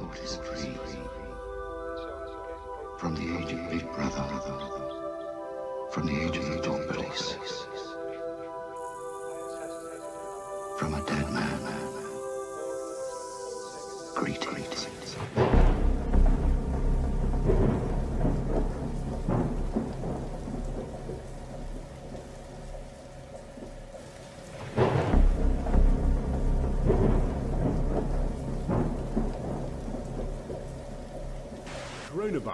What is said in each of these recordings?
thought is free. From the age of Big Brother, from the age of the Dawn Police, from a dead man,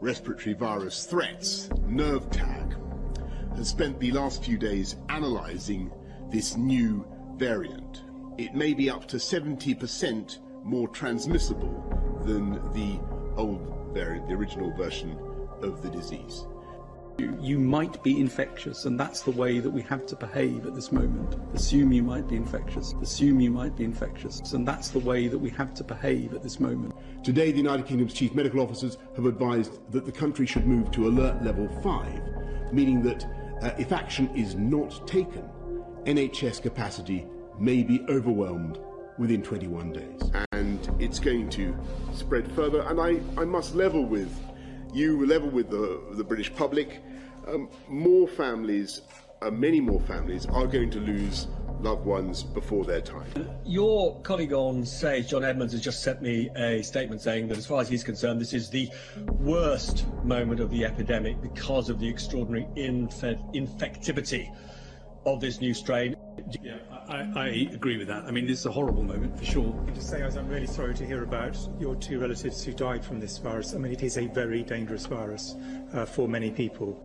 respiratory virus threats, NERVTAG, has spent the last few days analysing this new variant. It may be up to 70% more transmissible than the old variant, the original version of the disease. You might be infectious, and that's the way that we have to behave at this moment. Assume you might be infectious. Assume you might be infectious, and that's the way that we have to behave at this moment. Today, the United Kingdom's chief medical officers have advised that the country should move to alert level 5, meaning that uh, if action is not taken, NHS capacity may be overwhelmed within 21 days. And it's going to spread further, and I, I must level with you, level with the, the British public. Um, more families, uh, many more families, are going to lose loved ones before their time. Your colleague on Sage, John Edmonds, has just sent me a statement saying that, as far as he's concerned, this is the worst moment of the epidemic because of the extraordinary infe- infectivity of this new strain. Yeah, I, I, agree with that. I mean, this is a horrible moment for sure. To say, as I'm really sorry to hear about your two relatives who died from this virus. I mean, it is a very dangerous virus uh, for many people.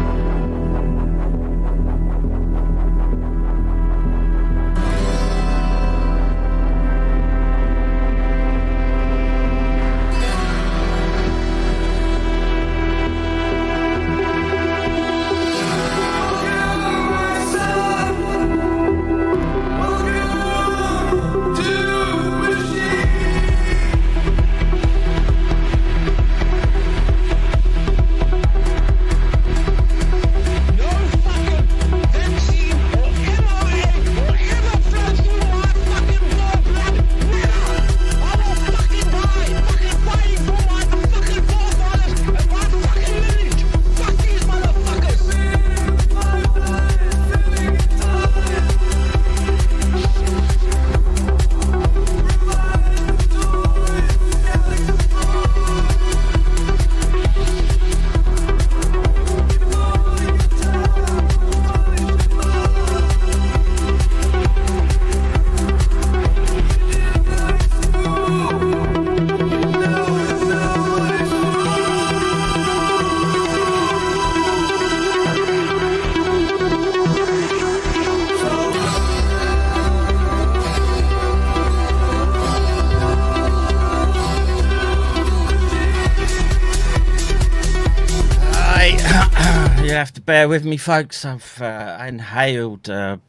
Bear with me, folks. I've uh, inhaled a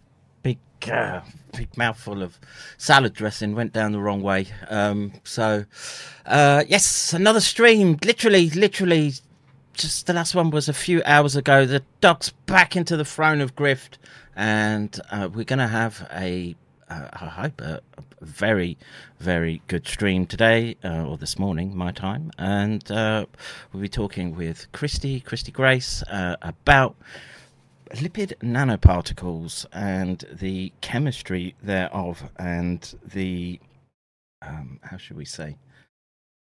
big, uh, big mouthful of salad dressing. Went down the wrong way. Um, so, uh, yes, another stream. Literally, literally, just the last one was a few hours ago. The dog's back into the throne of grift, and uh, we're gonna have a, uh, I hope, a, a very, very good stream today uh, or this morning, my time, and uh, we'll be talking with Christy, Christy Grace, uh, about lipid nanoparticles and the chemistry thereof, and the um, how should we say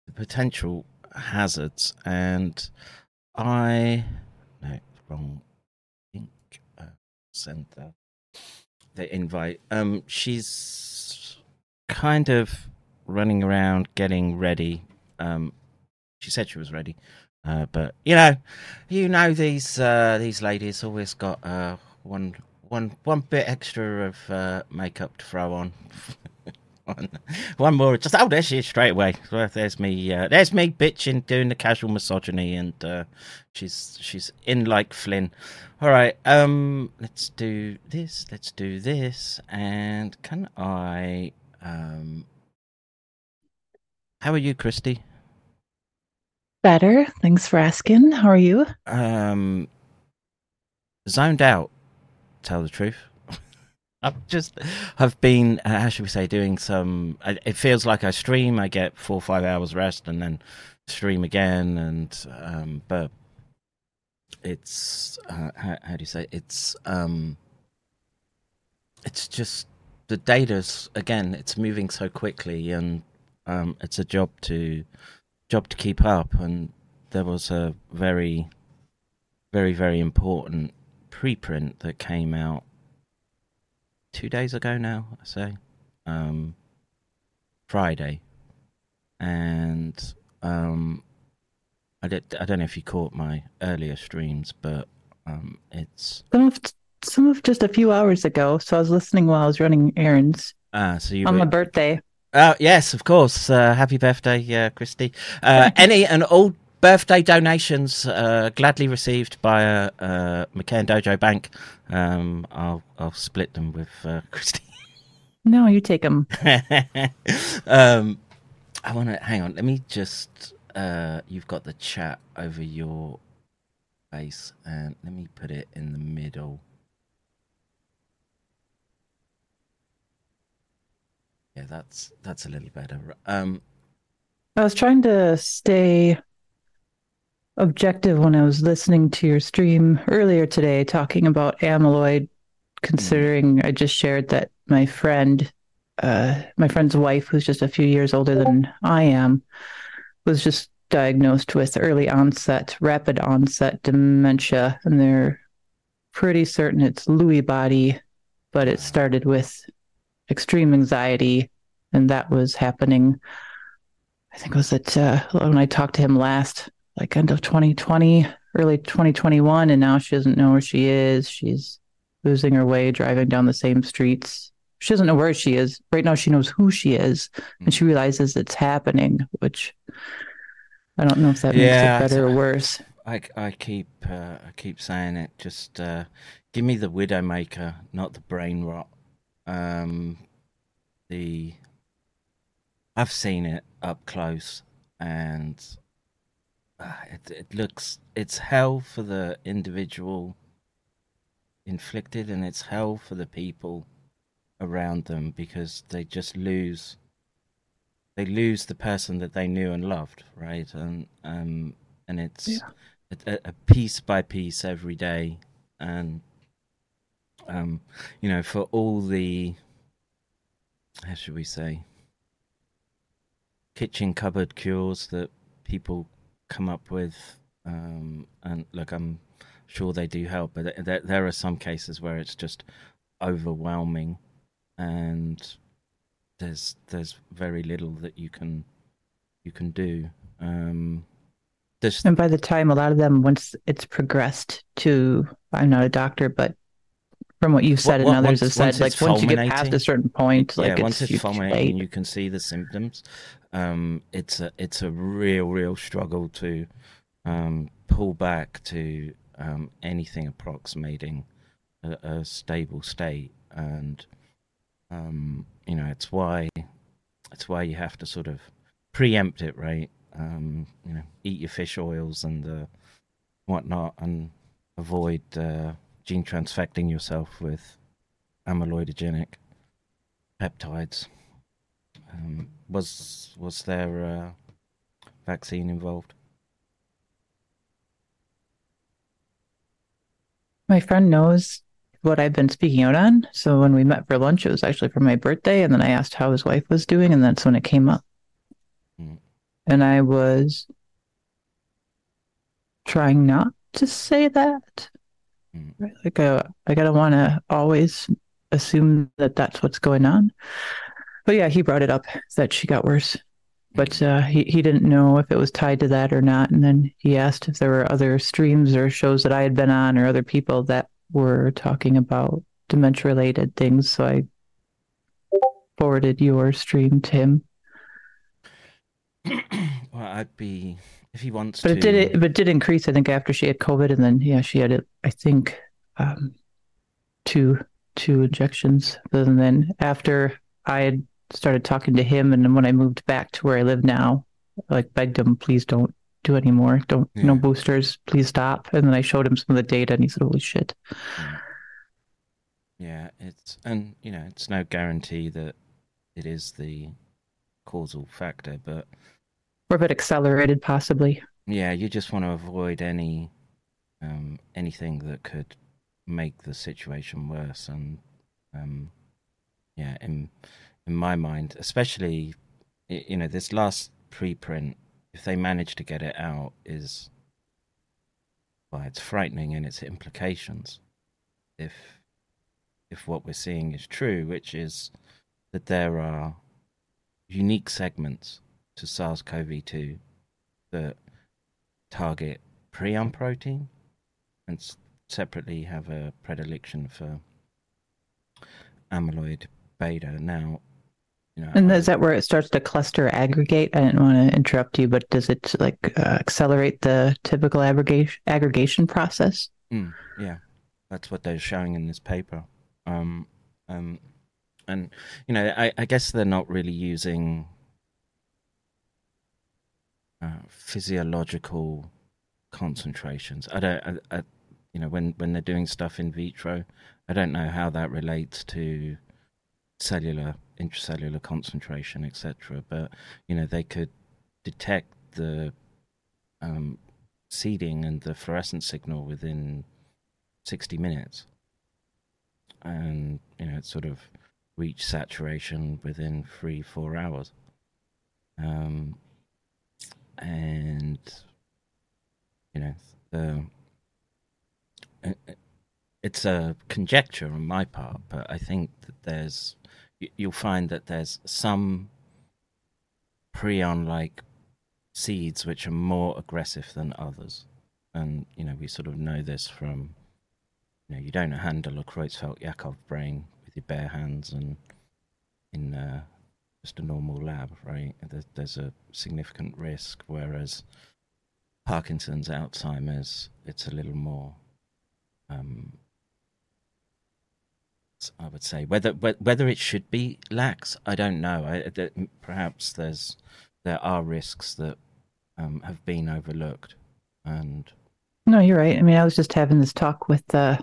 the potential hazards. And I no wrong link. Uh, send the the invite. Um, she's kind of running around getting ready. Um, she said she was ready, uh, but you know, you know these uh, these ladies always got uh, one one one bit extra of uh, makeup to throw on. one, more, just oh, there she is straight away. There's me, uh, there's me bitching, doing the casual misogyny, and uh, she's she's in like Flynn. All right, um, let's do this. Let's do this, and can I? Um, how are you, Christy? Better. Thanks for asking. How are you? Um, zoned out. Tell the truth. I've just, I've been, uh, how should we say, doing some. It feels like I stream, I get four or five hours rest, and then stream again, and um, but it's uh, how, how do you say? It's um, it's just the data's again, it's moving so quickly, and um, it's a job to job to keep up. And there was a very, very, very important preprint that came out two days ago now, I say, um, Friday, and um, I did. I don't know if you caught my earlier streams, but um, it's some of just a few hours ago. So I was listening while I was running errands ah, so you on were- my birthday. Oh yes, of course. Uh, happy birthday, uh, Christy. Uh, any and all birthday donations uh, gladly received by uh, uh, McCain Dojo Bank. Um, I'll I'll split them with uh, Christy. No, you take them. um, I want to hang on. Let me just. Uh, you've got the chat over your face, and let me put it in the middle. Yeah, that's that's a little better. Um, I was trying to stay objective when I was listening to your stream earlier today talking about amyloid, considering I just shared that my friend, uh, my friend's wife, who's just a few years older than I am, was just diagnosed with early onset, rapid onset dementia, and they're pretty certain it's Lewy body, but it started with extreme anxiety, and that was happening. I think it was at uh, when I talked to him last, like end of 2020, early 2021, and now she doesn't know where she is. She's losing her way, driving down the same streets. She doesn't know where she is. Right now, she knows who she is, and she realizes it's happening, which I don't know if that Yeah, makes it better or worse. I, I keep uh, I keep saying it. Just uh, give me the Widowmaker, not the brain rot. Um, the I've seen it up close, and uh, it it looks it's hell for the individual inflicted, and it's hell for the people around them because they just lose they lose the person that they knew and loved, right? And um, and it's Yeah. a, a- a piece by piece every day, and um, you know, for all the how should we say kitchen cupboard cures that people come up with, um, and look, I'm sure they do help, but there, there are some cases where it's just overwhelming, and there's there's very little that you can you can do. Um, And by the time a lot of them, once it's progressed to, I'm not a doctor, but from what you've said What- and others once- have once said, like once you get past a certain point, like yeah, once it's, it's fulminating, late. you can see the symptoms. Um, it's a it's a real real struggle to um, pull back to um, anything approximating a, a stable state, and um, you know it's why it's why you have to sort of preempt it, right? Um, you know, eat your fish oils and uh, whatnot, and avoid uh, gene transfecting yourself with amyloidogenic peptides. Um, was was there a vaccine involved? My friend knows what I've been speaking out on. So when we met for lunch, it was actually for my birthday. And then I asked how his wife was doing. And that's when it came up. Mm. And I was trying not to say that. Mm. Right? Like, uh, I gotta want to always assume that that's what's going on. But yeah, he brought it up that she got worse. But uh, he, he didn't know if it was tied to that or not. And then he asked if there were other streams or shows that I had been on or other people that were talking about dementia related things. So I forwarded your stream to him. well, I'd be if he wants But to. it did it, but it did increase, I think, after she had COVID, and then yeah, she had it. I think um, two two injections. And then after I had started talking to him, and then when I moved back to where I live now, I, like begged him, please don't do anymore. Don't no Yeah. boosters, please stop. And then I showed him some of the data, and he said, "Holy shit!" Yeah, it's and you know it's no guarantee that it is the causal factor, but Or if it accelerated, possibly. yeah, you just want to avoid any um, anything that could make the situation worse, and um, yeah, in in my mind, especially you know this last preprint, if they manage to get it out, is well, it's frightening in its implications. If if what we're seeing is true, which is that there are unique segments to SARS-CoV-2 that target prion protein and s- separately have a predilection for amyloid beta. Now, you know, And is that where it starts to cluster aggregate? I didn't want to interrupt you, but does it like uh, accelerate the typical aggregation aggregation process? Mm, yeah, that's what they're showing in this paper. Um, um, and you know, I, I guess they're not really using uh, physiological concentrations. I don't, I, I, you know, when when they're doing stuff in vitro, I don't know how that relates to cellular, intracellular concentration, etc. But you know, they could detect the um, seeding and the fluorescent signal within 60 minutes, and you know, it sort of reach saturation within three, four hours. Um, and you know, the it's a conjecture on my part, but I think that there's you'll find that there's some prion-like seeds which are more aggressive than others, and you know we sort of know this from you know you don't handle a Creutzfeldt-Jakob brain with your bare hands and in uh, just a normal lab, right? There's, a significant risk, whereas Parkinson's, Alzheimer's, it's a little more um, I would say whether whether it should be lax, I don't know. I, perhaps there's there are risks that um, have been overlooked, and no, you're right. I mean, I was just having this talk with uh,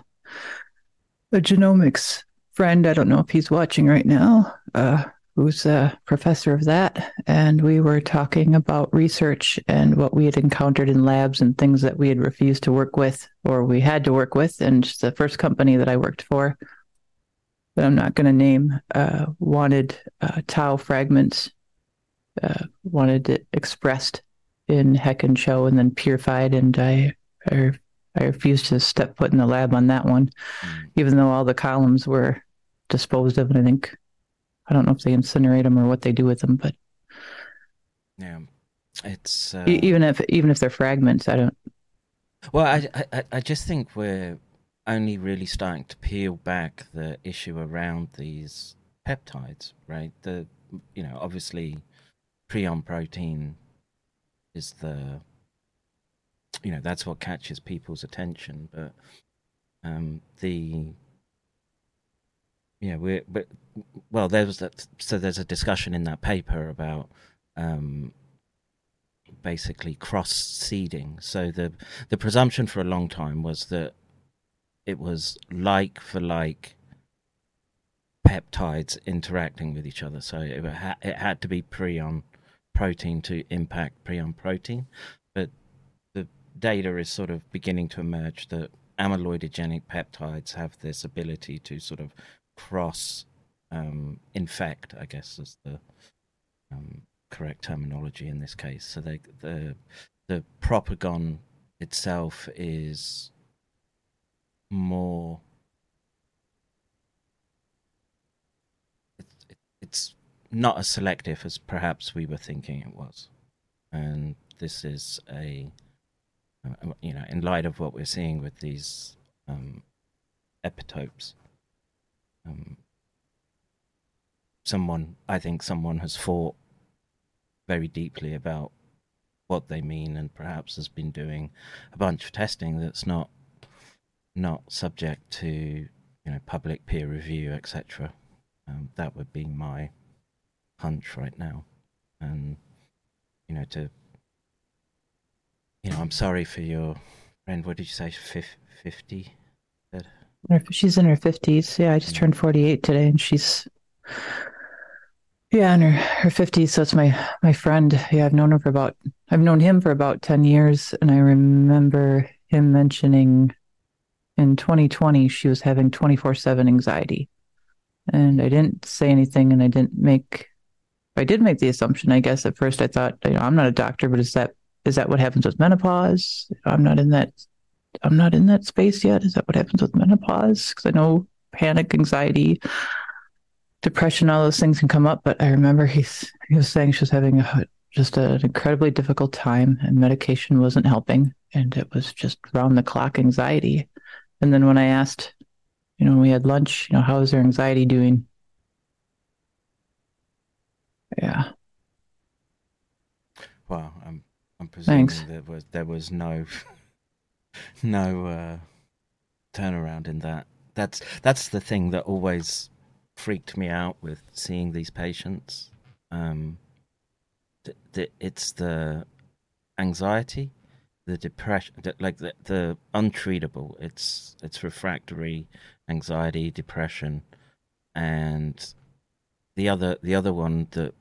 a genomics friend. I don't know if he's watching right now. Uh, who's a professor of that, and we were talking about research and what we had encountered in labs and things that we had refused to work with or we had to work with. And the first company that I worked for that I'm not going to name uh, wanted uh, tau fragments, uh, wanted it expressed in Heck and Show and then purified. And I, I, I refused to step foot in the lab on that one, mm. even though all the columns were disposed of. And I think, I don't know if they incinerate them or what they do with them, but yeah, it's uh... even if even if they're fragments, I don't. Well, I, I I just think we're only really starting to peel back the issue around these peptides, right? The you know obviously prion protein is the you know that's what catches people's attention, but um, the yeah we but well there was that so there's a discussion in that paper about um, basically cross seeding. So the the presumption for a long time was that it was like for like peptides interacting with each other. So it, ha- it had to be prion protein to impact prion protein. But the data is sort of beginning to emerge that amyloidogenic peptides have this ability to sort of cross um, infect, I guess is the um, correct terminology in this case. So they, the the propagon itself is more it's not as selective as perhaps we were thinking it was and this is a uh, you know in light of what we're seeing with these um, epitopes um, someone i think someone has thought very deeply about what they mean and perhaps has been doing a bunch of testing that's not not subject to you know public peer review, etc. Um, that would be my hunch right now, and you know to you know I'm sorry for your friend. What did you say? Fifty. She's in her fifties. Yeah, I just turned forty-eight today, and she's yeah in her her fifties. So it's my my friend. Yeah, I've known her for about I've known him for about ten years, and I remember him mentioning in 2020 she was having 24/7 anxiety. And I didn't say anything and I didn't make I did make the assumption, I guess at first I thought, you know, I'm not a doctor, but is that is that what happens with menopause? I'm not in that I'm not in that space yet. Is that what happens with menopause? Because I know panic, anxiety, depression, all those things can come up. But I remember he's he was saying she was having a, just an incredibly difficult time, and medication wasn't helping, and it was just round the clock anxiety. And then when I asked, you know, when we had lunch, you know, how is their anxiety doing? Yeah. Well, I'm I'm presuming Thanks. there was there was no no uh, turnaround in that. That's that's the thing that always freaked me out with seeing these patients. Um, th- th- it's the anxiety the depression, like the, the untreatable. It's it's refractory anxiety, depression, and the other the other one that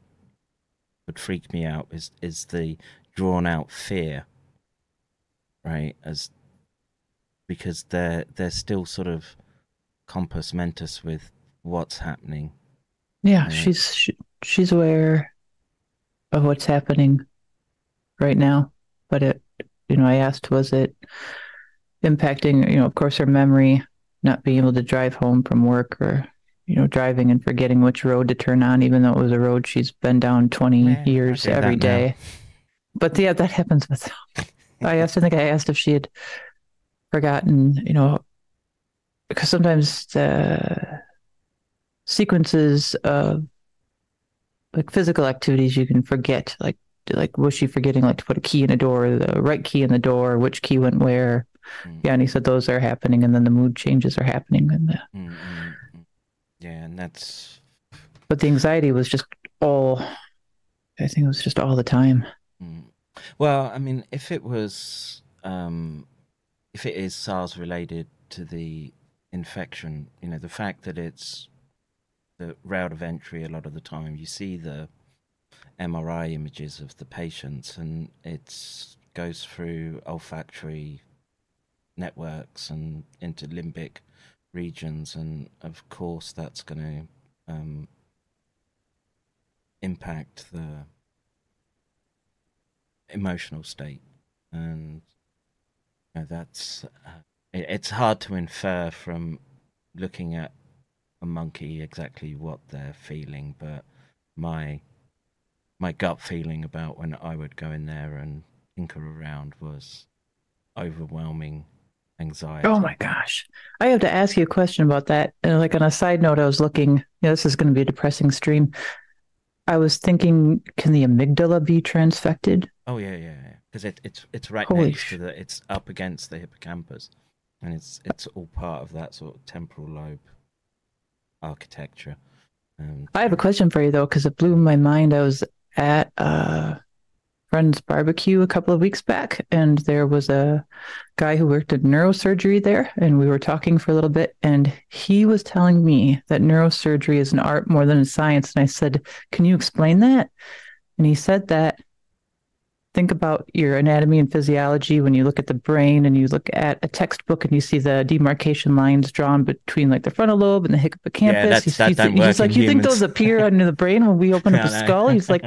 would freak me out is is the drawn out fear, right? As because they're they're still sort of compos mentis with what's happening. Yeah, she's she, she's aware of what's happening right now, but it you know, I asked was it impacting, you know, of course her memory, not being able to drive home from work or you know, driving and forgetting which road to turn on, even though it was a road she's been down 20 Man, years every day. Now. But yeah, that happens with. I asked, I think I asked if she had forgotten, you know, because sometimes the sequences of like physical activities you can forget, like like was she forgetting like to put a key in a door, the right key in the door, which key went where? Mm. Yeah, and he said those are happening, and then the mood changes are happening, and the. Mm-hmm yeah, and that's. But the anxiety was just all. I think it was just all the time. Mm. Well, I mean, if it was, um, if it is SARS related to the infection, you know, the fact that it's the route of entry a lot of the time, you see the MRI images of the patients, and it goes through olfactory networks and into limbic regions, and of course that's going to um, impact the emotional state, and that's uh, it, it's hard to infer from looking at a monkey exactly what they're feeling, but my my gut feeling about when I would go in there and tinker around was overwhelming anxiety. Oh my gosh. I have to ask you a question about that. And like on a side note, I was looking, you know, this is going to be a depressing stream. I was thinking, can the amygdala be transfected? Oh yeah, yeah, yeah. Because it, it's it's right Holy next to the, it's up against the hippocampus, and it's it's all part of that sort of temporal lobe architecture. Um, I have a question for you though, because it blew my mind. I was at a friend's barbecue a couple of weeks back, and there was a guy who worked at neurosurgery there, and we were talking for a little bit, and he was telling me that neurosurgery is an art more than a science. And I said, "Can you explain that?" And he said that think about your anatomy and physiology when you look at the brain and you look at a textbook and you see the demarcation lines drawn between like the frontal lobe and the hippocampus. Yeah, that's, he's, that he's, he's like, you think those appear under the brain when we open up a skull? He's like,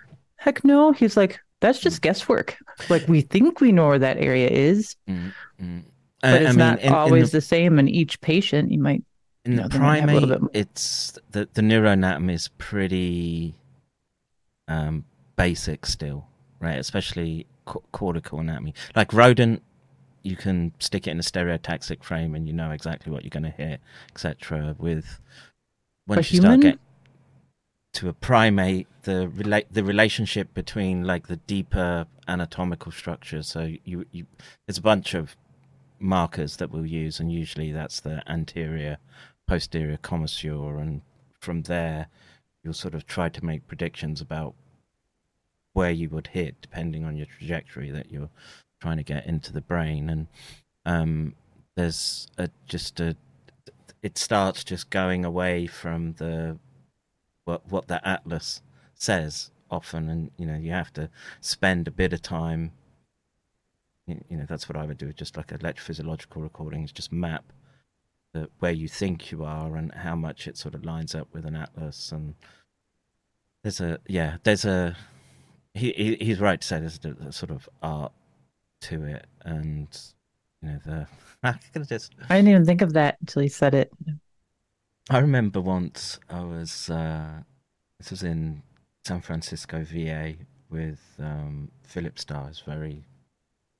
heck no. He's like, that's just guesswork. Like we think we know where that area is, mm-hmm. but it's I mean, not in, always in the, the, same in each patient. You might in the primate, it's the the neuroanatomy is pretty um, basic still, right? Especially co- cortical anatomy. Like rodent, you can stick it in a stereotaxic frame and you know exactly what you're going to hit, etc. With once you human? start getting to a primate, the relate the relationship between like the deeper anatomical structures. So you, you there's a bunch of markers that we'll use, and usually that's the anterior, posterior commissure, and from there you'll sort of try to make predictions about where you would hit depending on your trajectory that you're trying to get into the brain and um, there's a, just a it starts just going away from the what what the atlas says often, and you know you have to spend a bit of time. You know that's what I would do, just like electrophysiological recordings, just map the, where you think you are and how much it sort of lines up with an atlas. And there's a yeah, there's a he, he he's right to say there's a, a sort of art to it, and you know the I just I didn't even think of that until he said it. I remember once I was uh, this was in San Francisco VA with um, Philip Starr, very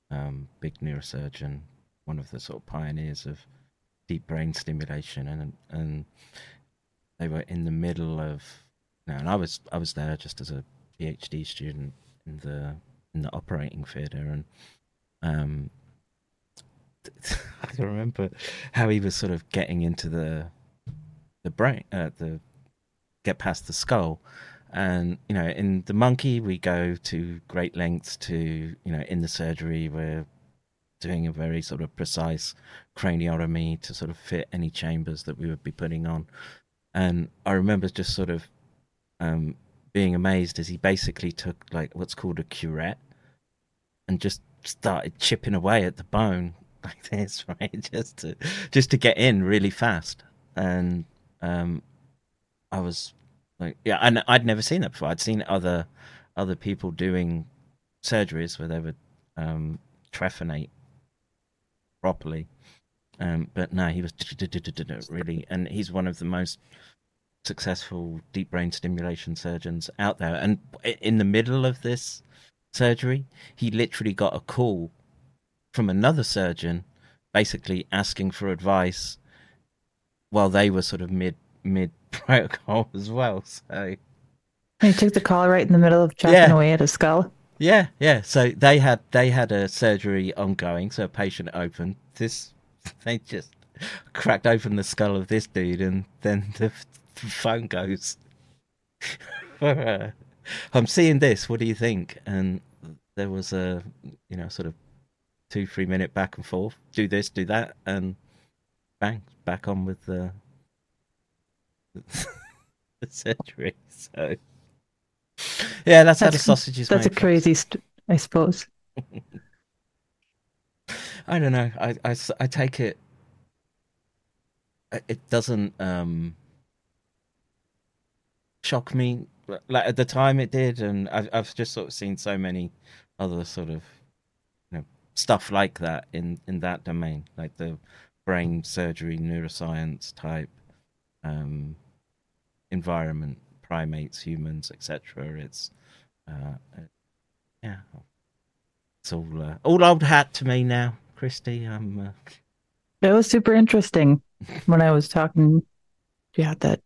um, big neurosurgeon, one of the sort of pioneers of deep brain stimulation, and and they were in the middle of, you know, and I was I was there just as a PhD student in the in the operating theatre, and um, I can remember how he was sort of getting into the the brain, uh, the get past the skull. And you know, in the monkey, we go to great lengths to you know, in the surgery, we're doing a very sort of precise craniotomy to sort of fit any chambers that we would be putting on. And I remember just sort of um, being amazed as he basically took like what's called a curette and just started chipping away at the bone like this, right? Just to just to get in really fast. And um, I was like, yeah, and I'd never seen that before. I'd seen other other people doing surgeries where they would um, trephinate properly. Um, but no, he was really, and he's one of the most successful deep brain stimulation surgeons out there. And in the middle of this surgery, he literally got a call from another surgeon, basically asking for advice while they were sort of mid mid protocol as well. So he took the call right in the middle of chopping yeah. away at his skull. Yeah, yeah. So they had they had a surgery ongoing. So a patient opened this. They just cracked open the skull of this dude, and then the, the phone goes. I'm seeing this. What do you think? And there was a you know sort of two three minute back and forth. Do this, do that, and bang, back on with the, the surgery. So yeah, that's, that's how the sausage is. That's made, a crazy, st- I suppose. I don't know. I, I, I take it. It doesn't um, shock me like at the time it did, and I've, I've just sort of seen so many other sort of you know stuff like that in in that domain, like the brain surgery, neuroscience type um, environment primates, humans, etc. It's uh, yeah, it's all uh, all old hat to me now, Christie. I'm. Uh... It was super interesting when I was talking. Yeah, that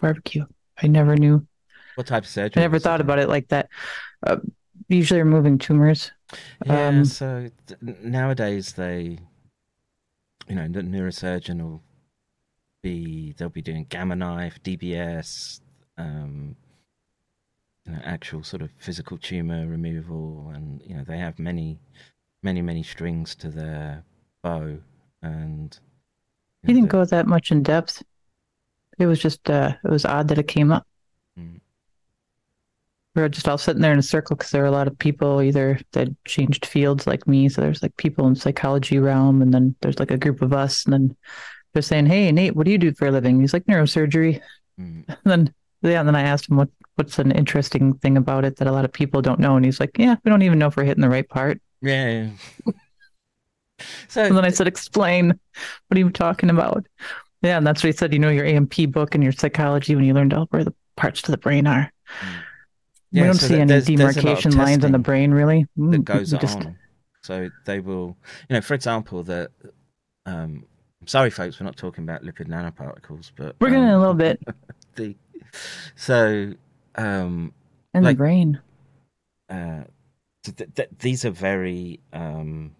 barbecue. I never knew. What type of surgery? I never thought about it like that. Uh, usually removing tumors. Yeah. Um, so nowadays they, you know, the neurosurgeon will be they'll be doing gamma knife, DBS, um, you know, actual sort of physical tumor removal, and you know they have many, many, many strings to their bow. And he didn't go that much in depth. It was just uh, it was odd that it came up. Mm. We were just all sitting there in a circle because there were a lot of people either that changed fields like me. So there's like people in psychology realm, and then there's like a group of us, and then they're saying, "Hey, Nate, what do you do for a living?" He's like neurosurgery. Mm. And then yeah, and then I asked him what what's an interesting thing about it that a lot of people don't know, and he's like, "Yeah, we don't even know if we're hitting the right part." Yeah. so and then I said, "Explain. What are you talking about?" Yeah, and that's what he said. You know, your A&P book and your psychology when you learned out where the parts to the brain are. Yeah, we don't so see any there's, demarcation there's lines in the brain, really. That mm, goes just... on. So they will, you know, for example, that. Um, sorry, folks, we're not talking about lipid nanoparticles, but we're um, getting a little bit. the so, um, and like, the brain. Uh, th- th- these are very um,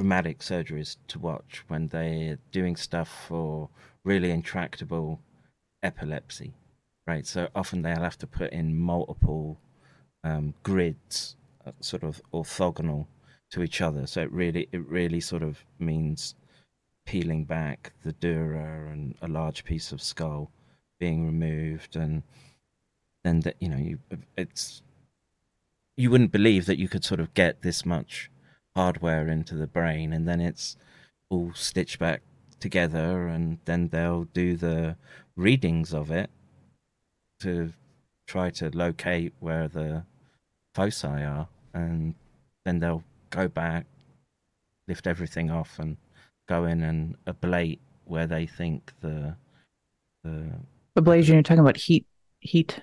dramatic surgeries to watch when they're doing stuff for really intractable epilepsy, right? So often they'll have to put in multiple um, grids, uh, sort of orthogonal to each other. So it really, it really sort of means peeling back the dura and a large piece of skull being removed and then that you know you it's you wouldn't believe that you could sort of get this much hardware into the brain and then it's all stitched back together and then they'll do the readings of it to try to locate where the foci are and then they'll go back lift everything off and go in and ablate where they think the the ablation you're talking about heat heat?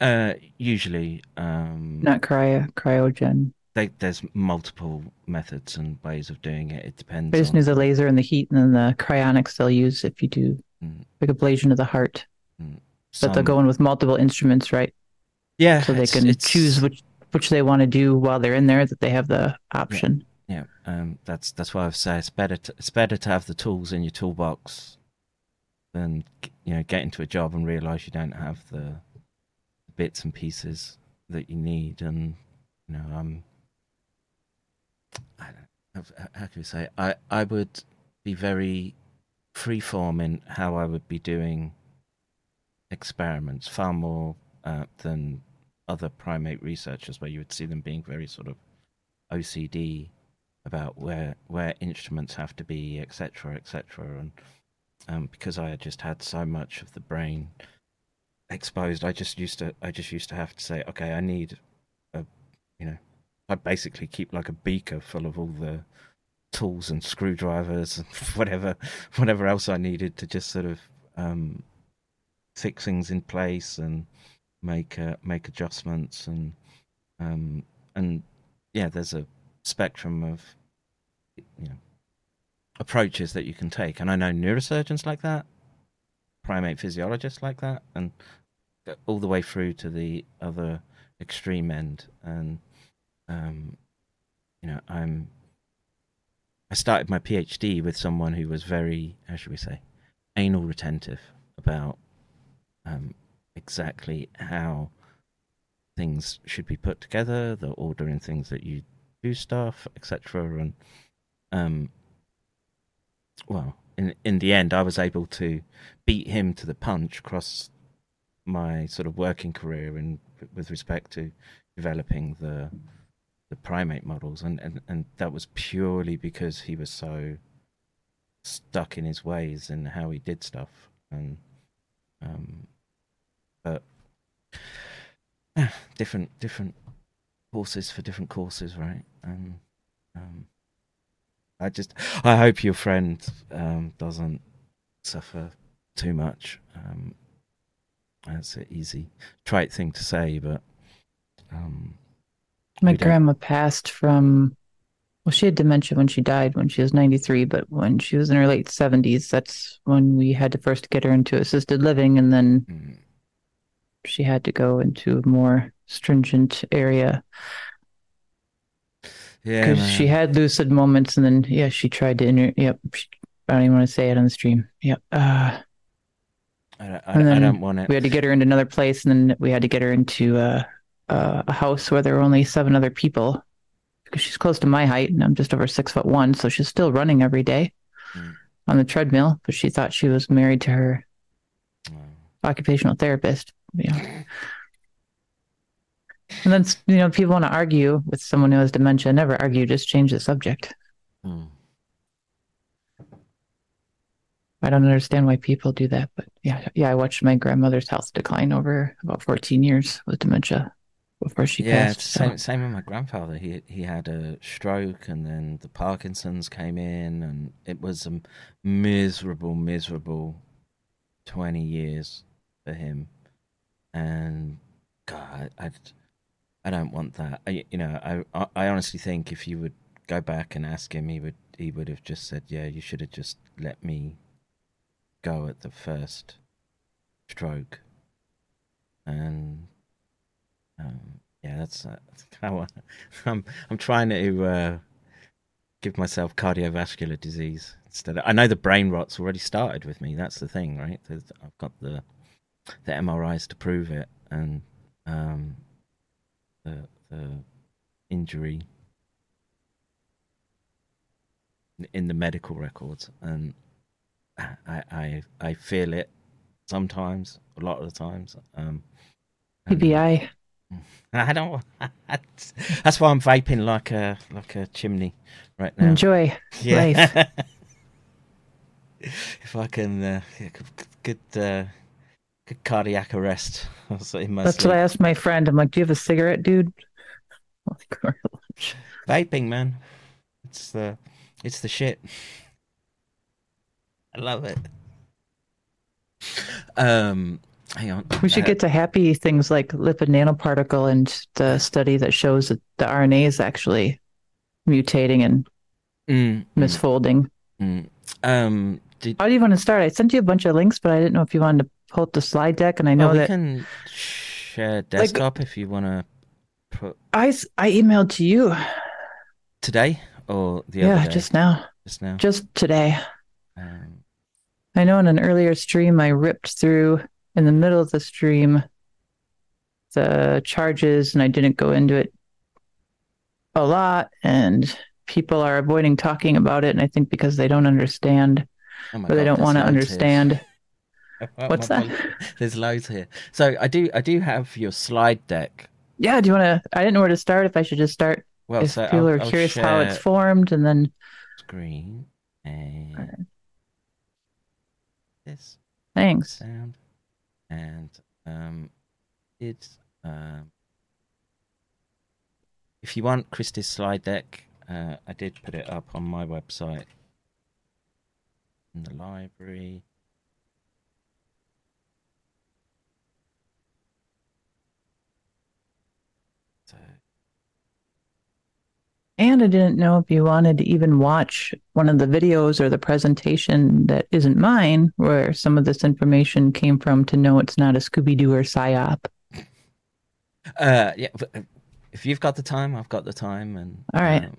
Uh usually um not cryo cryogen they, there's multiple methods and ways of doing it it depends they just on... use the laser and the heat and then the cryonics they'll use if you do mm. like ablation of the heart mm. Some... but they'll go in with multiple instruments right yeah so they can it's... choose which which they want to do while they're in there that they have the option yeah, yeah. Um, that's that's why I've said it's better to, it's better to have the tools in your toolbox than you know get into a job and realize you don't have the bits and pieces that you need and you know um I don't how, can we say I I would be very freeform in how I would be doing experiments, far more uh, than other primate researchers, where you would see them being very sort of OCD about where where instruments have to be, etc., etc. And um, because I had just had so much of the brain exposed, I just used to I just used to have to say, okay, I need a, you know, I basically keep like a beaker full of all the tools and screwdrivers and whatever whatever else I needed to just sort of um, fix things in place and make uh, make adjustments and um, and yeah, there's a spectrum of you know approaches that you can take, and I know neurosurgeons like that, primate physiologists like that, and all the way through to the other extreme end. And um, you know, I'm I started my PhD with someone who was very, how should we say, anal retentive about um, exactly how things should be put together, the order in things that you do stuff, etc. And um, well, in in the end, I was able to beat him to the punch across my sort of working career and with respect to developing the primate models, and, and, and that was purely because he was so stuck in his ways and how he did stuff, and um, but different different courses for different courses, right? And um, I just I hope your friend um, doesn't suffer too much. Um, that's an easy trite thing to say, but um, my grandma passed from well, she had dementia when she died when she was 93, but when she was in her late 70s, that's when we had to first get her into assisted living, and then mm. she had to go into a more stringent area. Yeah, because she had lucid moments, and then yeah, she tried to inter. Yep, she, I don't even want to say it on the stream. Yep. Uh, I, I, I don't want it. We had to get her into another place, and then we had to get her into uh, uh, a house where there were only seven other people because she's close to my height and I'm just over six foot one. So she's still running every day mm. on the treadmill, but she thought she was married to her mm. occupational therapist. You know. And then, you know, people want to argue with someone who has dementia. Never argue, just change the subject. Mm. I don't understand why people do that, but yeah, yeah, I watched my grandmother's health decline over about 14 years with dementia before she yeah, passed. same same with my grandfather. He he had a stroke, and then the Parkinson's came in, and it was a miserable, miserable twenty years for him. And God, I, I don't want that. I, you know, I I honestly think if you would go back and ask him, he would he would have just said, "Yeah, you should have just let me go at the first stroke." And um, yeah, that's, uh, how I'm. I'm trying to uh, give myself cardiovascular disease instead. Of, I know the brain rot's already started with me. That's the thing, right? I've got the the MRIs to prove it, and um, the the injury in the medical records, and I I I feel it sometimes, a lot of the times. Um, TBI. I don't. That's why I'm vaping like a like a chimney right now. Enjoy yeah. life. if I can, uh, good uh, good cardiac arrest. That's sleep. what I asked my friend. I'm like, "Do you have a cigarette, dude?" Vaping, man. It's the it's the shit. I love it. Um, Hang on. We should get to happy things like lipid nanoparticle and the study that shows that the RNA is actually mutating and mm, mm. misfolding. Mm. Um, did... How do you want to start? I sent you a bunch of links, but I didn't know if you wanted to pull up the slide deck. And I know well, we that can share desktop like, if you want to put. I I emailed to you today or the yeah, other day? just now. Just now. Just today. Um... I know in an earlier stream I ripped through in the middle of the stream the charges and I didn't go into it a lot and people are avoiding talking about it and I think because they don't understand oh or they God, don't want to understand. What's that? There's loads here. So I do I do have your slide deck. Yeah, do you want to? I didn't know where to start. If I should just start, Well, if so people I'll- are I'll curious how it's formed, and then Screen and this thanks. sound and um it's um if you want Christie's slide deck, uh, I did put it up on my website in the library. So And I didn't know if you wanted to even watch one of the videos or the presentation that isn't mine, where some of this information came from, to know it's not a Scooby Doo or psyop. Uh, yeah. uh, If you've got the time, I've got the time, and All right. um,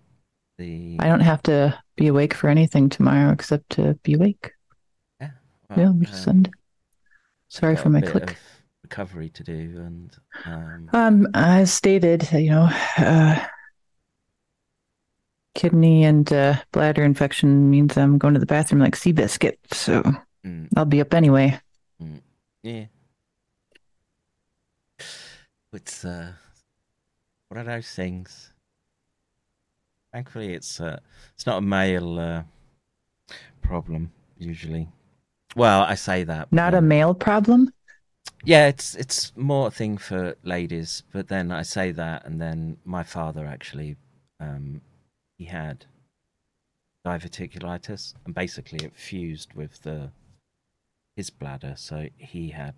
the I don't have to be awake for anything tomorrow except to be awake. well, Yeah, we just send. Sorry for my click. recovery to do, and um, Um, as stated, you know, uh, kidney and uh, bladder infection means I'm going to the bathroom like Seabiscuit, so mm, I'll be up anyway. yeah, it's uh, one of those things. Thankfully, it's uh, it's not a male uh, problem usually. Well, I say that. but Not a male problem. Yeah, it's it's more a thing for ladies, but then I say that, and then my father actually, um, he had diverticulitis, and basically it fused with the his bladder, so he had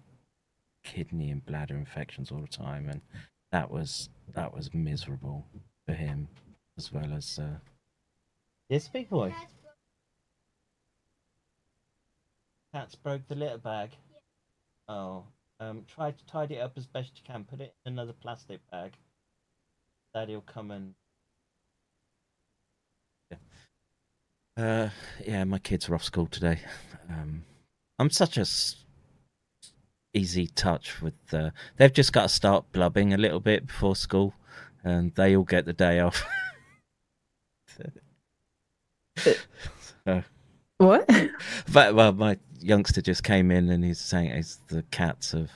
kidney and bladder infections all the time, and that was that was miserable for him as well as. Uh... Yes, big boy. Cat's broke the litter bag. Oh, um, try to tidy it up as best you can. Put it in another plastic bag. Daddy'll come and. Uh, yeah, my kids are off school today. Um, I'm such a s- easy touch with. Uh, they've just got to start blubbing a little bit before school, and they all get the day off. so, What? but well, my youngster just came in and he's saying it's the cats have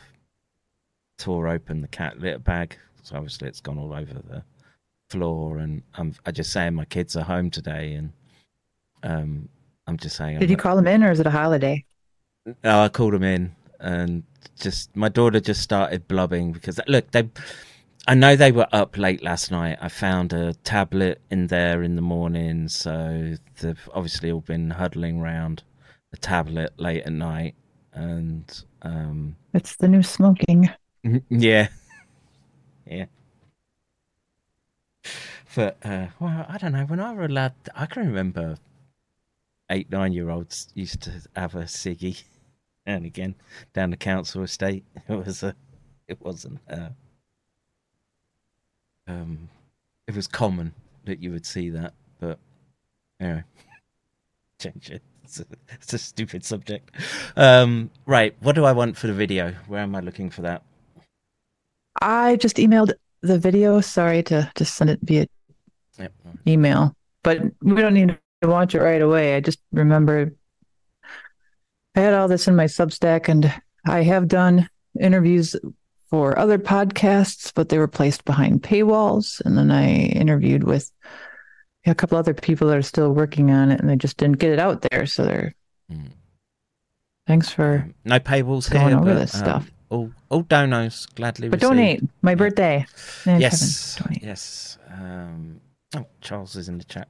tore open the cat litter bag, so obviously it's gone all over the floor. And I'm I just saying my kids are home today, and um, I'm just saying. Did I'm you not- call him in, or is it a holiday? no, I called him in, and just my daughter just started blubbing because look, they. I know they were up late last night. I found a tablet in there in the morning, so they've obviously all been huddling round a tablet late at night, and um, It's the new smoking. yeah, yeah. But uh, well, I don't know. When I were a lad, I can remember eight, nine-year-olds used to have a ciggy, and again down the council estate. It was a, it wasn't. Uh, um, it was common that you would see that, but anyway, change it. It's a, it's a stupid subject. Um, right, what do I want for the video? Where am I looking for that? I just emailed the video. Sorry to just send it via Yep. email, but we don't need to watch it right away. I just remember I had all this in my Substack, and I have done interviews for other podcasts, but they were placed behind paywalls. And then I interviewed with a couple other people that are still working on it, and they just didn't get it out there. So they're Mm. thanks for No paywalls Going here. over but, this um, stuff. All, all donos gladly but received. donate my birthday. Man, Yes, yes. Um, oh, Charles is in the chat.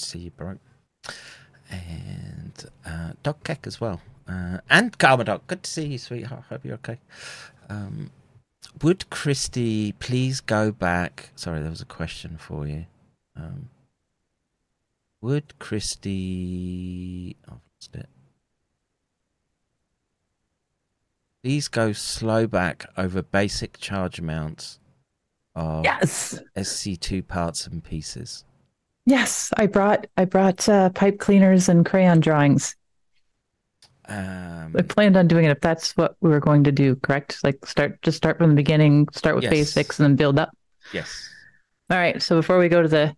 See you, bro. And uh, Doc Keck as well. Uh, and Karma Doc. Good to see you, sweetheart. Hope you're okay. Um, would Christie please go back? Sorry, there was a question for you. Um, would Christie. Oh, lost it. Please go slow back over basic charge amounts of Yes. SC2 parts and pieces. Yes, I brought I brought uh, pipe cleaners and crayon drawings. Um, I planned on doing it if that's what we were going to do, correct? Like start just start from the beginning, start with Yes. basics and then build up. yes. All right, so before we go to the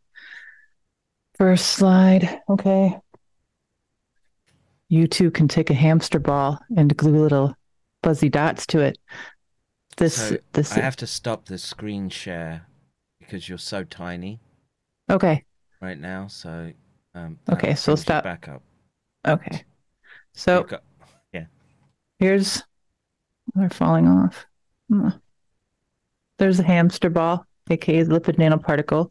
first slide, okay. you two can take a hamster ball and glue little fuzzy dots to it. This So this I have to stop the screen share because you're so tiny okay. Right now. So um, Okay, so stop. back up. Okay. So yeah. here's they're falling off. Hmm. There's a hamster ball, aka the lipid nanoparticle.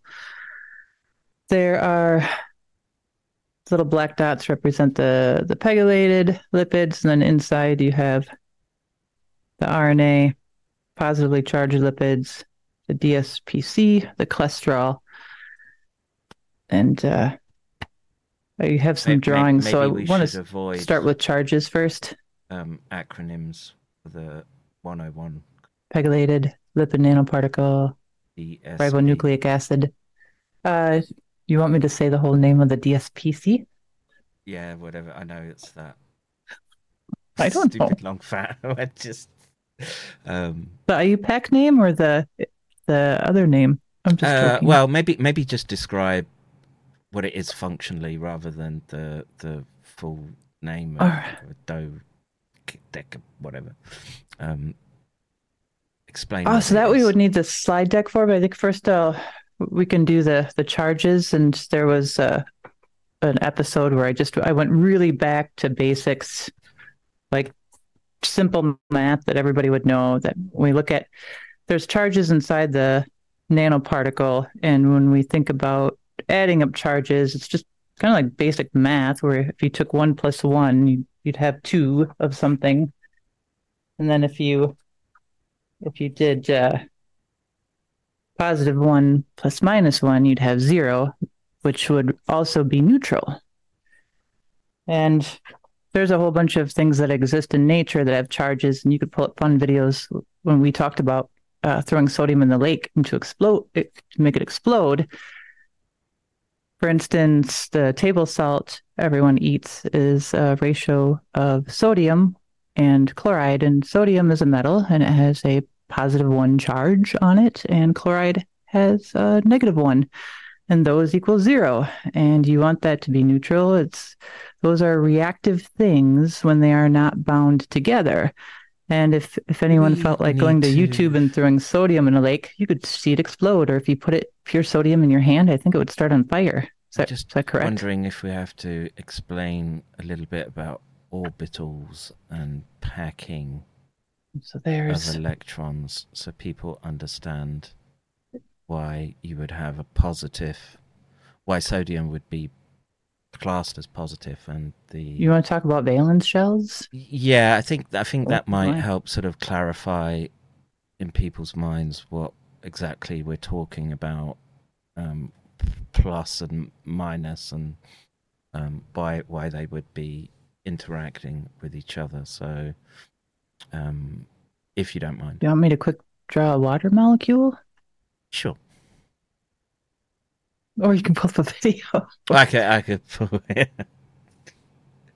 There are little black dots represent the the pegylated lipids, and then inside you have the RNA, positively charged lipids, the DSPC, the cholesterol, and uh, you have some May- may- drawings. so I want to start with charges first. um, acronyms for the 101 Pegylated lipid nanoparticle, DSP. ribonucleic acid. Uh, you want me to say the whole name of the DSPC? Yeah, whatever. I know it's that. I don't Stupid know. long fat. I just. Um, The IUPAC name or the the other name? I'm just uh, well, maybe maybe just describe what it is functionally rather than the the full name of Alright. do deck whatever. Um, explain. Oh, so that we would need the slide deck for, but I think first uh, we can do the the charges. And there was uh, an episode where I just I went really back to basics, like simple math that everybody would know. That we look at there's charges inside the nanoparticle, and when we think about adding up charges, it's just kind of like basic math. Where if you took one plus one, you, you'd have two of something, and then if you if you did uh, positive one plus minus one, you'd have zero, which would also be neutral. And there's a whole bunch of things that exist in nature that have charges, and you could pull up fun videos when we talked about uh, throwing sodium in the lake and to explode it, to make it explode. For instance, the table salt everyone eats is a ratio of sodium and chloride, and sodium is a metal and it has a positive one charge on it, and chloride has a negative one, and those equal zero. And you want that to be neutral. It's those are reactive things when they are not bound together. And if if anyone We felt like going to, to- YouTube and throwing sodium in a lake, you could see it explode. Or if you put it pure sodium in your hand, I think it would start on fire. Is that, just is that correct? wondering if we have to explain a little bit about orbitals and packing So there's of electrons so people understand why you would have a positive why sodium would be classed as positive and the you want to talk about valence shells? yeah i think i think that Oh, might my. help sort of clarify in people's minds what exactly we're talking about um plus and minus and um why why they would be interacting with each other so um if you don't mind Do you want me to quick draw a water molecule? sure Or you can pull up a video. I could, I could. pull it.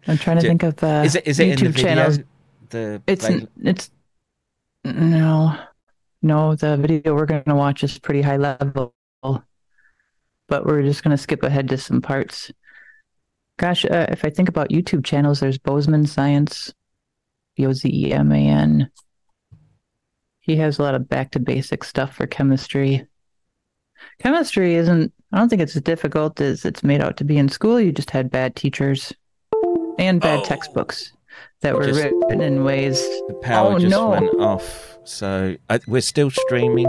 I'm trying to Do- think of the is it? Is it YouTube in the video? channels. The It's play- it's no, no. The video we're going to watch is pretty high level, but we're just going to skip ahead to some parts. Gosh, uh, if I think about YouTube channels, there's Bozeman Science, B O Z E M A N. He has a lot of back to basic stuff for chemistry. Chemistry isn't. I don't think it's as difficult as it's made out to be in school. You just had bad teachers and bad Oh. textbooks that were Just- written in ways. the power Oh, just no. went off. So I, we're still streaming,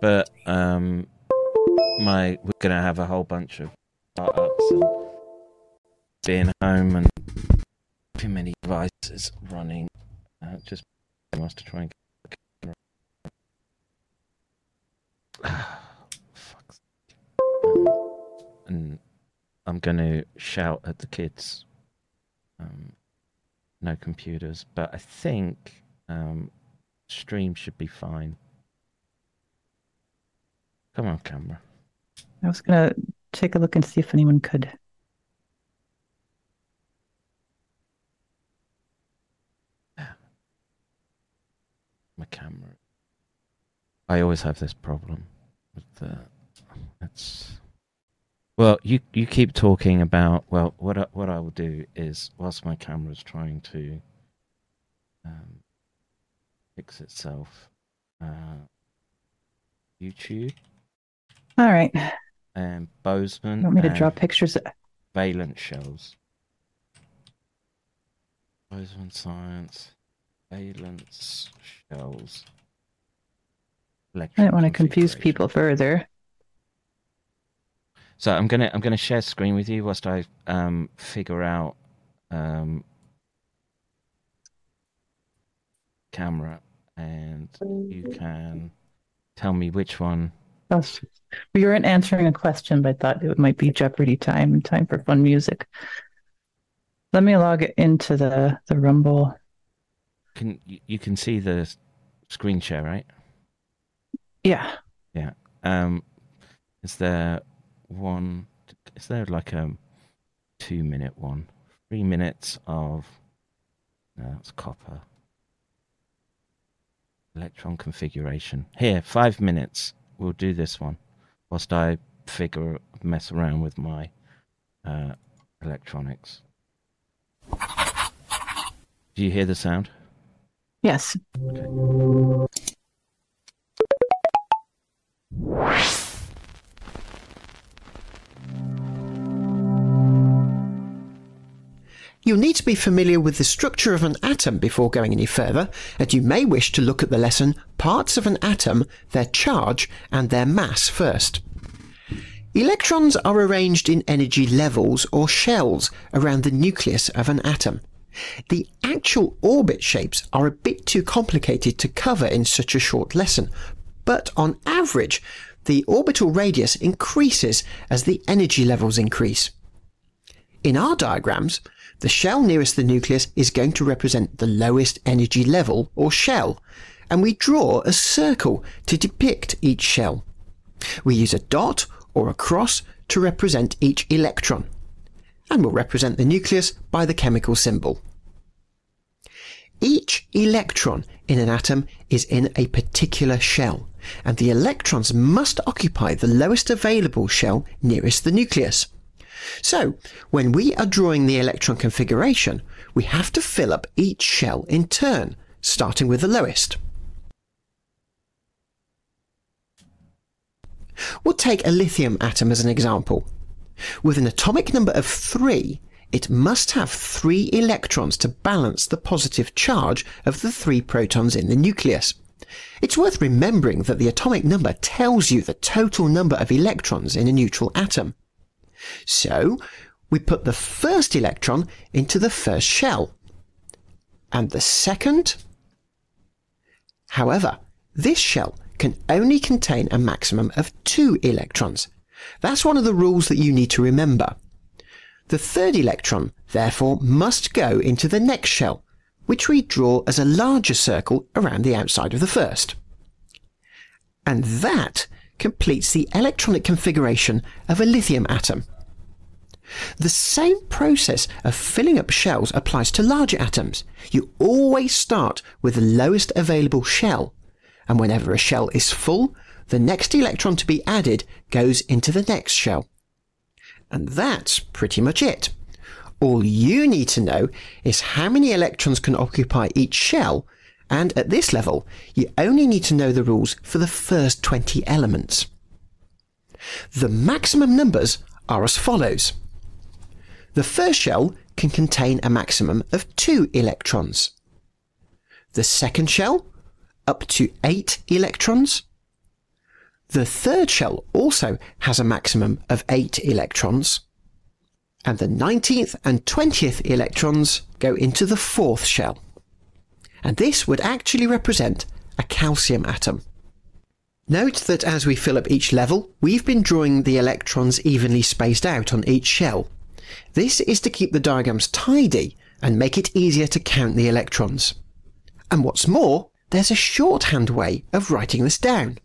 but um, my we're gonna have a whole bunch of startups and being home and too many devices running. Uh, just wants to try and. Um, and I'm going to shout at the kids. Um, no computers, but I think um, stream should be fine. Come on, camera. I was gonna take a look and see if anyone could. My camera. I always have this problem with the. It's. Well, you you keep talking about well, what I, what I will do is whilst my camera is trying to um, fix itself, uh, YouTube All right. And Bozeman. You want me to draw pictures? Valence shells. Bozeman science, valence shells. I don't want to confuse people further. So I'm gonna I'm gonna share screen with you whilst I um figure out um camera and you can tell me which one We weren't answering a question, but I thought it might be Jeopardy time and time for fun music. Let me log into the the Rumble. can you, you can see the screen share right? Yeah. yeah. Um is there one is there like a two minute one? Three minutes of no that's copper. Electron configuration. Here five minutes we'll do this one whilst i figure mess around with my uh, electronics. Do you hear the sound? Yes. You'll need to be familiar with the structure of an atom before going any further, and you may wish to look at the lesson Parts of an Atom, Their Charge, and Their Mass first. Electrons are arranged in energy levels or shells around the nucleus of an atom. The actual orbit shapes are a bit too complicated to cover in such a short lesson, but on average, the orbital radius increases as the energy levels increase. In our diagrams, the shell nearest the nucleus is going to represent the lowest energy level or shell, and we draw a circle to depict each shell. We use a dot or a cross to represent each electron, and we'll represent the nucleus by the chemical symbol. Each electron in an atom is in a particular shell, and the electrons must occupy the lowest available shell nearest the nucleus. So, when we are drawing the electron configuration, we have to fill up each shell in turn, starting with the lowest. We'll take a lithium atom as an example. With an atomic number of 3, it must have 3 electrons to balance the positive charge of the 3 protons in the nucleus. It's worth remembering that the atomic number tells you the total number of electrons in a neutral atom. So, we put the first electron into the first shell. And the second? However, this shell can only contain a maximum of two electrons. That's one of the rules that you need to remember. The third electron, therefore, must go into the next shell, which we draw as a larger circle around the outside of the first. And that completes the electronic configuration of a lithium atom. The same process of filling up shells applies to larger atoms. You always start with the lowest available shell, and whenever a shell is full, the next electron to be added goes into the next shell. And that's pretty much it. All you need to know is how many electrons can occupy each shell, and at this level, you only need to know the rules for the first 20 elements. The maximum numbers are as follows. The first shell can contain a maximum of two electrons. The second shell, up to eight electrons. The third shell also has a maximum of eight electrons. And the 19th and 20th electrons go into the fourth shell. And this would actually represent a calcium atom. Note that as we fill up each level, we've been drawing the electrons evenly spaced out on each shell. This is to keep the diagrams tidy and make it easier to count the electrons. And what's more, there's a shorthand way of writing this down.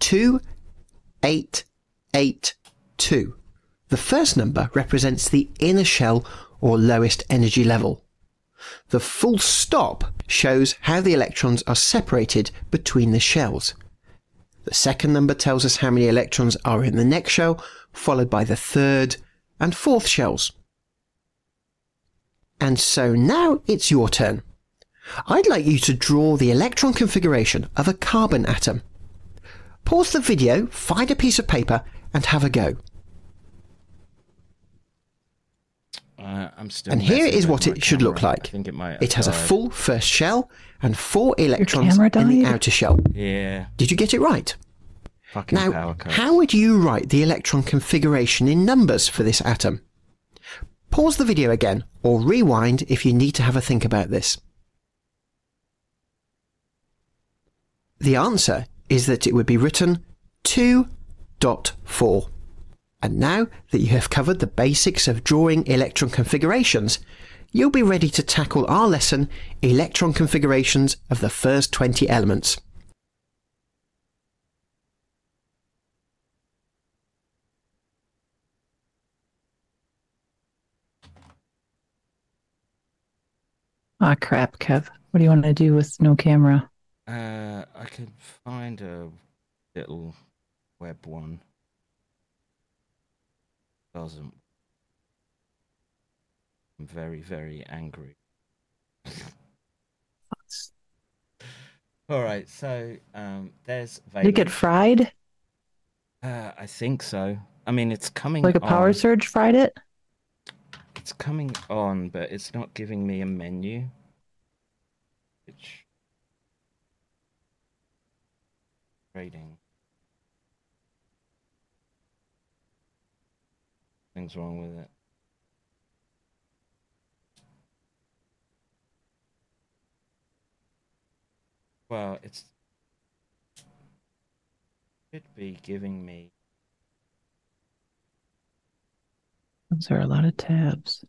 2, 8, 8, 2. The first number represents the inner shell or lowest energy level. The full stop shows how the electrons are separated between the shells. The second number tells us how many electrons are in the next shell, followed by the third and fourth shells. And so now it's your turn. I'd like you to draw the electron configuration of a carbon atom. Pause the video, find a piece of paper, and have a go. Uh, I'm still. And here messing is with what it should camera. look like. I think it might. It has a full first shell and four electrons in the outer shell. Yeah. Did you get it right? Fucking Now, power cuts. how would you write the electron configuration in numbers for this atom? Pause the video again or rewind if you need to have a think about this. The answer is that it would be written 2.4. And now that you have covered the basics of drawing electron configurations, you'll be ready to tackle our lesson, Electron Configurations of the First 20 Elements. Ah, crap, Kev. What do you want to do with no camera? Uh, I can find a little web one. Doesn't. I'm very, very angry. All right, so um, there's. Did it get fried? Uh, I think so. I mean, it's coming. Like a power on. surge fried it? It's coming on, but it's not giving me a menu. Which rating. Things wrong with it. Well, it's should be giving me Those are a lot of tabs.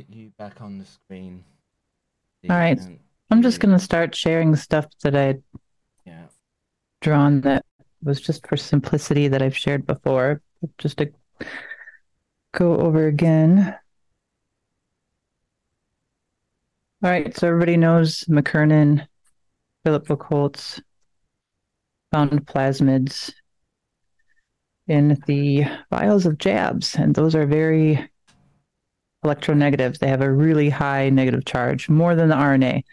Put you back on the screen. All right. I'm just going to start sharing stuff that I'd Yeah. drawn that was just for simplicity that I've shared before. Just to go over again. All right, so everybody knows McKernan, Philip Buchholz found plasmids in the vials of jabs, and those are very electronegative. They have a really high negative charge, more than the RNA.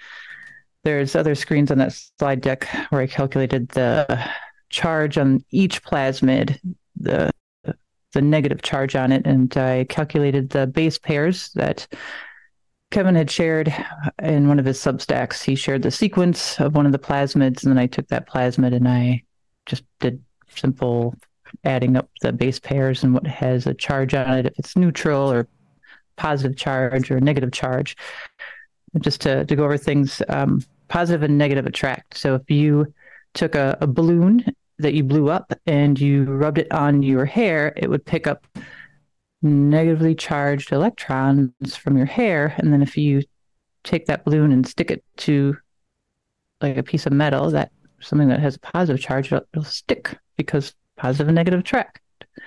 There's other screens on that slide deck where I calculated the charge on each plasmid, the the negative charge on it, and I calculated the base pairs that Kevin had shared in one of his substacks. He shared the sequence of one of the plasmids, and then I took that plasmid and I just did simple adding up the base pairs and what has a charge on it, if it's neutral or positive charge or negative charge. Just to, to go over things, um, positive and negative attract. So if you took a, a balloon that you blew up and you rubbed it on your hair, it would pick up negatively charged electrons from your hair. And then if you take that balloon and stick it to like a piece of metal, that something that has a positive charge, it'll, it'll stick because positive and negative attract. If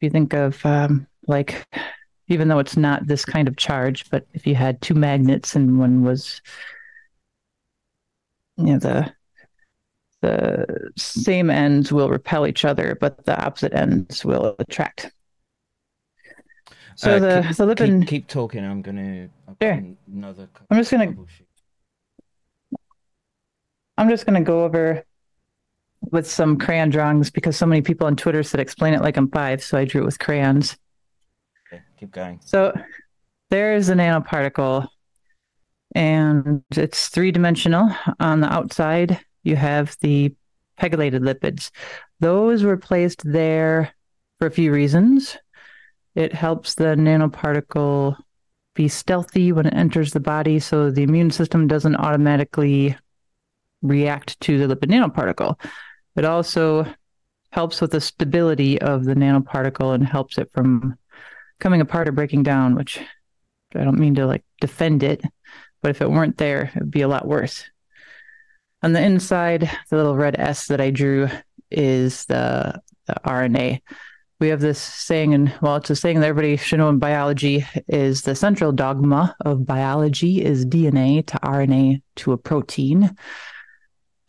you think of um, like, even though it's not this kind of charge, but if you had two magnets and one was, you know, the the same ends will repel each other, but the opposite ends will attract. So Uh, the keep, the lipid keep, keep talking. I'm gonna. I'm sure. another I'm just gonna- I'm just going to go over with some crayon drawings because so many people on Twitter said explain it like I'm five, so I drew it with crayons. Keep going. So there's a nanoparticle and it's three dimensional. On the outside, you have the pegylated lipids. Those were placed there for a few reasons. It helps the nanoparticle be stealthy when it enters the body so the immune system doesn't automatically react to the lipid nanoparticle. It also helps with the stability of the nanoparticle and helps it from coming apart or breaking down, which I don't mean to like defend it, but if it weren't there, it would be a lot worse. On the inside, the little red S that I drew is the, the RNA. We have this saying, and well, it's a saying that everybody should know in biology is the central dogma of biology is DNA to RNA to a protein.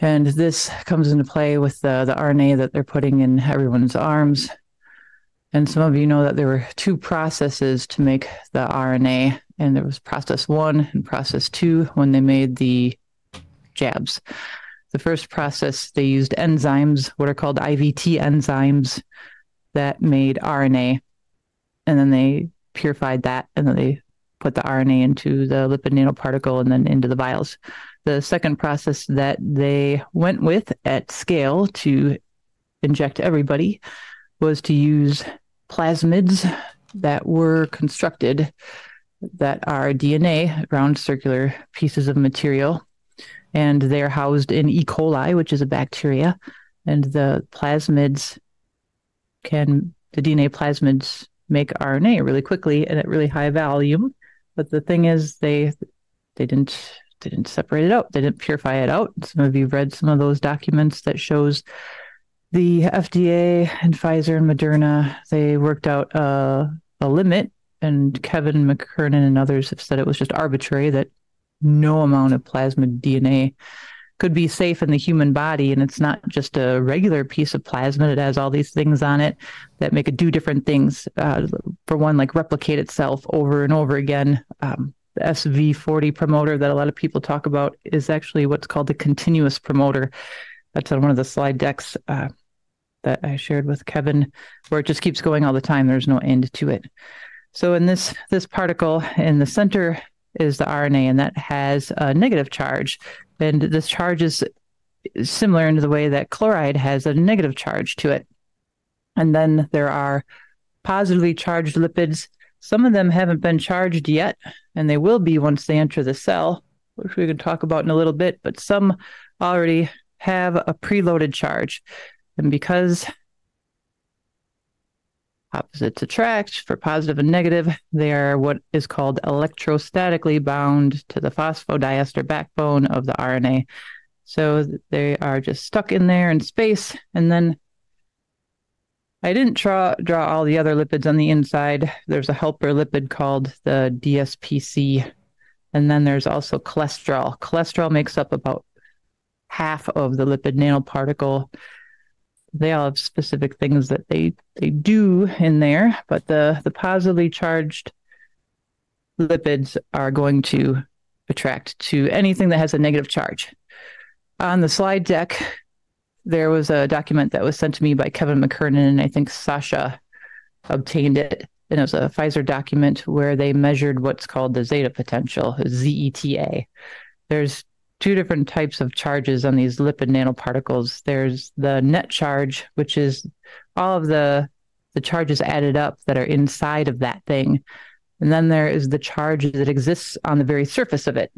And this comes into play with the, the RNA that they're putting in everyone's arms. And some of you know that there were two processes to make the RNA, and there was process one and process two when they made the jabs. The first process, they used enzymes, what are called IVT enzymes, that made RNA. And then they purified that, and then they put the RNA into the lipid nanoparticle and then into the vials. The second process that they went with at scale to inject everybody was to use plasmids that were constructed that are DNA, round circular pieces of material and they're housed in E. coli, which is a bacteria. And the plasmids can, the DNA plasmids make RNA really quickly and at really high volume. But the thing is, they they didn't they didn't separate it out. They didn't purify it out. Some of you have read some of those documents that shows the FDA and Pfizer and Moderna they worked out a, a limit, and Kevin McKernan and others have said it was just arbitrary that no amount of plasmid DNA could be safe in the human body. And it's not just a regular piece of plasmid, it has all these things on it that make it do different things. Uh, for one, like replicate itself over and over again. Um, the SV40 promoter that a lot of people talk about is actually what's called the continuous promoter. That's on one of the slide decks uh, that I shared with Kevin, where it just keeps going all the time. There's no end to it. So in this this particle in the center is the RNA, and that has a negative charge. And this charge is similar in the way that chloride has a negative charge to it. And then there are positively charged lipids. Some of them haven't been charged yet, and they will be once they enter the cell, which we can talk about in a little bit. But some already have a preloaded charge. And because Opposites attract for positive and negative. They are what is called electrostatically bound to the phosphodiester backbone of the RNA. So they are just stuck in there in space. And then I didn't draw draw all the other lipids on the inside. There's a helper lipid called the DSPC. And then there's also cholesterol. Cholesterol makes up about half of the lipid nanoparticle they all have specific things that they they do in there, but the the positively charged lipids are going to attract to anything that has a negative charge. On the slide deck, there was a document that was sent to me by Kevin McKernan, and I think Sasha obtained it. And it was a Pfizer document where they measured what's called the zeta potential, ZETA. There's two different types of charges on these lipid nanoparticles. There's the net charge, which is all of the the charges added up that are inside of that thing. And then there is the charge that exists on the very surface of it.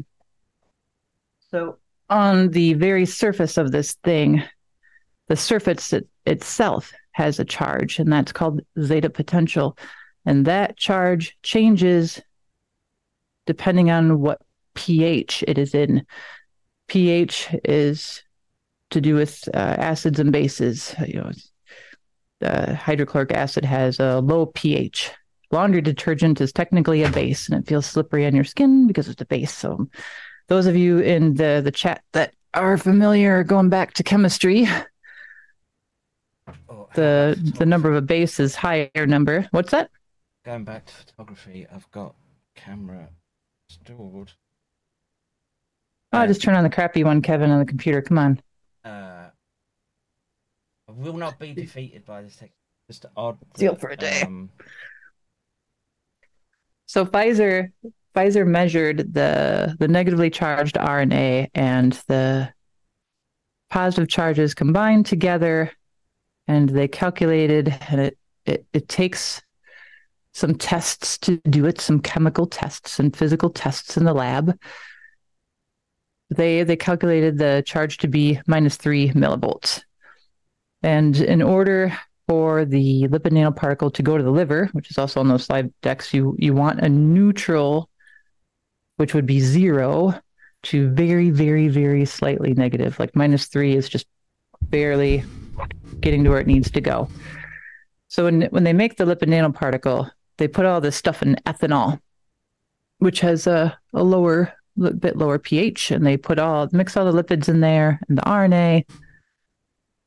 So on the very surface of this thing, the surface it, itself has a charge, and that's called zeta potential. And that charge changes depending on what pH it is in pH is to do with uh, acids and bases. You know, the hydrochloric acid has a low pH. Laundry detergent is technically a base, and it feels slippery on your skin because it's a base. So, those of you in the the chat that are familiar going back to chemistry, oh, the the number of a base is higher number. What's that? Going back to photography, I've got camera stored Oh, just turn on the crappy one, Kevin, on the computer. Come on. Uh, I will not be defeated by this. Tech. Just odd. Deal for a day. Um... So Pfizer, Pfizer measured the the negatively charged RNA and the positive charges combined together, and they calculated, and it it, it takes some tests to do it, some chemical tests and physical tests in the lab they they calculated the charge to be minus three millivolts. And in order for the lipid nanoparticle to go to the liver, which is also on those slide decks, you you want a neutral, which would be zero, to very, very, very slightly negative. Like minus three is just barely getting to where it needs to go. So when when they make the lipid nanoparticle, they put all this stuff in ethanol, which has a, a lower bit lower pH, and they put all mix all the lipids in there and the RNA,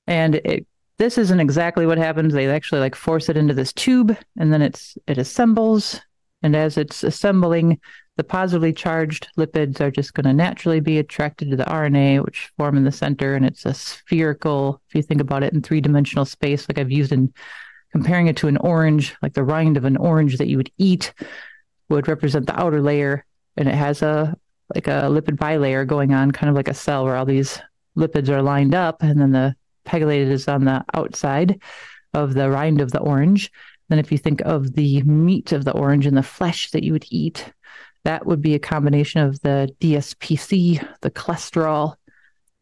and it this isn't exactly what happens. They actually like force it into this tube, and then it's it assembles, and as it's assembling, the positively charged lipids are just going to naturally be attracted to the RNA, which form in the center, and it's a spherical. If you think about it in three dimensional space, like I've used in comparing it to an orange, like the rind of an orange that you would eat would represent the outer layer, and it has a like a lipid bilayer going on, kind of like a cell where all these lipids are lined up, and then the pegylated is on the outside of the rind of the orange. Then, if you think of the meat of the orange and the flesh that you would eat, that would be a combination of the DSPC, the cholesterol,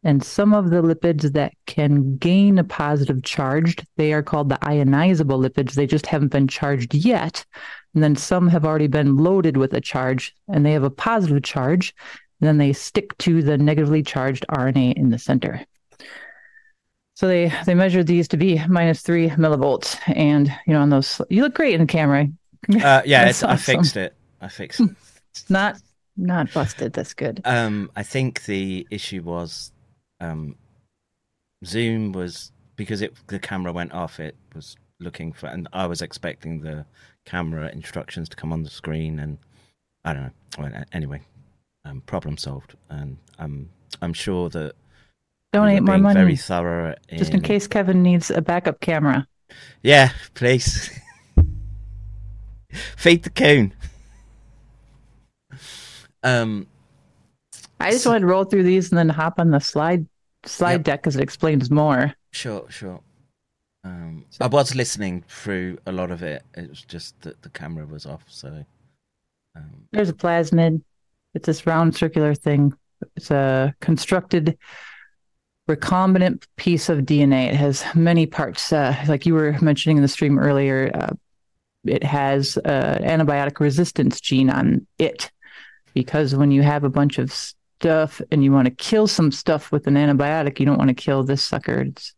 and some of the lipids that can gain a positive charge. They are called the ionizable lipids. They just haven't been charged yet. And then some have already been loaded with a charge and they have a positive charge. Then they stick to the negatively charged RNA in the center. So they they measured these to be minus three millivolts, and you know on those you look great in the camera. Uh, yeah, awesome. I fixed it. I fixed it. not not busted. That's good. Um, I think the issue was, um, Zoom was because it the camera went off. It was looking for, and I was expecting the camera instructions to come on the screen, and I don't know. Anyway, um, problem solved, and I'm I'm sure that donate more money. Very thorough, in... just in case Kevin needs a backup camera. Yeah, please. Feed the coon. Um, I just so, wanted to roll through these and then hop on the slide slide yep. deck because it explains more. Sure, sure. Um, I was listening through a lot of it. It was just that the camera was off. So um, there's a plasmid. It's this round circular thing. It's a constructed recombinant piece of DNA. It has many parts. Uh, like you were mentioning in the stream earlier, uh, it has an antibiotic resistance gene on it because when you have a bunch of stuff and you want to kill some stuff with an antibiotic, you don't want to kill this sucker. It's,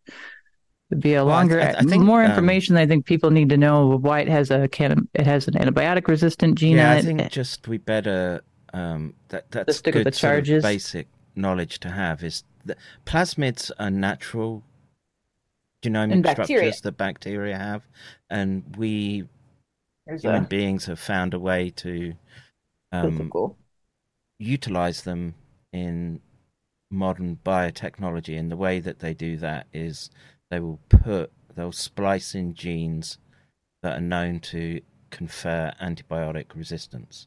it'd be a longer, well, I, I think, more um, information. Um, I think people need to know why it has a can. It has an antibiotic resistant gene. Yeah, I think just we better. Um, that that's good the charges. Sort of basic knowledge to have is that plasmids are natural genomic structures that bacteria have, and we There's human a... beings have found a way to um, utilize them in modern biotechnology. And the way that they do that is they will put, they'll splice in genes that are known to confer antibiotic resistance.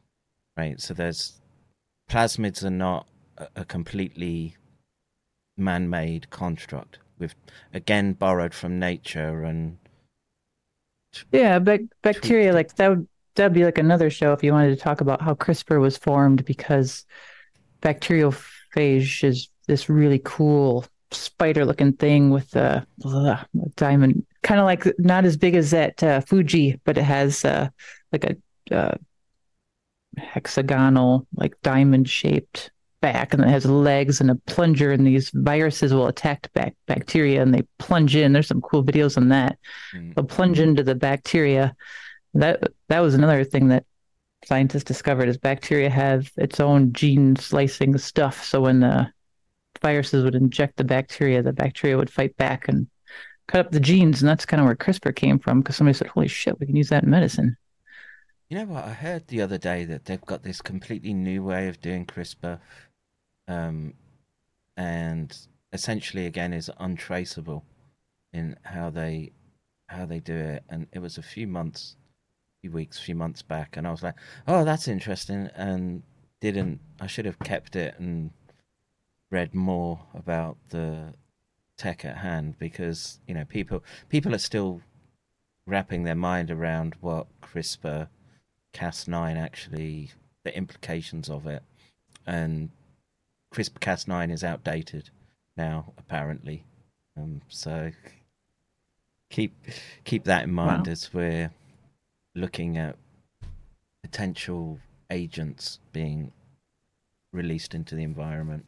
Right. So there's plasmids are not a, a completely man made construct. We've again borrowed from nature and yeah, but bacteria like that would that'd be like another show if you wanted to talk about how CRISPR was formed because bacteriophage is this really cool spider looking thing with a, a diamond kind of like not as big as that uh, Fuji, but it has uh, like a uh, hexagonal, like diamond shaped back, and it has legs and a plunger. And these viruses will attack back bacteria, and they plunge in. There's some cool videos on that. Mm. They'll plunge into the bacteria, that that was another thing that scientists discovered is bacteria have its own gene slicing stuff. So when the viruses would inject the bacteria, the bacteria would fight back and cut up the genes, and that's kind of where CRISPR came from. Because somebody said, "Holy shit, we can use that in medicine." You know what? I heard the other day that they've got this completely new way of doing CRISPR, um, and essentially again is untraceable in how they how they do it. And it was a few months few weeks, few months back, and I was like, "Oh, that's interesting," and didn't. I should have kept it and read more about the tech at hand because you know people people are still wrapping their mind around what CRISPR Cas9 actually the implications of it, and CRISPR Cas9 is outdated now apparently, um, so keep keep that in mind wow. as we're looking at potential agents being released into the environment,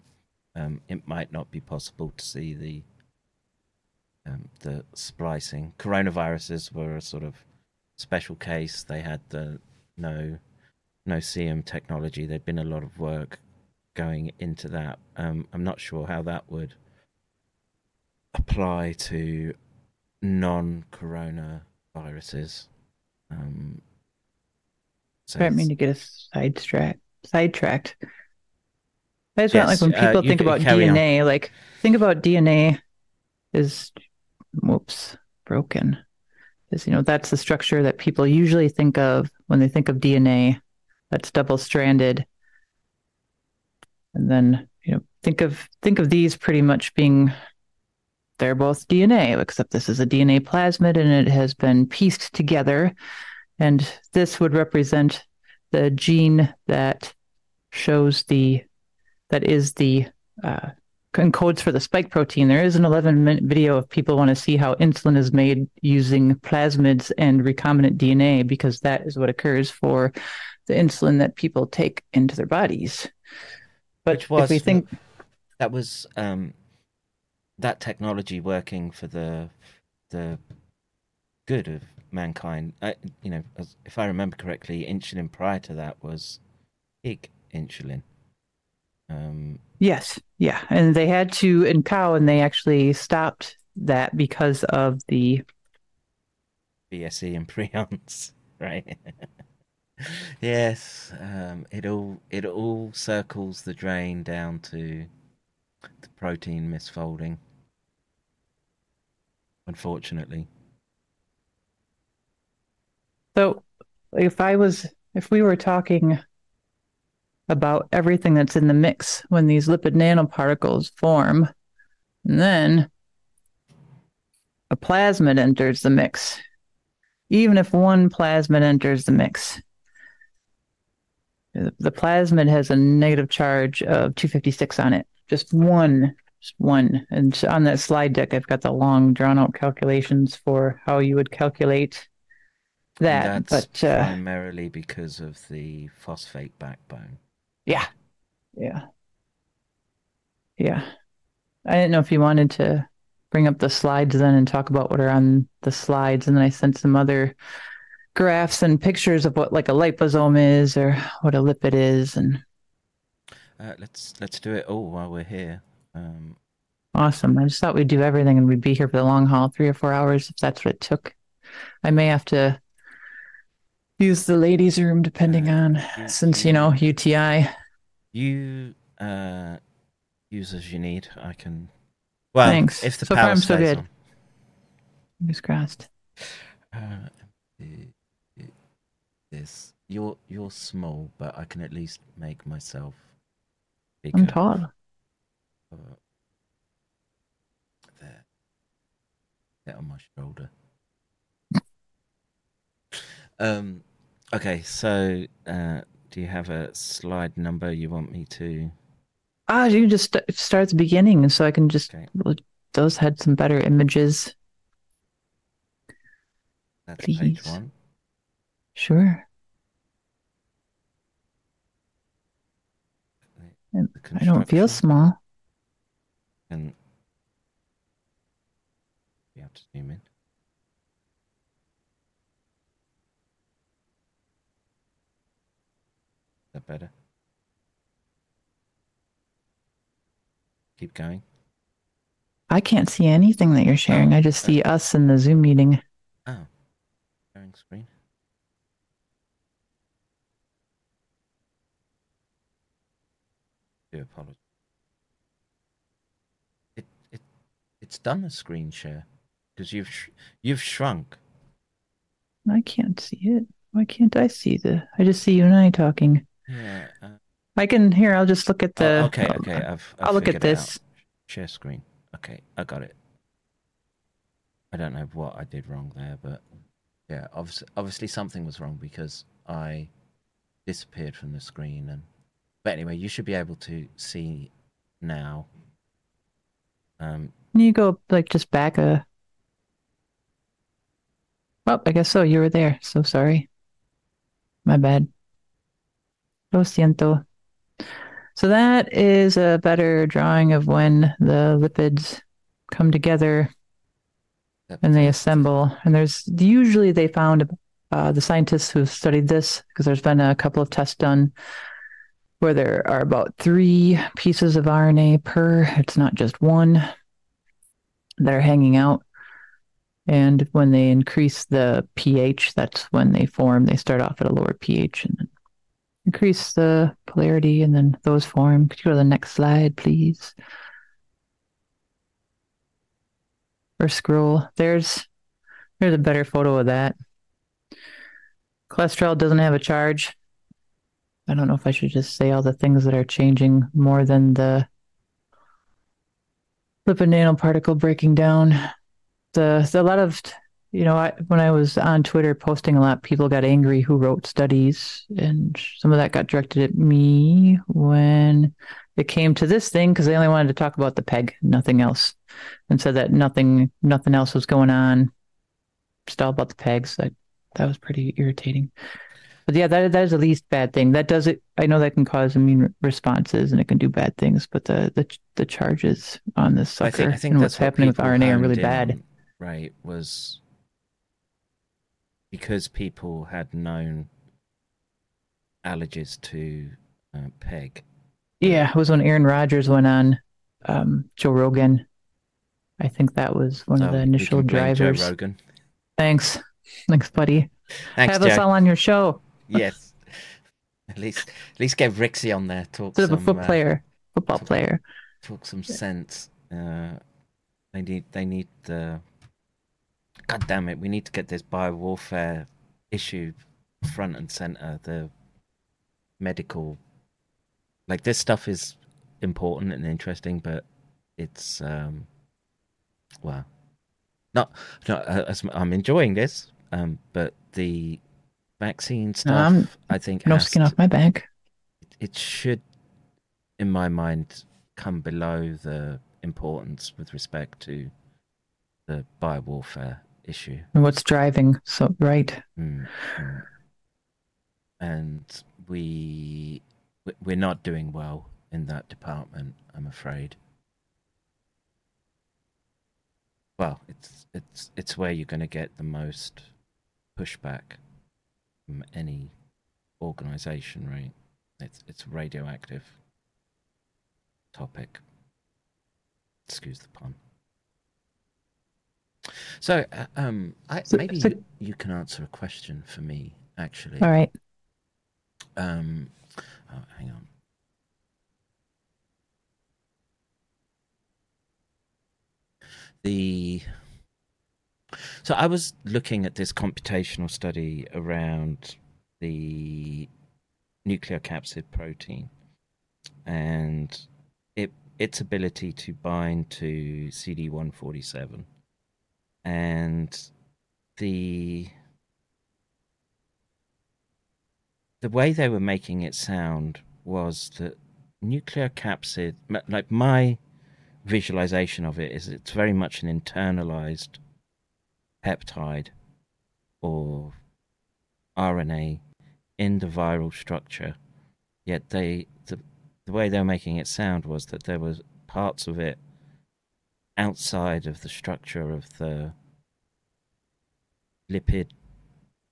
um, it might not be possible to see the um, the splicing. Coronaviruses were a sort of special case. They had the no no seum technology. There'd been a lot of work going into that. Um, I'm not sure how that would apply to non-corona viruses. Um, so I mean to get us sidetracked. Sidetracked. I just Yes, meant like when uh, people you think about carry on. DNA, like think about DNA is whoops broken. Is you know that's the structure that people usually think of when they think of DNA. That's double stranded. And then you know think of think of these pretty much being they're both DNA, except this is a DNA plasmid and it has been pieced together. And this would represent the gene that shows the that is the uh, encodes for the spike protein. There is an 11 minute video if people want to see how insulin is made using plasmids and recombinant DNA, because that is what occurs for the insulin that people take into their bodies. But Which was if we think that was um, that technology working for the the good of mankind. I, you know, as, if I remember correctly, insulin prior to that was pig insulin. Um, Yes, yeah, and they had to in cow, and they actually stopped that because of the BSE and prions, right? yes, um, it all it all circles the drain down to the protein misfolding. Unfortunately, So, if I was, if we were talking about everything that's in the mix when these lipid nanoparticles form, and then a plasmid enters the mix, even if one plasmid enters the mix, the plasmid has a negative charge of 256 on it. Just one, just one. And on that slide deck, I've got the long, drawn out calculations for how you would calculate that. And that's but uh, primarily because of the phosphate backbone. Yeah. Yeah. Yeah. I didn't know if you wanted to bring up the slides then and talk about what are on the slides. And then I sent some other graphs and pictures of what like a liposome is or what a lipid is. And Uh, let's let's do it all while we're here. Um, awesome. I just thought we'd do everything and we'd be here for the long haul, three or four hours if that's what it took. I may have to use the ladies' room depending on since, you know, UTI. you uh, use as you need. I can. Well, Thanks. if the So power far, I'm so good. on. Fingers crossed. Uh, this you're you're small, but I can at least make myself bigger. I'm tall. Uh, there, there on my shoulder. Um. Okay, so uh, do you have a slide number you want me to? Ah, you can just st- start at the beginning, so I can just. well, Those had some better images. That's page Please. one. Sure. I don't feel small. And you have to zoom in. That better? Keep going. I can't see anything that you're sharing. Oh, I just see us in the Zoom meeting. Oh, sharing screen. Do apologize. It it it's done a screen share because you've sh- you've shrunk. I can't see it. Why can't I see the? I just see you and I talking. Yeah. Uh, I can here. I'll just look at the. oh, okay, okay. I've, I've I'll look at this. Share screen. Okay, I got it. I don't know what I did wrong there, but yeah, obviously, obviously something was wrong because I disappeared from the screen. And but anyway, you should be able to see now. Um, Can you go like just back a? Oh, I guess so. You were there. So sorry. My bad. Lo siento. So that is a better drawing of when the lipids come together and they assemble. And there's usually they found uh, the scientists who've studied this because there's been a couple of tests done where there are about three pieces of RNA per. It's not just one that are hanging out. And when they increase the pH, that's when they form. They start off at a lower pH and then increase the polarity, and then those form. Could you go to the next slide, please? Or scroll. There's there's a better photo of that. Cholesterol doesn't have a charge. I don't know if I should just say all the things that are changing more than the lipid nanoparticle breaking down. The, the a lot of you know, I, when I was on Twitter posting a lot, people got angry who wrote studies, and some of that got directed at me when it came to this thing because they only wanted to talk about the peg, nothing else, and said that nothing, nothing else was going on. Just all about the pegs. That that was pretty irritating. But yeah, that that is the least bad thing. That does it. I know that can cause immune responses and it can do bad things, but the the the charges on this sucker I think, I think and what's happening with RNA are really bad. right? Was because people had known allergies to uh, PEG. Yeah, it was when Aaron Rodgers went on um, Joe Rogan. I think that was one oh, of the initial drivers. Joe Rogan. Thanks, thanks, buddy. Thanks, Have Joe. us all on your show. yes, at least at least get Rixie on there. Talk Instead some, of a foot uh, player, football talk, player. Talk some sense. Uh, they need they need the God damn it, we need to get this biowarfare issue front and center. The medical, like this stuff is important and interesting, but it's, um, well, not, not uh, I'm enjoying this, um, but the vaccine stuff, I think, no skin off my back. It should, in my mind, come below the importance with respect to the biowarfare issue. And what's driving? So right. Mm, And we we're not doing well in that department. I'm afraid. Well, it's it's it's where you're going to get the most pushback from any organization, right? It's it's radioactive topic. Excuse the pun. So, uh, um, I, so, maybe so, you, you, can answer a question for me, actually. All right. Um, oh, hang on. The so I was looking at this computational study around the nucleocapsid protein and it its ability to bind to CD147 and the the way they were making it sound was that nuclear capsid like my visualization of it is it's very much an internalized peptide or RNA in the viral structure. Yet they the, the way they were making it sound was that there was parts of it outside of the structure of the lipid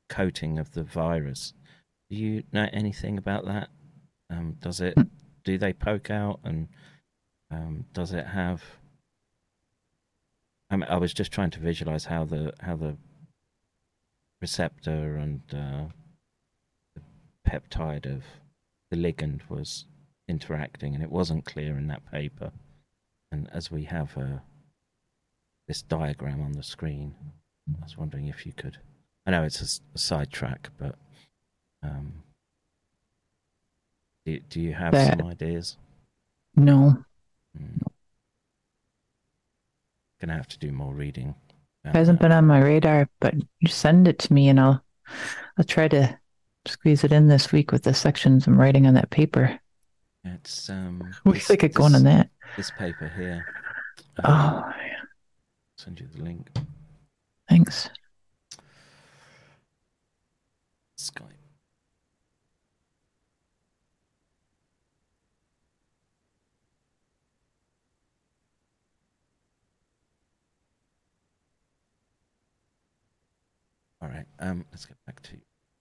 coating of the virus. Do you know anything about that? Um, does it? Do they poke out, and um, does it have? I, mean, I was just trying to visualize how the how the receptor and uh, the peptide of the ligand was interacting, and it wasn't clear in that paper. And as we have a this diagram on the screen. I was wondering if you could. I know it's a, a sidetrack, but um, do, do you have that, some ideas? No. Mm. Gonna have to do more reading. It Hasn't that. been on my radar, but you send it to me, and I'll I'll try to squeeze it in this week with the sections I'm writing on that paper. It's um. We could get going on that. This paper here. Um, oh, yeah send you the link. Thanks. Skype. All right. Um, let's get back to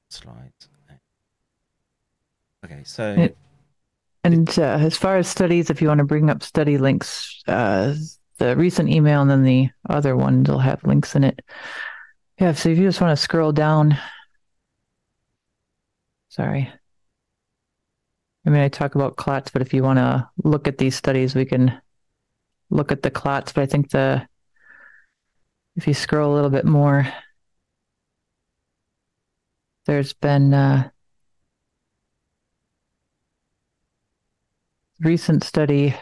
slides. Okay, so. It, and uh, as far as studies, if you want to bring up study links, uh, the recent email and then the other one will have links in it. Yeah, so if you just want to scroll down, sorry. I mean, I talk about clots, but if you want to look at these studies, we can look at the clots. But I think the if you scroll a little bit more, there's been uh, recent study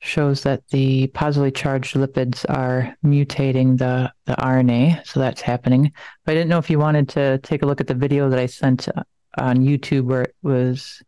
shows that the positively charged lipids are mutating the, the RNA, so that's happening. But I didn't know if you wanted to take a look at the video that I sent uh, on YouTube where it was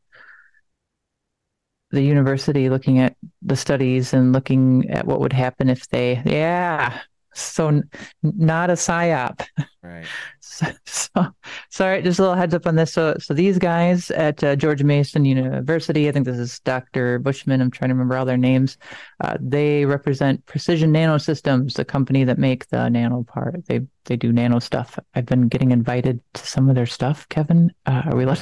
the university looking at the studies and looking at what would happen if they, yeah, so n- not a psyop. right. So, so, sorry, just a little heads up on this. So, so these guys at uh, George Mason University, I think this is Dr. Bushman. I'm trying to remember all their names. Uh, they represent Precision Nanosystems, the company that make the nano part. They they do nano stuff. I've been getting invited to some of their stuff. Kevin, uh, are we let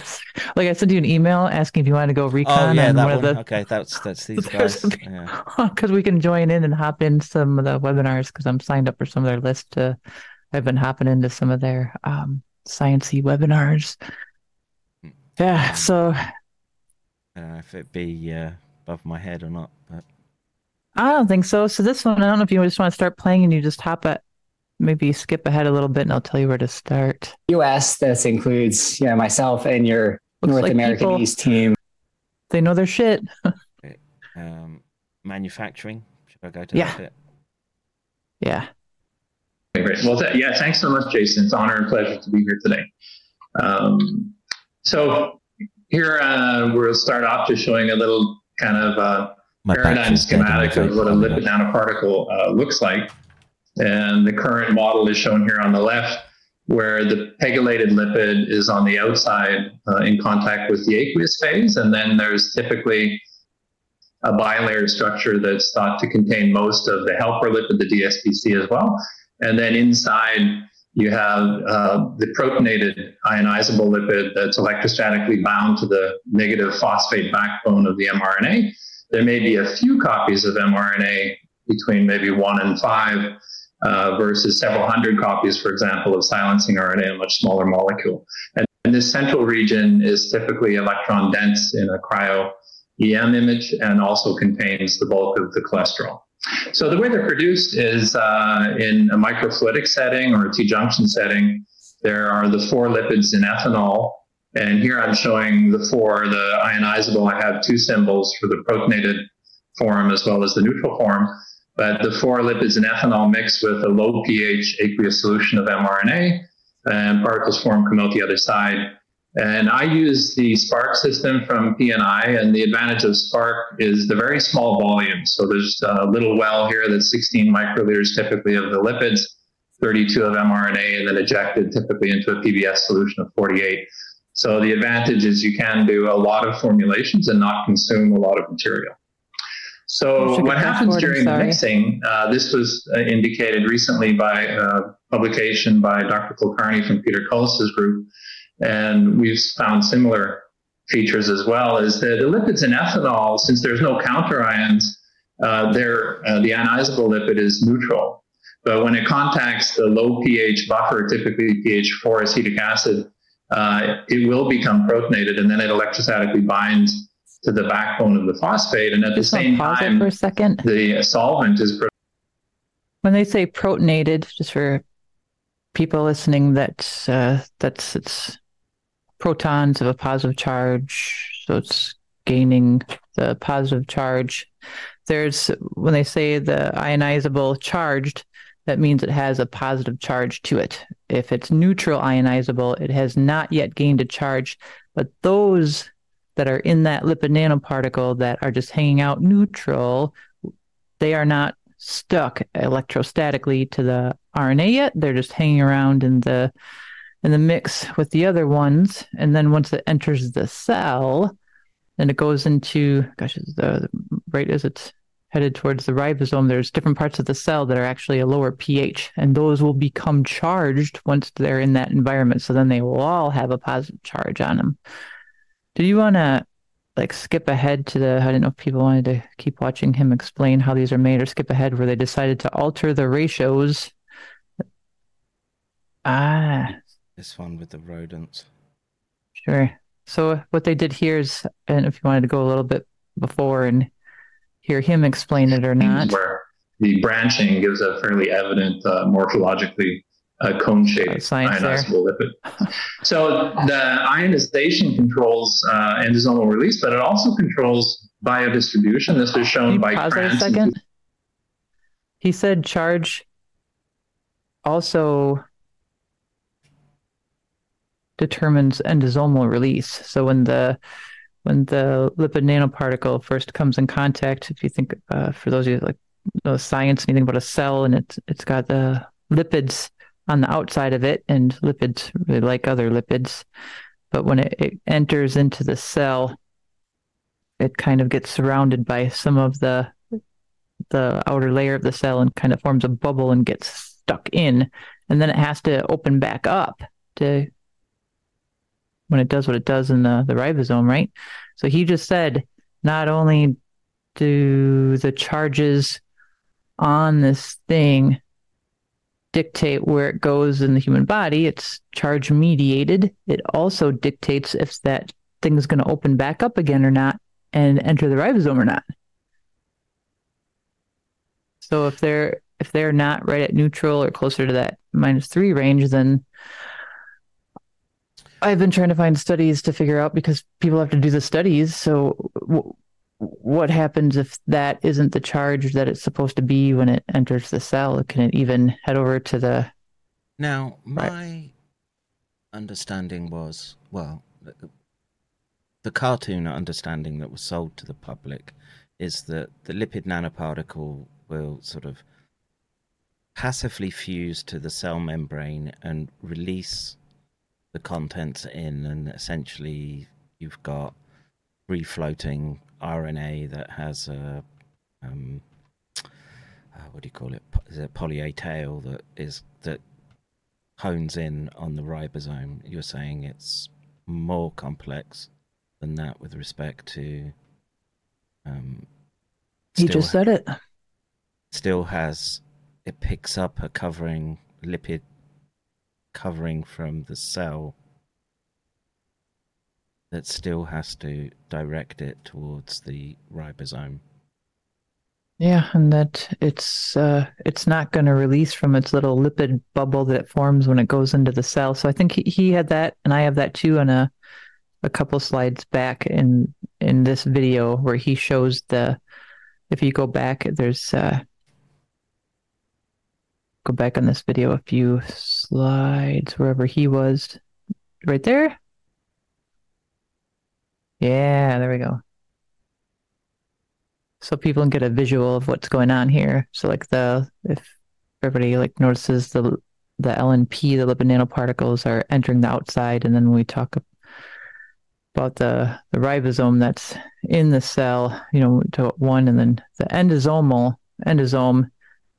like I sent you an email asking if you wanted to go recon Oh yeah, that one, the Okay, that's that's these guys. a- Yeah. because we can join in and hop in some of the webinars because I'm signed up for some of their list. To, I've been hopping into some of their um, sciencey webinars. Yeah, so I don't know if it'd be uh, above my head or not, but I don't think so. So this one, I don't know if you just want to start playing and you just hop at, maybe skip ahead a little bit, and I'll tell you where to start. US. This includes you know, myself and your Looks North like American people- East team. They know their shit. um, manufacturing. Should I go to Yeah. that bit? yeah. Great. Well, th- yeah, thanks so much, Jason. It's an honor and pleasure to be here today. Um, so here uh, we'll start off just showing a little kind of uh, paradigm battery's dead on my schematic of what a lipid nanoparticle uh, looks like. And the current model is shown here on the left, where the pegylated lipid is on the outside uh, in contact with the aqueous phase. And then there's typically a bilayer structure that's thought to contain most of the helper lipid, the DSPC as well. And then inside, you have uh, the protonated ionizable lipid that's electrostatically bound to the negative phosphate backbone of the mRNA. There may be a few copies of mRNA between maybe one and five uh, versus several hundred copies, for example, of silencing RNA, a much smaller molecule. And, and this central region is typically electron dense in a cryo EM image and also contains the bulk of the cholesterol. So the way they're produced is uh, in a microfluidic setting or a T-junction setting. There are the four lipids in ethanol, and here I'm showing the four. The ionizable, I have two symbols for the protonated form as well as the neutral form. But the four lipids in ethanol mix with a low pH aqueous solution of mRNA, and particles form come out the other side. And I use the Spark system from PNI, and the advantage of Spark is the very small volume. So there's a little well here that's 16 microliters typically of the lipids, 32 of mRNA, and then ejected typically into a PBS solution of 48. So the advantage is you can do a lot of formulations and not consume a lot of material. So what happens during the sorry. mixing? Uh, this was uh, indicated recently by a publication by Dr. Kulkarni from Peter Cullis's group, and we've found similar features as well. Is that the lipids in ethanol, since there's no counterions, uh, they're, uh, the ionizable lipid is neutral. But when it contacts the low pH buffer, typically pH 4 acetic acid, uh, it will become protonated and then it electrostatically binds to the backbone of the phosphate. And at the Just wanna same pause time, for a second. the solvent is pro- When they say protonated, just for people listening, that's uh, that's it's protons of a positive charge, so it's gaining the positive charge. There's when they say the ionizable charged, that means it has a positive charge to it. If it's neutral ionizable, it has not yet gained a charge. But those that are in that lipid nanoparticle that are just hanging out neutral, they are not stuck electrostatically to the RNA yet. They're just hanging around in the in the mix with the other ones. And then once it enters the cell, then it goes into gosh, is the right is it headed towards the ribosome, there's different parts of the cell that are actually a lower pH, and those will become charged once they're in that environment. So then they will all have a positive charge on them. Did you want to like skip ahead to the? I didn't know if people wanted to keep watching him explain how these are made, or skip ahead where they decided to alter the ratios. Ah, This one with the rodents. Sure. So what they did here is, and if you wanted to go a little bit before and hear him explain it or not. where the branching gives a fairly evident uh, morphologically uh, cone-shaped science there. ionizable lipid. So the ionization controls uh, endosomal release, but it also controls biodistribution. This was shown by Pause that a second. He said charge also determines endosomal release. So when the when the lipid nanoparticle first comes in contact, if you think uh, for those of you like know science, you about a cell and it's it's got the lipids on the outside of it, and lipids really like other lipids, but when it, it enters into the cell, it kind of gets surrounded by some of the the outer layer of the cell and kind of forms a bubble and gets stuck in, and then it has to open back up to when it does what it does in the, the ribosome, right? So he just said not only do the charges on this thing dictate where it goes in the human body, it's charge mediated. It also dictates if that thing is going to open back up again or not and enter the ribosome or not. So if they're if they're not right at neutral or closer to that minus three range, then I've been trying to find studies to figure out because people have to do the studies. So, w- what happens if that isn't the charge that it's supposed to be when it enters the cell? Can it even head over to the? Now, my understanding was well, the cartoon understanding that was sold to the public is that the lipid nanoparticle will sort of passively fuse to the cell membrane and release the contents in, and essentially you've got free floating RNA that has a um, uh, what do you call it? Po- it poly A tail that is that hones in on the ribosome? You're saying it's more complex than that with respect to. Um, You just said it. still has it picks up a covering lipid covering from the cell that still has to direct it towards the ribosome. Yeah, and that it's uh, it's not going to release from its little lipid bubble that it forms when it goes into the cell. So I think he, he had that, and I have that too, on a a couple slides back in in this video where he shows the. If you go back, there's uh, go back on this video a few slides wherever he was, right there. Yeah, there we go. So people can get a visual of what's going on here. So like the if everybody like notices the the LNP, the lipid nanoparticles are entering the outside, and then we talk about the the ribosome that's in the cell, you know, to one, and then the endosomal endosome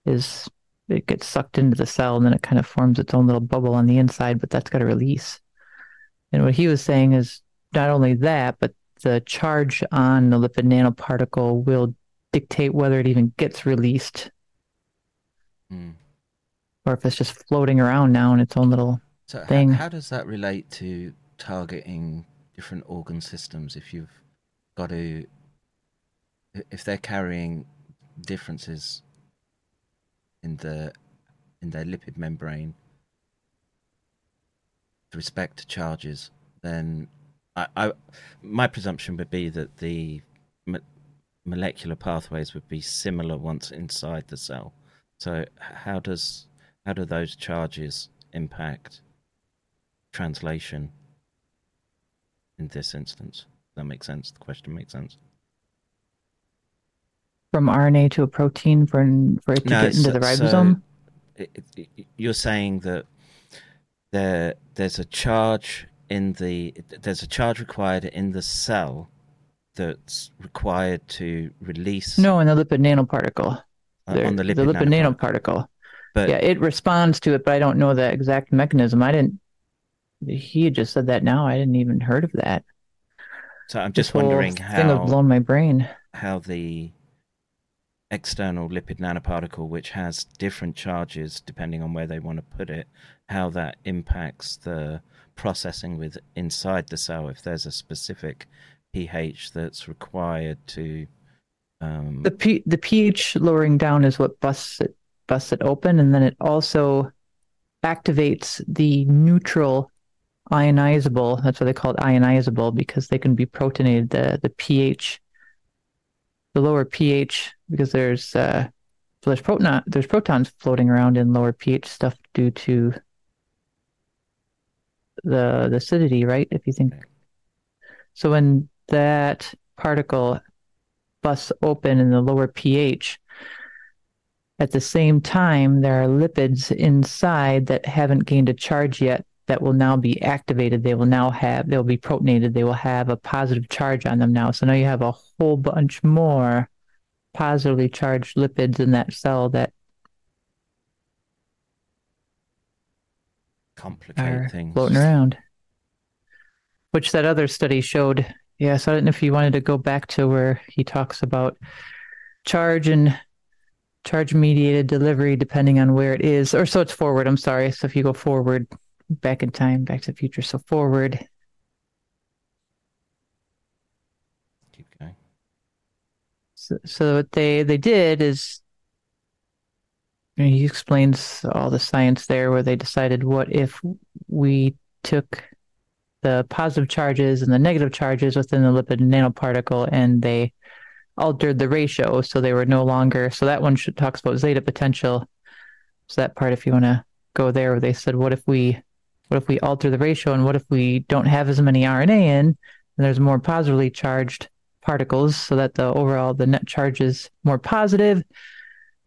is it gets sucked into the cell, and then it kind of forms its own little bubble on the inside, but that's got to release. And what he was saying is not only that, but the charge on the lipid nanoparticle will dictate whether it even gets released Hmm. or if it's just floating around now in its own little So how, thing. how does that relate to targeting different organ systems if you've got to if they're carrying differences in the in their lipid membrane with respect to charges then I, I my presumption would be that the mo- molecular pathways would be similar once inside the cell so how does how do those charges impact translation in this instance. That makes sense. The question makes sense. From RNA to a protein for for it to No, get into so- the ribosome. so it, it, you're saying that there there's a charge in the there's a charge required in the cell that's required to release No, in the lipid nanoparticle. uh, on the lipid, the lipid nanoparticle. nanoparticle. But yeah, it responds to it, but I don't know the exact mechanism. I didn't. He had just said that now. I didn't even heard of that. so I'm just wondering thing how have blown my brain. how the external lipid nanoparticle, which has different charges depending on where they want to put it, how that impacts the processing with inside the cell. If there's a specific pH that's required to um, The P, the pH lowering down is what busts it busts it open, and then it also activates the neutral ionizable. That's why they call it ionizable because they can be protonated. The the pH, the lower pH, because there's uh, there's proton there's protons floating around in lower pH stuff due to the the acidity, right? If you think so, when that particle busts open in the lower pH. At the same time, there are lipids inside that haven't gained a charge yet that will now be activated. They will now have, they'll be protonated. They will have a positive charge on them now. So now you have a whole bunch more positively charged lipids in that cell that complicate are things. floating around. Which that other study showed. Yeah, so I don't know if you wanted to go back to where he talks about charge and charge mediated delivery depending on where it is. Or so it's forward, I'm sorry. So if you go forward back in time, back to the future, so forward. Keep going. So, so what they they did is you know, he explains all the science there where they decided what if we took the positive charges and the negative charges within the lipid nanoparticle and they altered the ratio so they were no longer so that one should, talks about zeta potential so that part if you want to go there where they said what if we what if we alter the ratio and what if we don't have as many rna in and there's more positively charged particles so that the overall the net charge is more positive?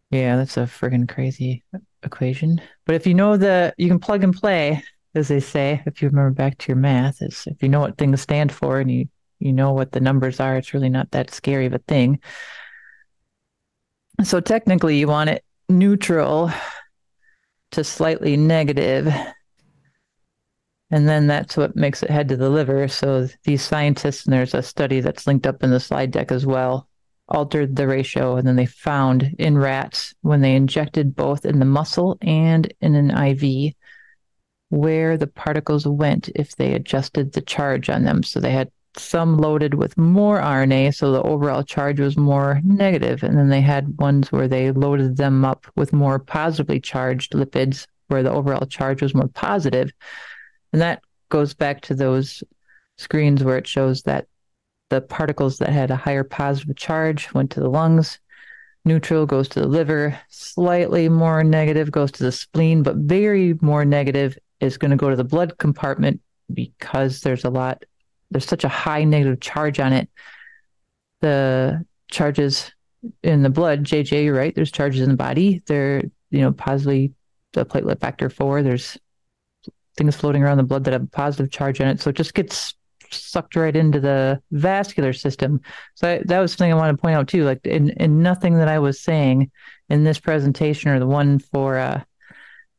Yeah that's a friggin' crazy equation. But if you know the you can plug and play as they say if you remember back to your math is if you know what things stand for and you you know what the numbers are it's really not that scary of a thing. So technically you want it neutral to slightly negative and then that's what makes it head to the liver so these scientists and there's a study that's linked up in the slide deck as well altered the ratio and then they found in rats when they injected both in the muscle and in an iv where the particles went if they adjusted the charge on them so they had some loaded with more RNA, so the overall charge was more negative. And then they had ones where they loaded them up with more positively charged lipids, where the overall charge was more positive. And that goes back to those screens where it shows that the particles that had a higher positive charge went to the lungs, neutral goes to the liver, slightly more negative goes to the spleen, but very more negative is going to go to the blood compartment because there's a lot there's such a high negative charge on it. The charges in the blood, JJ, you're right. There's charges in the body. They're, you know, positively the platelet factor four. There's things floating around the blood that have a positive charge in it. So it just gets sucked right into the vascular system. So I, that was something I want to point out too. Like in, in nothing that I was saying in this presentation or the one for uh,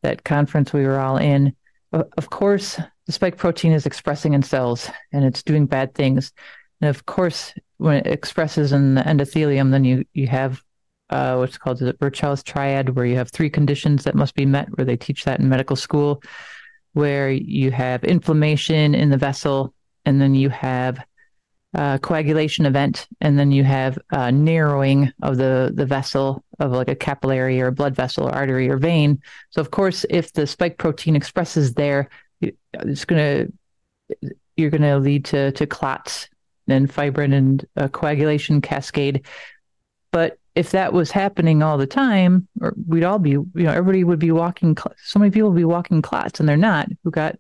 that conference we were all in, of course, the spike protein is expressing in cells and it's doing bad things. And of course, when it expresses in the endothelium, then you, you have uh, what's called the Virchow's triad, where you have three conditions that must be met, where they teach that in medical school, where you have inflammation in the vessel, and then you have coagulation event, and then you have narrowing of the, the vessel of like a capillary or a blood vessel or artery or vein. So, of course, if the spike protein expresses there, it's to you're going to lead to to clots and fibrin and uh, coagulation cascade. But if that was happening all the time, or we'd all be, you know, everybody would be walking. So many people would be walking clots, and they're not. Who got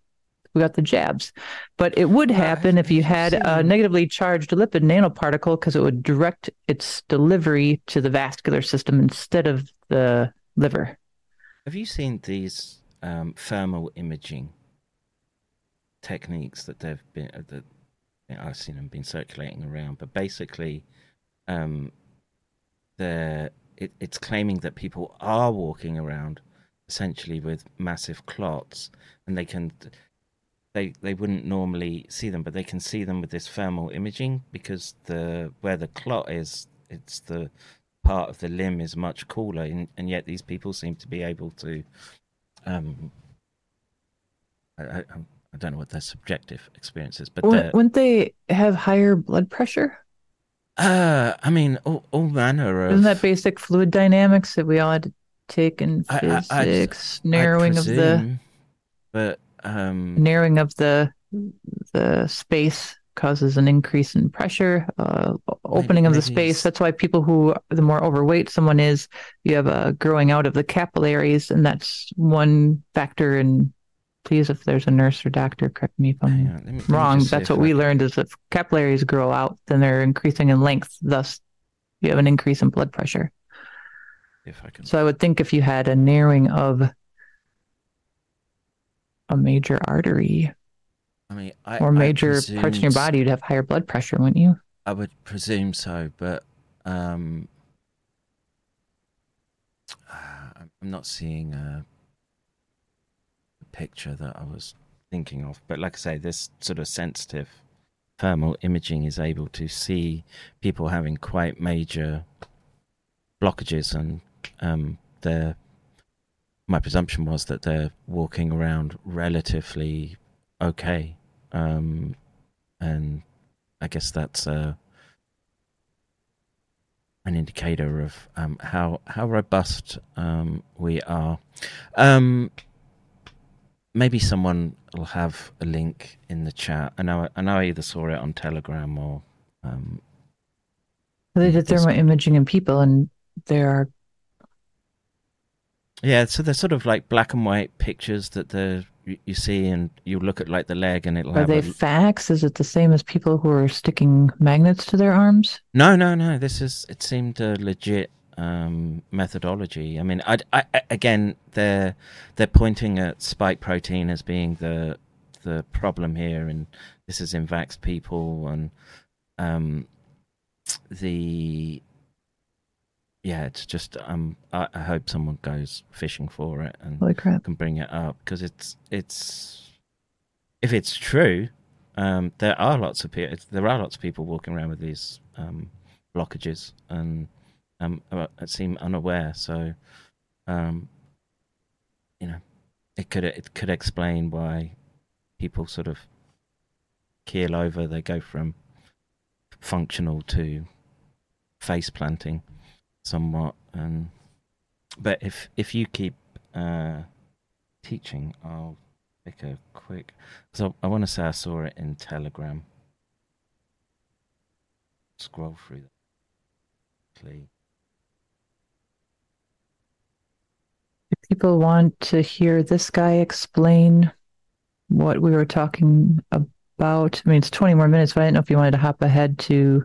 who got the jabs? But it would happen if you had a negatively charged lipid nanoparticle because it would direct its delivery to the vascular system instead of the liver. Have you seen these um, thermal imaging techniques that they've been uh, that I've seen them been circulating around, but basically, um, the it, it's claiming that people are walking around essentially with massive clots, and they can they they wouldn't normally see them, but they can see them with this thermal imaging because the where the clot is, it's the part of the limb is much cooler, and, and yet these people seem to be able to. Um, I, I, I don't know what their subjective experience is, but Wouldn't, wouldn't they have higher blood pressure? Uh, I mean, all, all manner of Isn't that basic fluid dynamics that we all had to take in I- I- physics? I'd narrowing of the but um, narrowing of the the space causes an increase in pressure uh, opening of the space that's why people who the more overweight someone is you have a growing out of the capillaries and that's one factor in please if there's a nurse or doctor correct me if i'm Hang on, let me- wrong that's what we learned is if capillaries grow out then they're increasing in length thus you have an increase in blood pressure if I can. so i would think if you had a narrowing of a major artery I mean, I, or major parts in your body, you'd have higher blood pressure, wouldn't you? I would presume so, but um, I'm I'm not seeing a picture that I was thinking of. But like I say, this sort of sensitive thermal imaging is able to see people having quite major blockages, and um, they're. My presumption was that they're walking around relatively okay, um, and I guess that's uh, an indicator of um, how how robust um, we are. Maybe someone will have a link in the chat. I know I know I either saw it on Telegram or um, They did thermal imaging in people, and there are yeah. So they're sort of like black and white pictures that the you, you see, and you look at like the leg, and it'll are they a, facts? Is it the same as people who are sticking magnets to their arms? No, no, no. This is it seemed a legit um, methodology. I mean, I, I, I- again, they're they're pointing at spike protein as being the the problem here, and this is in vax people, and um, the yeah, it's just um, I, I hope someone goes fishing for it and can bring it up because it's it's if it's true, um, there are lots of people. There are lots of people walking around with these um, blockages and um, seem unaware. So, um, you know, it could it could explain why people sort of keel over. They go from functional to face planting somewhat. But if if you keep uh, teaching, I'll take a quick. So I want to say I saw it in Telegram. Scroll through that. Please. People want to hear this guy explain what we were talking about, I mean, it's 20 more minutes, but I didn't know if you wanted to hop ahead to,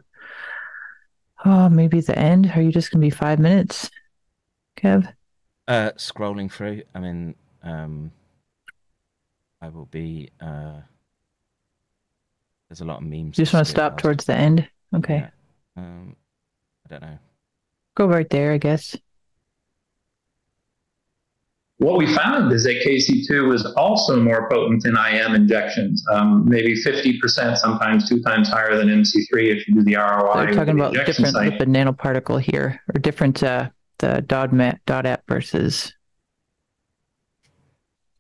oh, maybe the end. Are you just going to be five minutes, Kev? Uh, scrolling through. I mean, um, I will be. Uh, there's a lot of memes. You just want to stop towards the end? Okay. Yeah. Um, I don't know. Go right there, I guess. What we found is that KC2 was also more potent in IM injections, um, maybe 50%, sometimes two times higher than MC3 if you do the ROI. They're talking about different site. lipid nanoparticle here, or different uh, the DODMAT DODAP versus.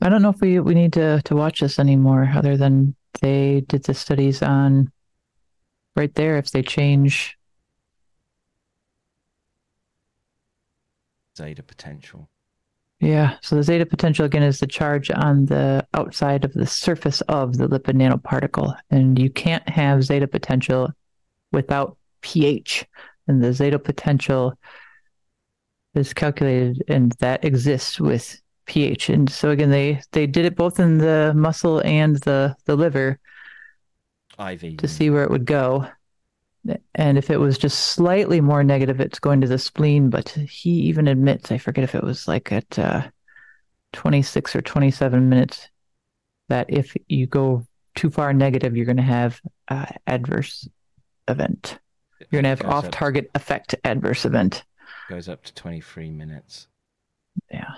I don't know if we we need to to watch this anymore, other than they did the studies on right there. If they change, Zeta potential. Yeah. So the zeta potential again is the charge on the outside of the surface of the lipid nanoparticle, and you can't have zeta potential without pH, and the zeta potential is calculated and that exists with pH. And so again, they they did it both in the muscle and the the liver IV. to see where it would go. And if it was just slightly more negative, it's going to the spleen. But he even admits, I forget if it was like at uh, 26 or 27 minutes, that if you go too far negative, you're going to have uh, adverse event. You're going to have off target effect adverse event. Goes up to 23 minutes. Yeah.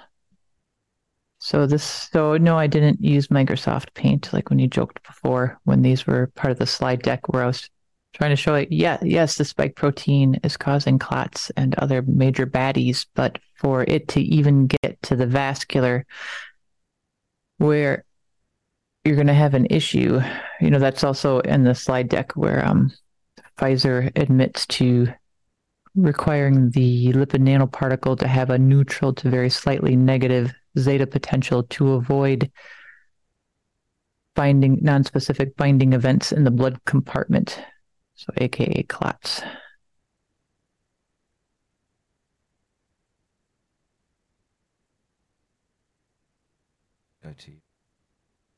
So this, so no, I didn't use Microsoft Paint like when you joked before when these were part of the slide deck where I was trying to show it. Yeah, yes, the spike protein is causing clots and other major baddies, but for it to even get to the vascular where you're going to have an issue, you know, that's also in the slide deck where um, Pfizer admits to requiring the lipid nanoparticle to have a neutral to very slightly negative zeta potential to avoid binding non-specific binding events in the blood compartment so aka clots Go to.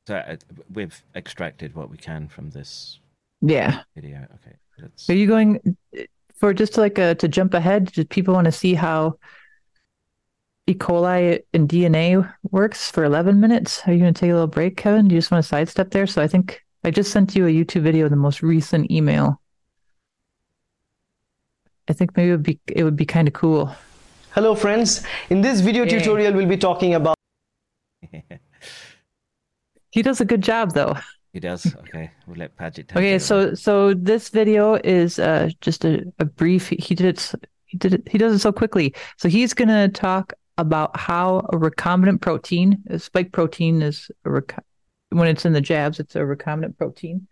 So uh, we've extracted what we can from this yeah video. Okay. Let's, are you going for just like a, to jump ahead do people want to see how E. coli and DNA works for 11 minutes. Are you going to take a little break, Kevin? Do you just want to sidestep there? So I think I just sent you a YouTube video, the most recent email. I think maybe it would be it would be kind of cool. Hello, friends. In this video Yay. tutorial, we'll be talking about. He does a good job, though. he does. Okay. We'll let Paget Okay, it. so so this video is uh, just a, a brief. He did it. He did it. He does it so quickly. So he's gonna talk about how a recombinant protein, a spike protein, is a rec- when it's in the jabs, it's a recombinant protein.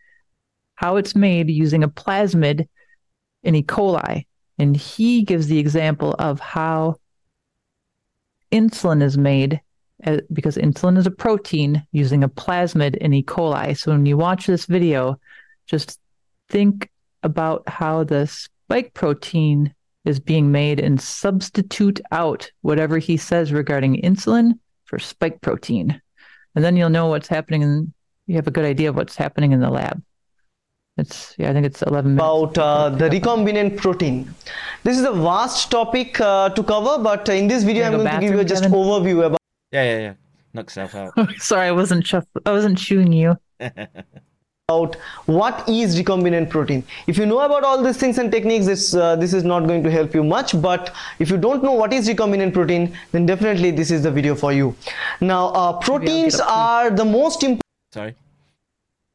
How it's made using a plasmid in E. coli, and he gives the example of how insulin is made uh, because insulin is a protein using a plasmid in E. coli. So when you watch this video, just think about how the spike protein is being made and substitute out whatever he says regarding insulin for spike protein. And then you'll know what's happening and you have a good idea of what's happening in the lab. It's yeah, I think it's 11 minutes. about uh, the recombinant protein. This is a vast topic uh, to cover, but in this video, I'm Wanna going to give you just Kevin? overview about. Yeah, yeah, yeah. Knock yourself out. Sorry, I wasn't chuff- I wasn't chewing you. about what is recombinant protein. If you know about all these things and techniques, this uh, this is not going to help you much. But if you don't know what is recombinant protein, then definitely this is the video for you. Now, uh, proteins are the most important. Sorry.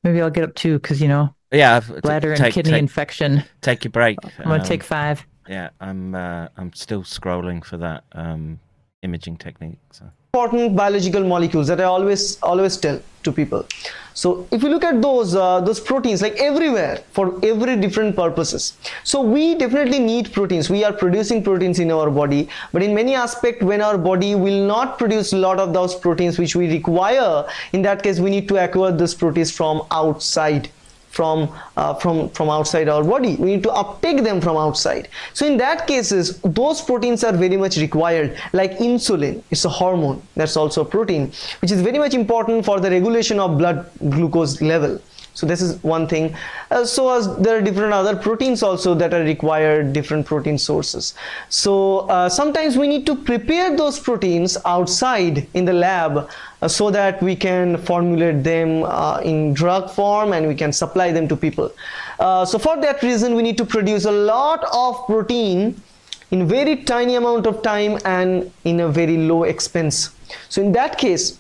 Maybe I'll get up too because you know Yeah. I've- t- bladder and take- kidney take- infection. Take your break. I'm gonna Um, take five. Yeah, I'm. Uh, I'm still scrolling for that um, imaging technique. So. important biological molecules that I always always tell to people. So if you look at those uh, those proteins like everywhere for every different purposes. So we definitely need proteins. We are producing proteins in our body, but in many aspect, when our body will not produce a lot of those proteins which we require, in that case we need to acquire those proteins from outside from uh, from from outside our body. We need to uptake them from outside. So in that cases those proteins are very much required like insulin. It's a hormone. That's also a protein which is very much important for the regulation of blood glucose level so this is one thing. Uh, so as there are different other proteins also that are required different protein sources. So uh, sometimes we need to prepare those proteins outside in the lab uh, so that we can formulate them uh, in drug form and we can supply them to people. Uh, so for that reason we need to produce a lot of protein in very tiny amount of time and in a very low expense. So in that case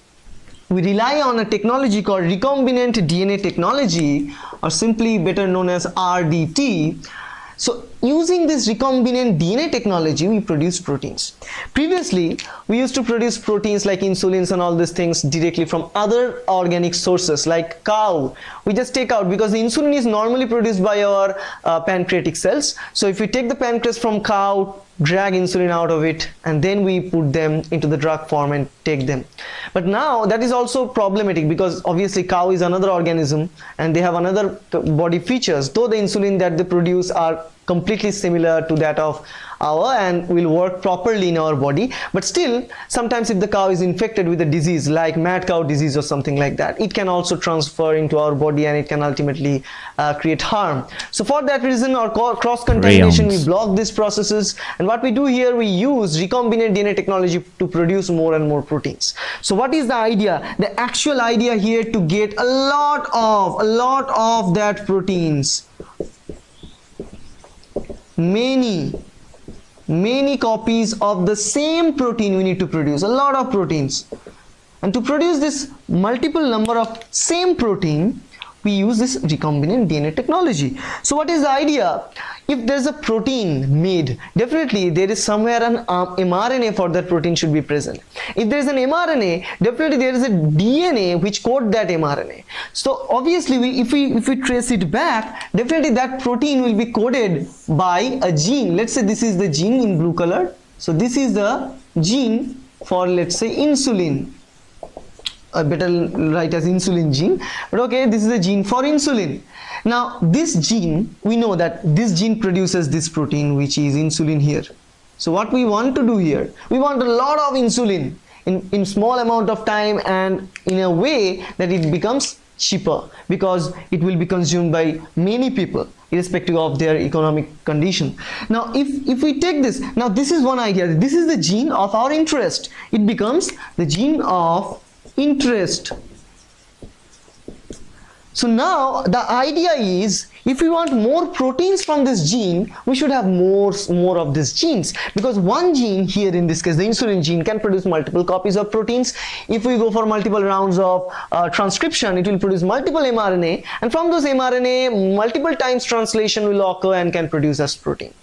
we rely on a technology called recombinant DNA technology or simply better known as RDT. So using this recombinant DNA technology, we produce proteins. Previously, we used to produce proteins like insulins and all these things directly from other organic sources like cow. We just take out because the insulin is normally produced by our uh, pancreatic cells. So if we take the pancreas from cow, drag insulin out of it and then we put them into the drug form and take them. But now that is also problematic because obviously cow is another organism and they have another body features. Though the insulin that they produce are completely similar to that of hour and will work properly in our body. But still sometimes if the cow is infected with a disease like mad cow disease or something like that it can also transfer into our body and it can ultimately uh, create harm. So for that reason or cross contamination we block these processes. And what we do here we use recombinant dna technology to produce more and more proteins. So what is the idea? The actual idea here to get a lot of a lot of that proteins. Many many copies of the same protein we need to produce a lot of proteins. And to produce this multiple number of same protein we use this recombinant DNA technology. So what is the idea? If there's a protein made, definitely there is somewhere an um, mRNA for that protein should be present. If there is an mRNA, definitely there is a DNA which code that mRNA. So obviously, we, if we if we trace it back, definitely that protein will be coded by a gene. Let's say this is the gene in blue color. So this is the gene for let's say insulin a better write as insulin gene. But okay this is a gene for insulin. Now this gene we know that this gene produces this protein which is insulin here. So what we want to do here we want a lot of insulin in in small amount of time and in a way that it becomes cheaper because it will be consumed by many people irrespective of their economic condition. Now if if we take this now this is one idea. This is the gene of our interest. It becomes the gene of interest. So now the idea is if we want more proteins from this gene, we should have more, more of these genes because one gene here in this case, the insulin gene can produce multiple copies of proteins. If we go for multiple rounds of uh, transcription, it will produce multiple mRNA and from those mRNA, multiple times translation will occur and can produce as protein.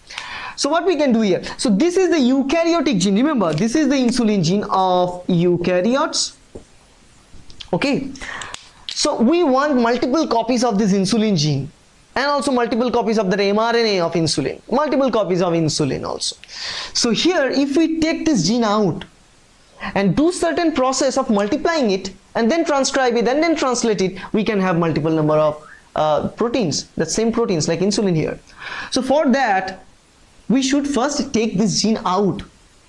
So what we can do here? So this is the eukaryotic gene. Remember, this is the insulin gene of eukaryotes okay? So we want multiple copies of this insulin gene and also multiple copies of the mRNA of insulin multiple copies of insulin also. So here if we take this gene out and do certain process of multiplying it and then transcribe it and then translate it we can have multiple number of uh, proteins the same proteins like insulin here. So for that we should first take this gene out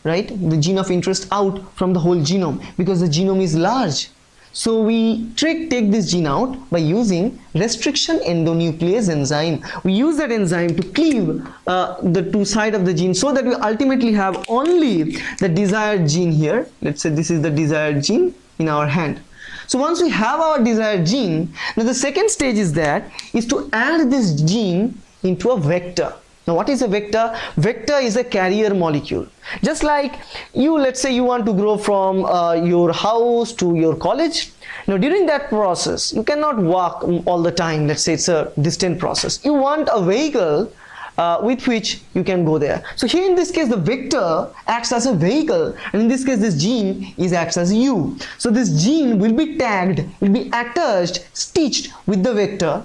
right? The gene of interest out from the whole genome because the genome is large so we trick, take this gene out by using restriction endonuclease enzyme. We use that enzyme to cleave uh, the two side of the gene so that we ultimately have only the desired gene here. Let's say this is the desired gene in our hand. So once we have our desired gene, now the second stage is that is to add this gene into a vector. Now what is a vector? Vector is a carrier molecule. Just like you, let's say you want to grow from uh, your house to your college. Now during that process, you cannot walk all the time. Let's say it's a distant process. You want a vehicle uh, with which you can go there. So here in this case, the vector acts as a vehicle, and in this case, this gene is acts as you. So this gene will be tagged, will be attached, stitched with the vector,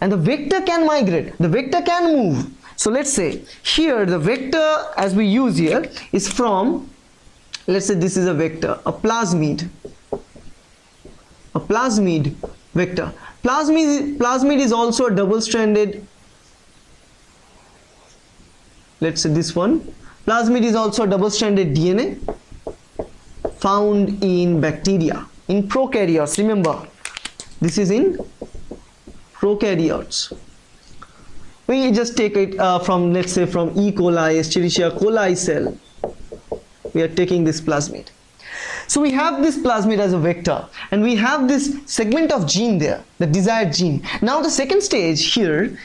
and the vector can migrate. The vector can move. So let's say here the vector as we use here is from let's say this is a vector a plasmid a plasmid vector. Plasmid plasmid is also a double stranded let's say this one. Plasmid is also a double stranded DNA found in bacteria in prokaryotes. Remember this is in prokaryotes we just take it uh, from let's say from E. coli Escherichia coli cell. We are taking this plasmid. So we have this plasmid as a vector and we have this segment of gene there the desired gene. Now the second stage here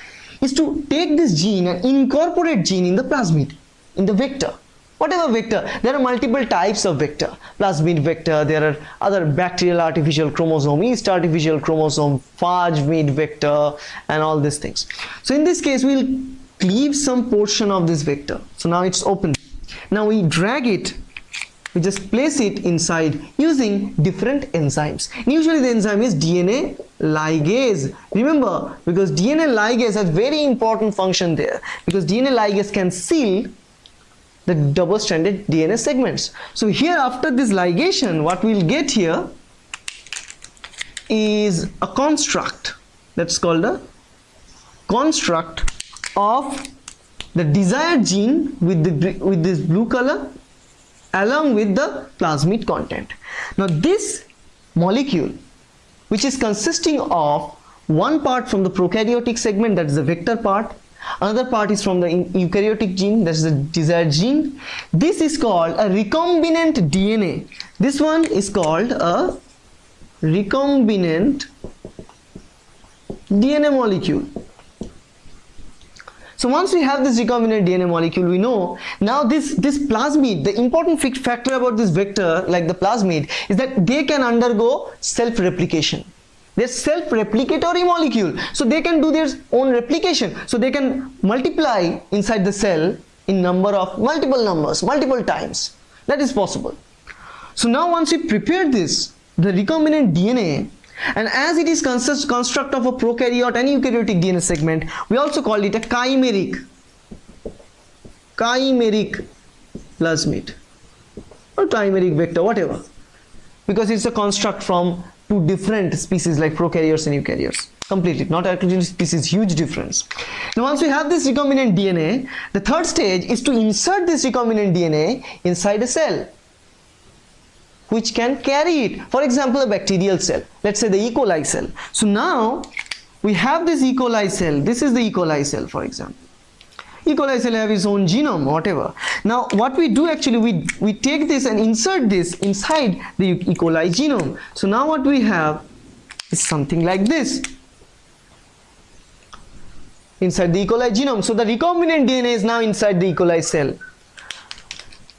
is to take this gene and incorporate gene in the plasmid in the vector whatever vector? There are multiple types of vector. Plasmid vector there are other bacterial artificial chromosome yeast artificial chromosome phage vector and all these things. So in this case we'll cleave some portion of this vector. So now it's open. Now we drag it we just place it inside using different enzymes. Usually the enzyme is DNA ligase. Remember because DNA ligase has very important function there. Because DNA ligase can seal the double-stranded DNA segments. So here after this ligation, what we'll get here is a construct that's called a construct of the desired gene with the with this blue color along with the plasmid content now this molecule which is consisting of one part from the prokaryotic segment that is the vector part another part is from the eukaryotic gene that is the desired gene. This is called a recombinant dna this one is called a recombinant dna molecule. So once we have this recombinant DNA molecule, we know now this, this plasmid, the important factor about this vector like the plasmid is that they can undergo self-replication. They're self-replicatory molecule. So they can do their own replication. So they can multiply inside the cell in number of multiple numbers, multiple times. That is possible. So now once we prepare this, the recombinant DNA and as it is consist construct of a prokaryote and eukaryotic DNA segment, we also call it a chimeric, chimeric plasmid or chimeric vector, whatever, because it's a construct from two different species like prokaryotes and eukaryotes. Completely, not archaeogenic species, huge difference. Now, once we have this recombinant DNA, the third stage is to insert this recombinant DNA inside a cell which can carry it. For example, a bacterial cell. Let's say the E. coli cell. So now we have this E. coli cell. This is the E. coli cell, for example. E. coli cell have its own genome, whatever. Now, what we do actually, we, we take this and insert this inside the E. coli genome. So now what we have is something like this inside the E. coli genome. So the recombinant DNA is now inside the E. coli cell.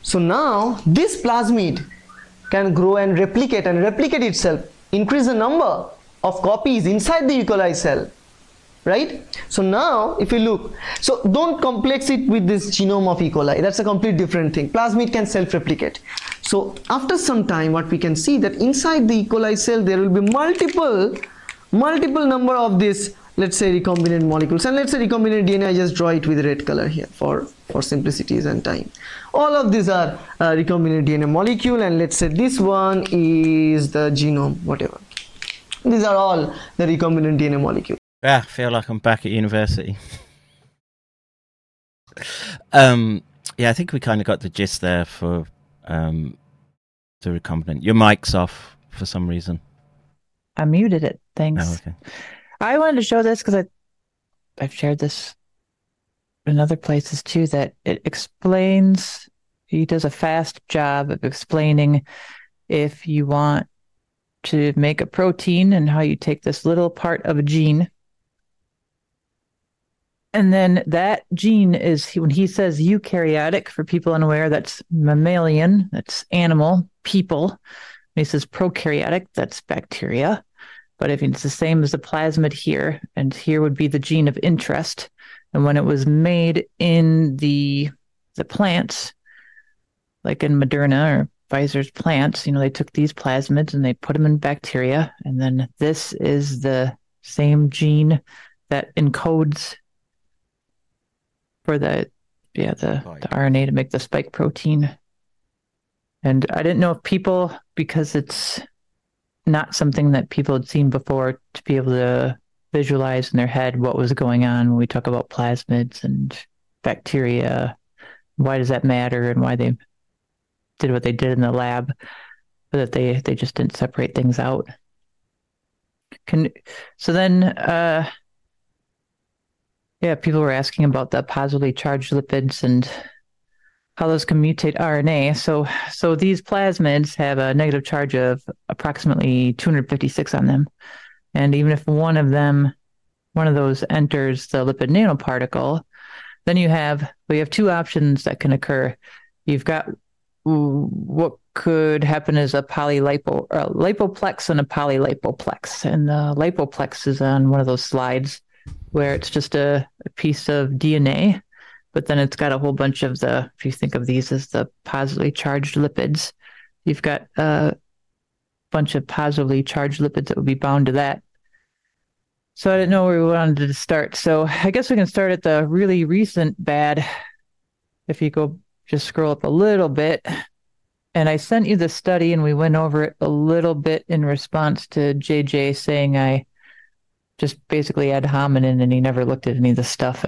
So now this plasmid can grow and replicate and replicate itself, increase the number of copies inside the E. coli cell. Right? So now, if you look, so don't complex it with this genome of E. coli. That's a complete different thing. Plasmid can self-replicate. So after some time, what we can see that inside the E. coli cell, there will be multiple, multiple number of this let's say recombinant molecules and let's say recombinant DNA I just draw it with red color here for for simplicities and time all of these are uh, recombinant DNA molecule and let's say this one is the genome whatever these are all the recombinant DNA molecule yeah I feel like I'm back at university. Um yeah I think we kind of got the gist there for um the recombinant. Your mic's off for some reason. I muted it. Thanks. Oh, okay. I wanted to show this because I I've shared this in other places too that it explains he does a fast job of explaining if you want to make a protein and how you take this little part of a gene and then that gene is when he says eukaryotic for people unaware that's mammalian that's animal people. When he says prokaryotic that's bacteria. But I if it's the same as the plasmid here, and here would be the gene of interest, and when it was made in the the plants, like in Moderna or Pfizer's plants, you know, they took these plasmids and they put them in bacteria, and then this is the same gene that encodes for the yeah the, the RNA to make the spike protein. And I didn't know if people because it's not something that people had seen before to be able to visualize in their head what was going on when we talk about plasmids and bacteria. Why does that matter and why they did what they did in the lab, but that they they just didn't separate things out. Can so then uh yeah, people were asking about the positively charged lipids and how those can mutate RNA. So, so these plasmids have a negative charge of approximately 256 on them, and even if one of them, one of those enters the lipid nanoparticle, then you have we have two options that can occur. You've got what could happen is a polylipo a lipoplex and a polylipoplex, and the lipoplex is on one of those slides where it's just a, a piece of DNA but then it's got a whole bunch of the if you think of these as the positively charged lipids you've got a bunch of positively charged lipids that would be bound to that. So i didn't know where we wanted to start. So i guess we can start at the really recent bad if you go just scroll up a little bit. And i sent you the study and we went over it a little bit in response to jj saying i just basically ad hominem and he never looked at any of the stuff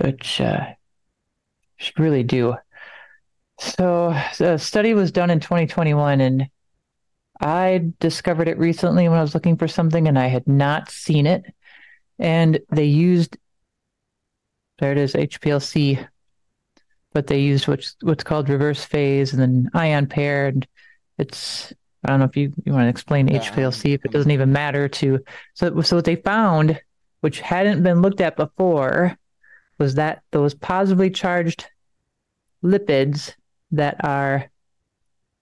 which uh, Should really do. So the study was done in 2021 and I discovered it recently when I was looking for something and I had not seen it. And they used there it is, HPLC, but they used what's what's called reverse phase and then ion pair and it's I don't know if you, you want to explain HPLC if it doesn't even matter to so so what they found, which hadn't been looked at before, was that those positively charged lipids that are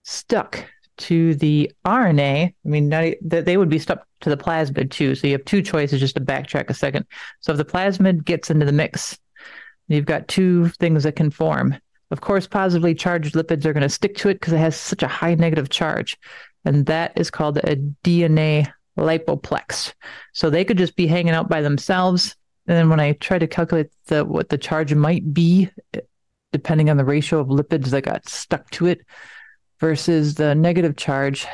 stuck to the RNA. I mean, not, they would be stuck to the plasmid too. So you have two choices just to backtrack a second. So if the plasmid gets into the mix, you've got two things that can form. Of course, positively charged lipids are going to stick to it because it has such a high negative charge. And that is called a DNA lipoplex. So they could just be hanging out by themselves. And then when I try to calculate the what the charge might be, depending on the ratio of lipids that got stuck to it versus the negative charge,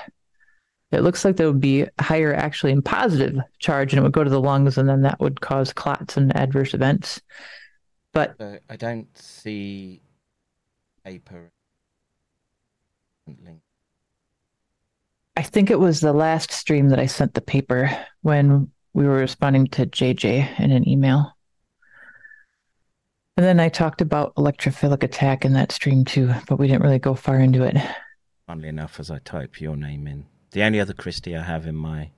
it looks like there would be higher actually in positive charge and it would go to the lungs and then that would cause clots and adverse events. But uh, I don't see paper link. I think it was the last stream that I sent the paper when we were responding to JJ in an email. And then I talked about electrophilic attack in that stream too, but we didn't really go far into it. Funnily enough, as I type your name in, the only other Christie I have in my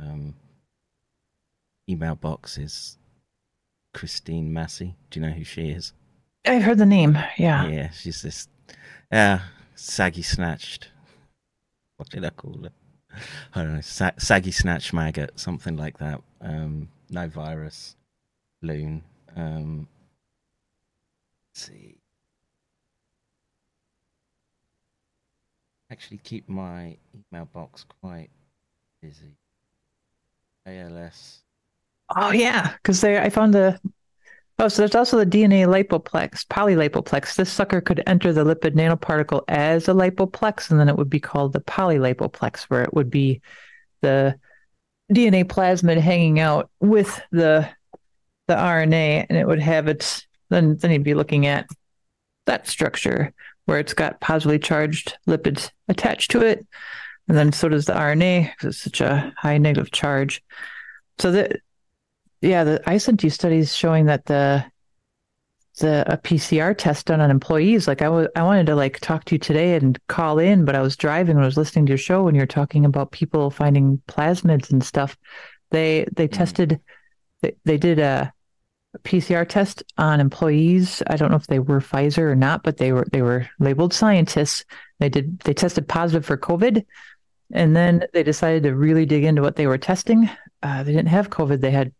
um, email box is Christine Massey. Do you know who she is? I've heard the name. Yeah. Yeah, she's this uh, saggy snatched. What did I call it? I don't know. Sa- saggy snatch maggot, something like that. Um, no virus, loon. Um, see. Actually, keep my email box quite busy. ALS. Oh yeah, because I found the. Oh, so there's also the DNA lipoplex, polylipoplex. This sucker could enter the lipid nanoparticle as a lipoplex, and then it would be called the polylipoplex, where it would be the DNA plasmid hanging out with the the RNA, and it would have its then then you'd be looking at that structure where it's got positively charged lipids attached to it, and then so does the RNA because it's such a high negative charge. So that yeah, the I sent you studies showing that the the a PCR test done on employees. Like I was, I wanted to like talk to you today and call in, but I was driving and I was listening to your show when you were talking about people finding plasmids and stuff. They they mm. tested, they, they did a PCR test on employees. I don't know if they were Pfizer or not, but they were they were labeled scientists. They did they tested positive for COVID, and then they decided to really dig into what they were testing. Uh, they didn't have COVID. They had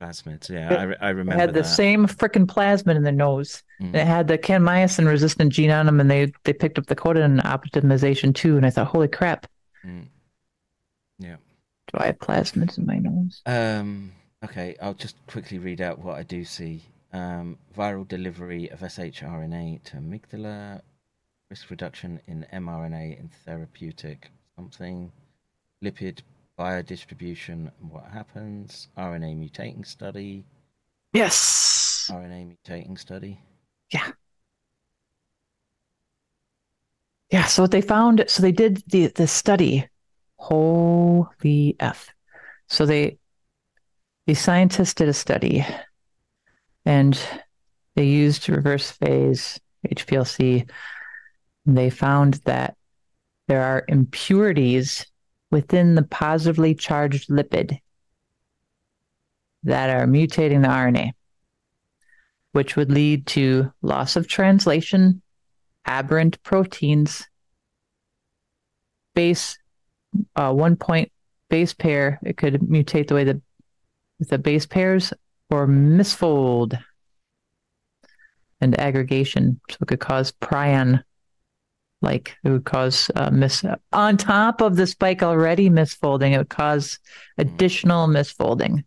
plasmids. Yeah, I, I remember. had the that. same freaking plasmid in the nose. Mm. It had the kanamycin resistant gene on them, and they they picked up the codon optimization too. And I thought, holy crap! Mm. Yeah. Do I have plasmids in my nose? Um. Okay, I'll just quickly read out what I do see. Um, viral delivery of shRNA to amygdala, risk reduction in mRNA in therapeutic something, lipid biodistribution and what happens, RNA mutating study. Yes. RNA mutating study. Yeah. Yeah, so what they found, so they did the the study. Holy F. So they the scientists did a study and they used reverse phase HPLC. And they found that there are impurities within the positively charged lipid that are mutating the RNA, which would lead to loss of translation, aberrant proteins, base uh, one point base pair. It could mutate the way the the base pairs or misfold and aggregation. So it could cause prion, like it would cause uh, mis on top of the spike already misfolding. It would cause additional misfolding.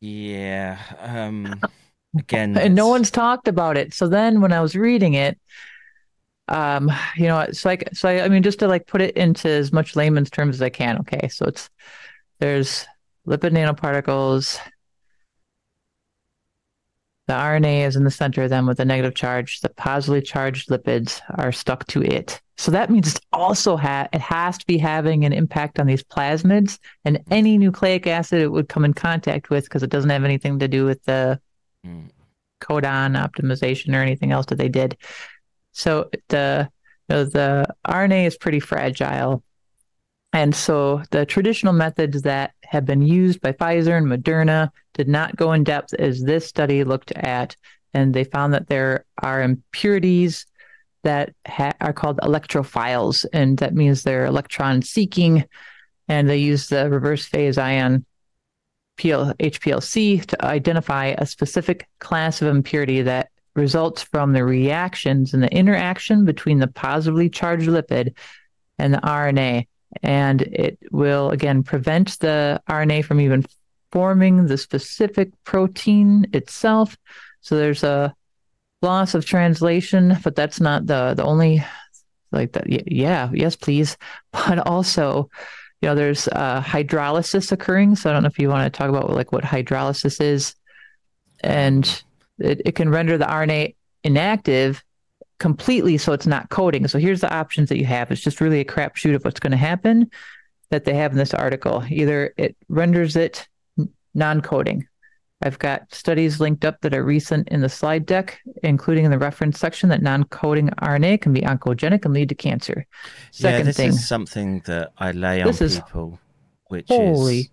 Yeah. Um, again, and no one's talked about it. So then when I was reading it, um, you know, it's like so. I, I mean, just to like put it into as much layman's terms as I can. Okay, so it's there's lipid nanoparticles The RNA is in the center, then with a negative charge. The positively charged lipids are stuck to it. So that means it's also ha- it has to be having an impact on these plasmids and any nucleic acid it would come in contact with because it doesn't have anything to do with the Mm. codon optimization or anything else that they did. So the you know, the RNA is pretty fragile. And so the traditional methods that have been used by Pfizer and Moderna did not go in depth as this study looked at. And they found that there are impurities that ha- are called electrophiles. And that means they're electron seeking. And they use the reverse phase ion PL- HPLC to identify a specific class of impurity that results from the reactions and the interaction between the positively charged lipid and the RNA. And it will again prevent the RNA from even forming the specific protein itself. So there's a loss of translation, but that's not the the only like that. Yeah, yes, please. But also, you know, there's uh, hydrolysis occurring. So I don't know if you want to talk about like what hydrolysis is, and it, it can render the RNA inactive completely so it's not coding. So here's the options that you have. It's just really a crapshoot of what's going to happen that they have in this article. Either it renders it non coding. I've got studies linked up that are recent in the slide deck, including in the reference section that non coding RNA can be oncogenic and lead to cancer. Second yeah, this thing. is something that I lay on people, which holy- is,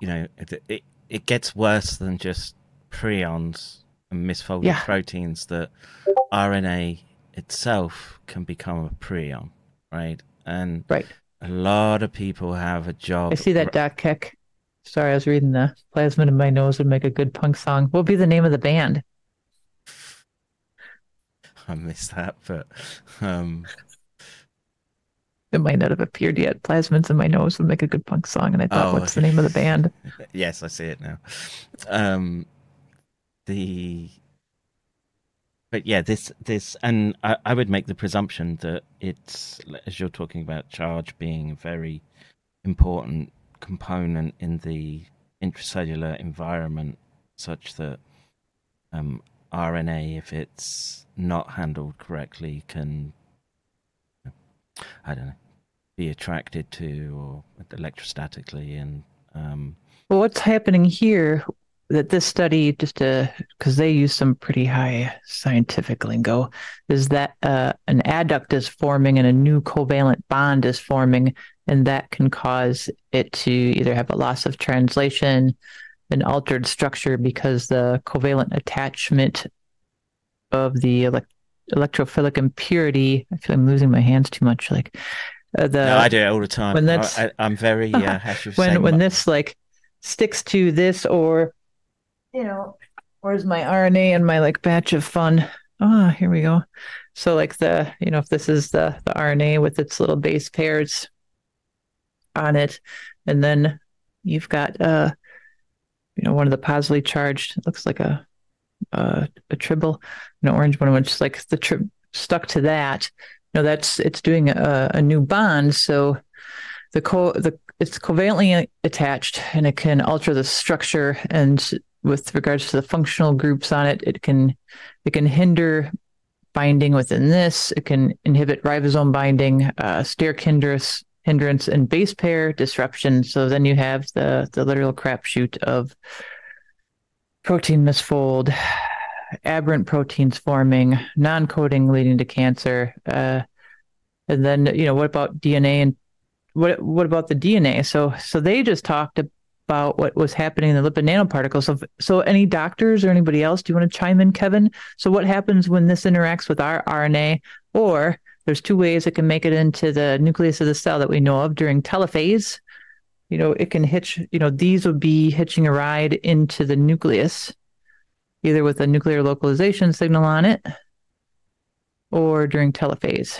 you know, it, it it gets worse than just prions and misfolded Yeah. proteins. That RNA itself can become a prion, right? And right. a lot of people have a job. I see that Doc Keck. Sorry, I was reading the plasmid in my nose would make a good punk song. What would be the name of the band? I missed that, but um, It might not have appeared yet. Plasmids in my nose would make a good punk song, and I thought, Oh, what's the name of the band? yes, I see it now. Um, the but yeah, this this, and I, I would make the presumption that it's as you're talking about charge being a very important component in the intracellular environment, such that um, RNA, if it's not handled correctly, can I don't know be attracted to or electrostatically and um, Well, what's happening here that this study, just because they use some pretty high scientific lingo, is that uh, an adduct is forming and a new covalent bond is forming, and that can cause it to either have a loss of translation, an altered structure because the covalent attachment of the elec- electrophilic impurity. I feel I'm losing my hands too much. Like uh, the no, I do it all the time. when that's I, am very uh, when when this like sticks to this or you know where's my RNA and my like batch of fun? Ah here we go. So like the you know if this is the the RNA with its little base pairs on it and then you've got uh you know one of the positively charged looks like a uh, a tribble an orange one which is like the tri- stuck to that. You know that's it's doing a, a new bond so the co the it's covalently attached and it can alter the structure and with regards to the functional groups on it it can it can hinder binding within this it can inhibit ribosome binding uh, steric hindrance hindrance and base pair disruption so then you have the the literal crapshoot of protein misfold aberrant proteins forming non-coding leading to cancer uh, and then you know what about dna and what what about the DNA? So so they just talked about what was happening in the lipid nanoparticles. So so any doctors or anybody else, do you want to chime in, Kevin? So what happens when this interacts with our RNA? Or there's two ways it can make it into the nucleus of the cell that we know of during telophase. You know, it can hitch. You know, these would be hitching a ride into the nucleus, either with a nuclear localization signal on it, or during telophase.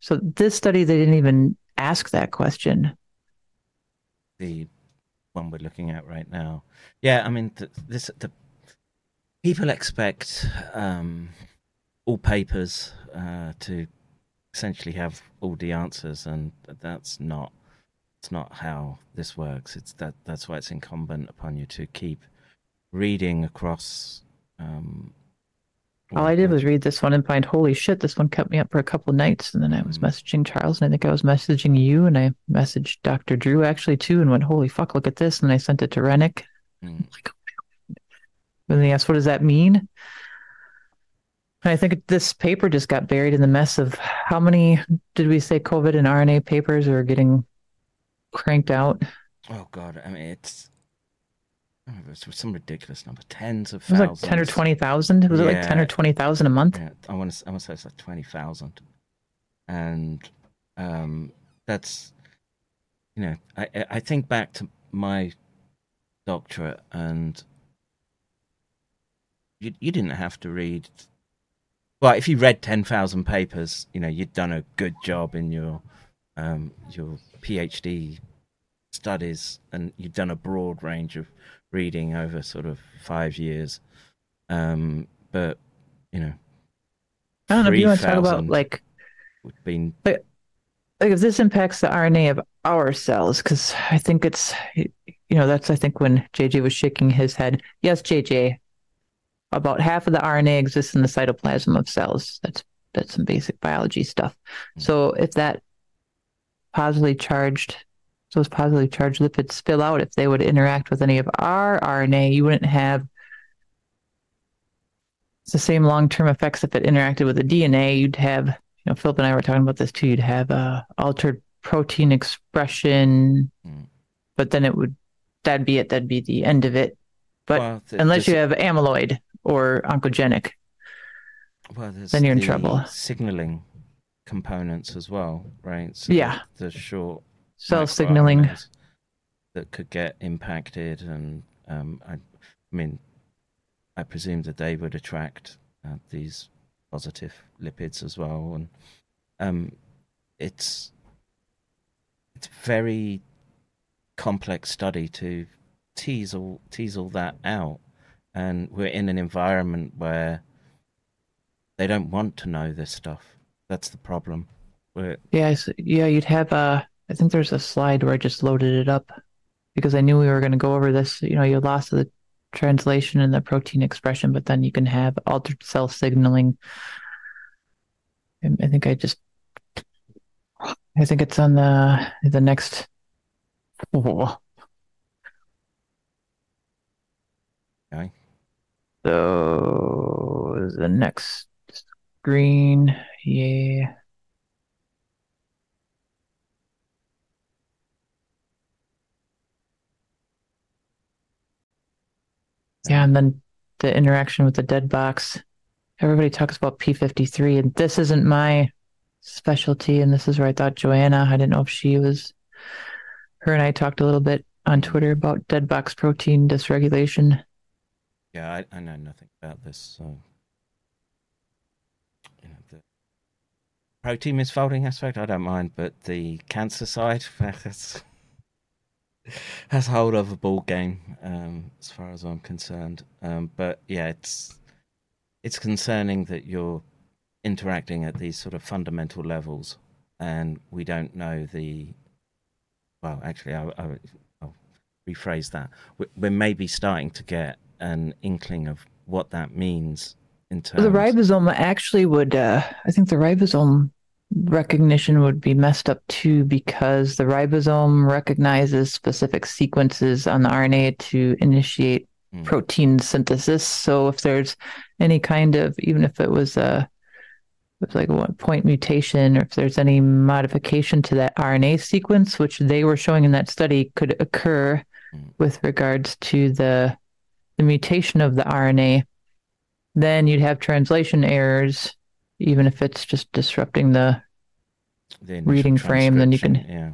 So this study, they didn't even ask that question. the one we're looking at right now. Yeah, I mean, th- this the people expect um, all papers uh, to essentially have all the answers, and that's not it's not how this works. It's that that's why it's incumbent upon you to keep reading across Um, All I did was read this one and find, holy shit, this one kept me up for a couple nights. And then I was hmm. messaging Charles, and I think I was messaging you, and I messaged Dr. Drew actually too, and went, holy fuck, look at this. And I sent it to Rennick. Hmm. Like, oh, and they asked, what does that mean? And I think this paper just got buried in the mess of how many did we say COVID and RNA papers are getting cranked out? oh god, I mean it's. Oh, was some ridiculous number, tens of It was thousands. like 10 or 20,000. Was it like 10 or 20,000 a month? Yeah, I want to. I want to say it's like twenty thousand, and um, that's, you know, I I- I think back to my doctorate, and you you didn't have to read. Well, if you read ten thousand papers, you know you'd done a good job in your um, your PhD studies, and you'd done a broad range of reading over sort of five years. Um, but you know, I don't know if you want to talk about like been like like if this impacts the RNA of our cells, because I think it's you know that's I think when JJ was shaking his head. Yes, JJ, about half of the RNA exists in the cytoplasm of cells. That's that's some basic biology stuff. So if that positively charged those positively charged lipids spill out, if they would interact with any of our RNA, you wouldn't have the same long term effects if it interacted with the DNA. You'd have, you know, Philip and I were talking about this too. You'd have uh, altered protein expression, but then it would that'd be it. That'd be the end of it. But Well, th- unless you have amyloid or oncogenic, well, then you're in trouble. Signaling components as well, right? Yeah. the, the short Cell signaling. that could get impacted, and um, I, I mean, I presume that they would attract uh, these positive lipids as well, and um, it's it's very complex study to tease all tease all that out, and we're in an environment where they don't want to know this stuff. That's the problem. We're, yeah, yeah, you'd have. Uh, I think there's a slide where I just loaded it up because I knew we were going to go over this. You know, you lost the translation and the protein expression, but then you can have altered cell signaling. I think I just. I think it's on the the next. Okay. So is the next screen, yeah. Yeah, and then the interaction with the dead box. Everybody talks about P53, and this isn't my specialty. And this is where I thought Joanna, I didn't know if she was, her and I talked a little bit on Twitter about dead box protein dysregulation. Yeah, I, I know nothing about this. So, you know, the protein misfolding aspect, I don't mind, but the cancer side, that's that's hold of a ball game, um, as far as I'm concerned. Um, but yeah, it's it's concerning that you're interacting at these sort of fundamental levels, and we don't know the. Well, actually, I, I, I'll rephrase that. We- We're maybe starting to get an inkling of what that means in terms. The ribosome actually would, uh, I think the ribosome recognition would be messed up too because the ribosome recognizes specific sequences on the RNA to initiate hmm. protein synthesis. So if there's any kind of, even if it was a, it was like a one point mutation, or if there's any modification to that RNA sequence, which they were showing in that study could occur hmm. with regards to the the mutation of the RNA, then you'd have translation errors, even if it's just disrupting the, the reading frame. Then you can, Yeah.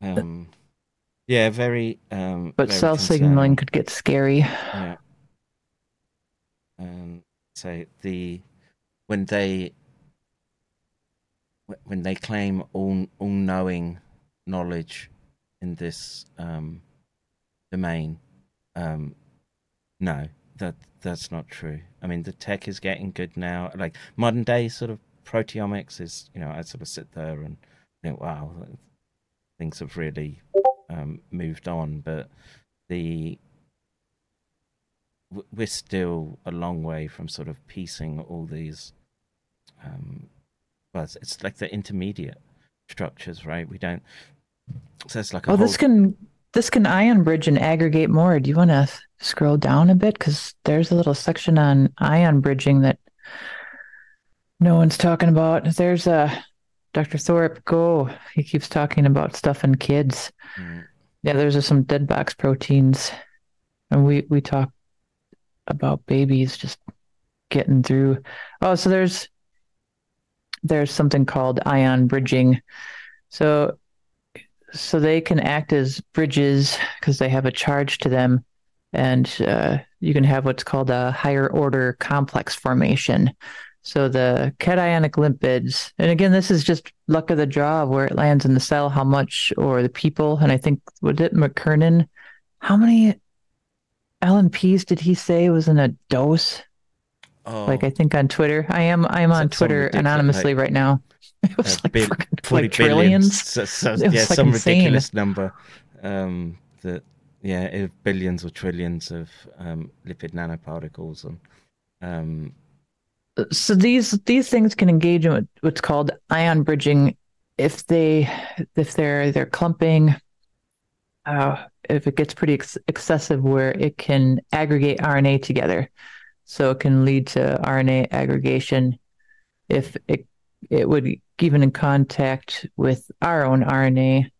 Um, yeah, very. Um, but very cell concerning. signaling could get scary. Yeah. Um, so the when they when they claim all all knowing knowledge in this um, domain, um, no, that that's not true. I mean, the tech is getting good now. Like modern day sort of proteomics is, you know, I sort of sit there and think, wow, things have really um, moved on. But the we're still a long way from sort of piecing all these. Um, well, it's, it's like the intermediate structures, right? We don't. So it's like a Oh, whole, this can this can ion bridge and aggregate more. Do you want to scroll down a bit? Because there's a little section on ion bridging that no one's talking about. There's a Dr. Thorpe. Go. He keeps talking about stuff in kids. Mm. Yeah, there's some dead box proteins, and we we talk about babies just getting through. Oh, so there's there's something called ion bridging. So so they can act as bridges because they have a charge to them. And uh, you can have what's called a higher order complex formation. So the cationic lipids and again this is just luck of the draw of where it lands in the cell how much or the people. And i think was it mckernan? How many lnps did he say was in a dose? Oh, like i think on twitter. I am i am on twitter anonymously right now it was uh, like, bil- fucking- 40 like trillions So, so, yeah, like, some insane. ridiculous number. Um, that yeah, billions or trillions of um, lipid nanoparticles and um, so these these things can engage in what's called ion bridging if they if they're they're clumping uh, if it gets pretty ex- excessive where it can aggregate RNA together so it can lead to RNA aggregation if it it would even in contact with our own RNA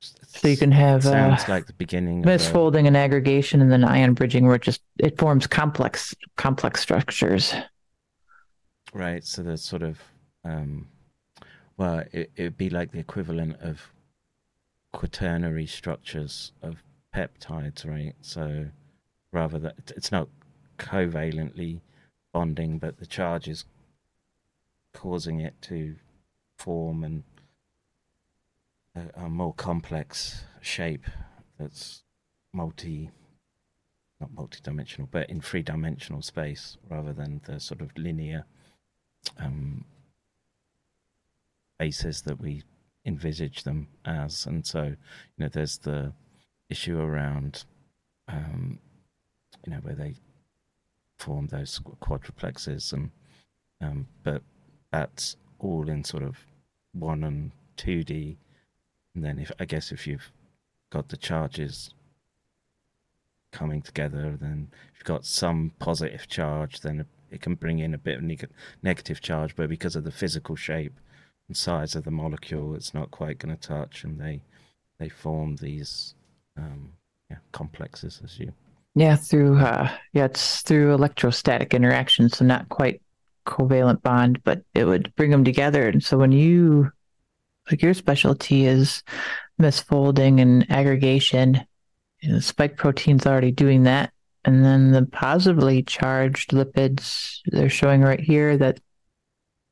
so you can have uh, sounds like the beginning of a- misfolding and aggregation and then ion bridging where it just it forms complex complex structures Right. So there's sort of, um, well, it it would be like the equivalent of quaternary structures of peptides, right? So rather that it's not covalently bonding, but the charge is causing it to form and a, a more complex shape that's multi not multi-dimensional but in three-dimensional space rather than the sort of linear um, basis that we envisage them as. And so you know there's the issue around um, you know where they form those quadruplexes and um, but that's all in sort of one and two D. And then if I guess if you've got the charges coming together then if you've got some positive charge then it can bring in a bit of neg- negative charge. But because of the physical shape and size of the molecule it's not quite going to touch and they they form these um, yeah, complexes as you yeah through uh yeah it's through electrostatic interaction so not quite covalent bond but it would bring them together and so when you like your specialty is misfolding and aggregation you know, spike proteins already doing that and then the positively charged lipids they're showing right here that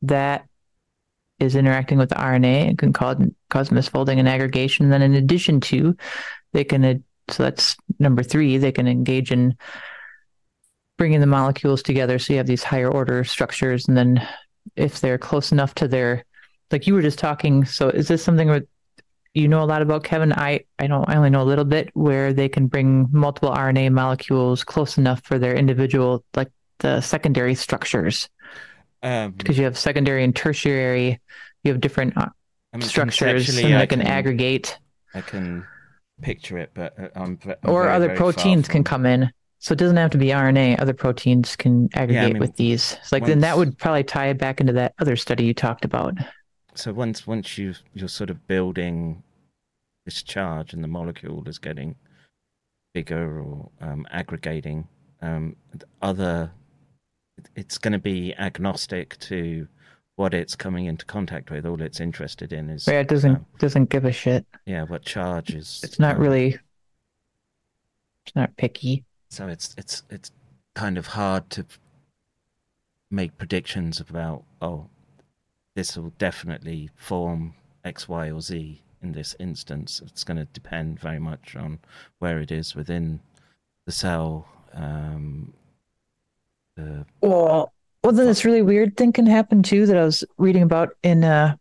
that is interacting with the RNA and can cause cause misfolding and aggregation. And then, in addition to, they can so that's number three. They can engage in bringing the molecules together. So you have these higher order structures, and then if they're close enough to their, like you were just talking. So is this something where you know a lot about, Kevin? I I don't. I only know a little bit where they can bring multiple RNA molecules close enough for their individual, like the secondary structures um, because you have secondary and tertiary you have different uh, I mean, structures and they can, can- aggregate I can picture it but uh, I'm, I'm or very, other proteins can come in so it doesn't have to be rna other proteins can aggregate mean, with these. It's like then that would probably tie back into that other study you talked about. So once once you you're sort of building this charge and the molecule is getting bigger or um, aggregating um, other it's going to be agnostic to what it's coming into contact with. All it's interested in is yeah it doesn't um, doesn't give a shit. yeah what charge is it's not really it's not picky so it's it's it's kind of hard to make predictions about oh this will definitely form x y or z in this instance it's going to depend very much on where it is within the cell um the well well then this really weird thing can happen too that i was reading about in uh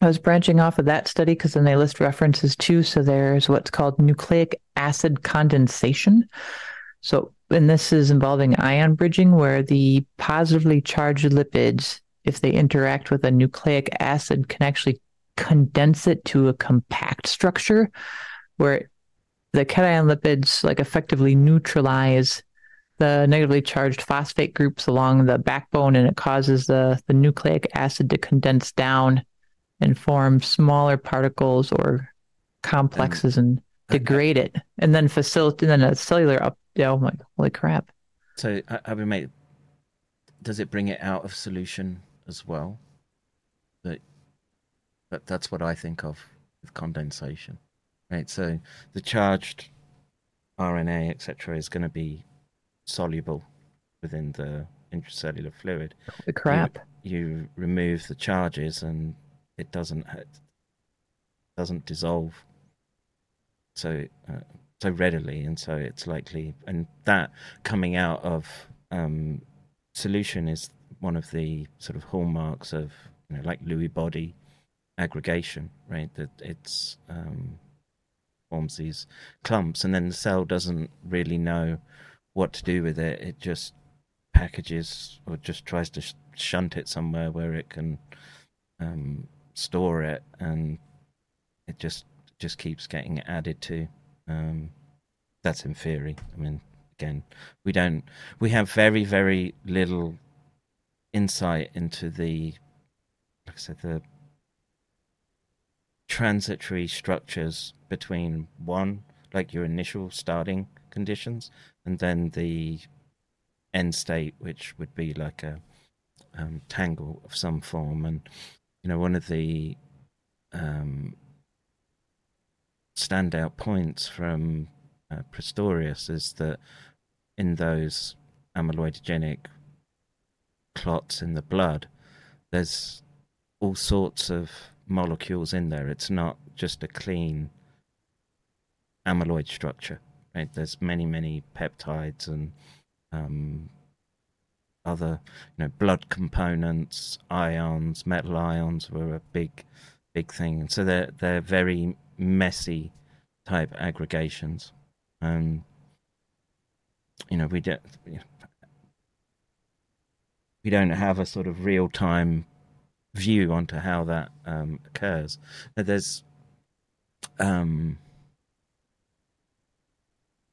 I was branching off of that study because then they list references too. So there's what's called nucleic acid condensation. So, and this is involving ion bridging, where the positively charged lipids, if they interact with a nucleic acid, can actually condense it to a compact structure where the cation lipids like effectively neutralize the negatively charged phosphate groups along the backbone and it causes the, the nucleic acid to condense down and form smaller particles or complexes and, and degrade it and then facilitate and then a cellular up Yeah, oh my holy crap so I mean mate does it bring it out of solution as well but but that's what i think of with condensation right so the charged rna etc is going to be soluble within the intracellular fluid. The crap. You, you, remove the charges and it doesn't it doesn't dissolve so uh, so readily, and so it's likely. And that coming out of um, solution is one of the sort of hallmarks of you know like Lewy body aggregation, right? That it's um, forms these clumps, and then the cell doesn't really know what to do with it. It just packages or just tries to sh- shunt it somewhere where it can um, store it, and it just just keeps getting added to. Um, that's in theory. I mean, again, we don't. We have very very little insight into the, like I said, the transitory structures between one, like your initial starting conditions, and then the end state, which would be like a um, tangle of some form. And you know, one of the um, standout points from uh, Pistorius is that in those amyloidogenic clots in the blood, there's all sorts of molecules in there. It's not just a clean amyloid structure. Right? There's many, many peptides and um, other, you know, blood components, ions, metal ions were a big, big thing. So they're they're very messy type aggregations, and you know we don't we don't have a sort of real time view onto how that um, occurs. There's um,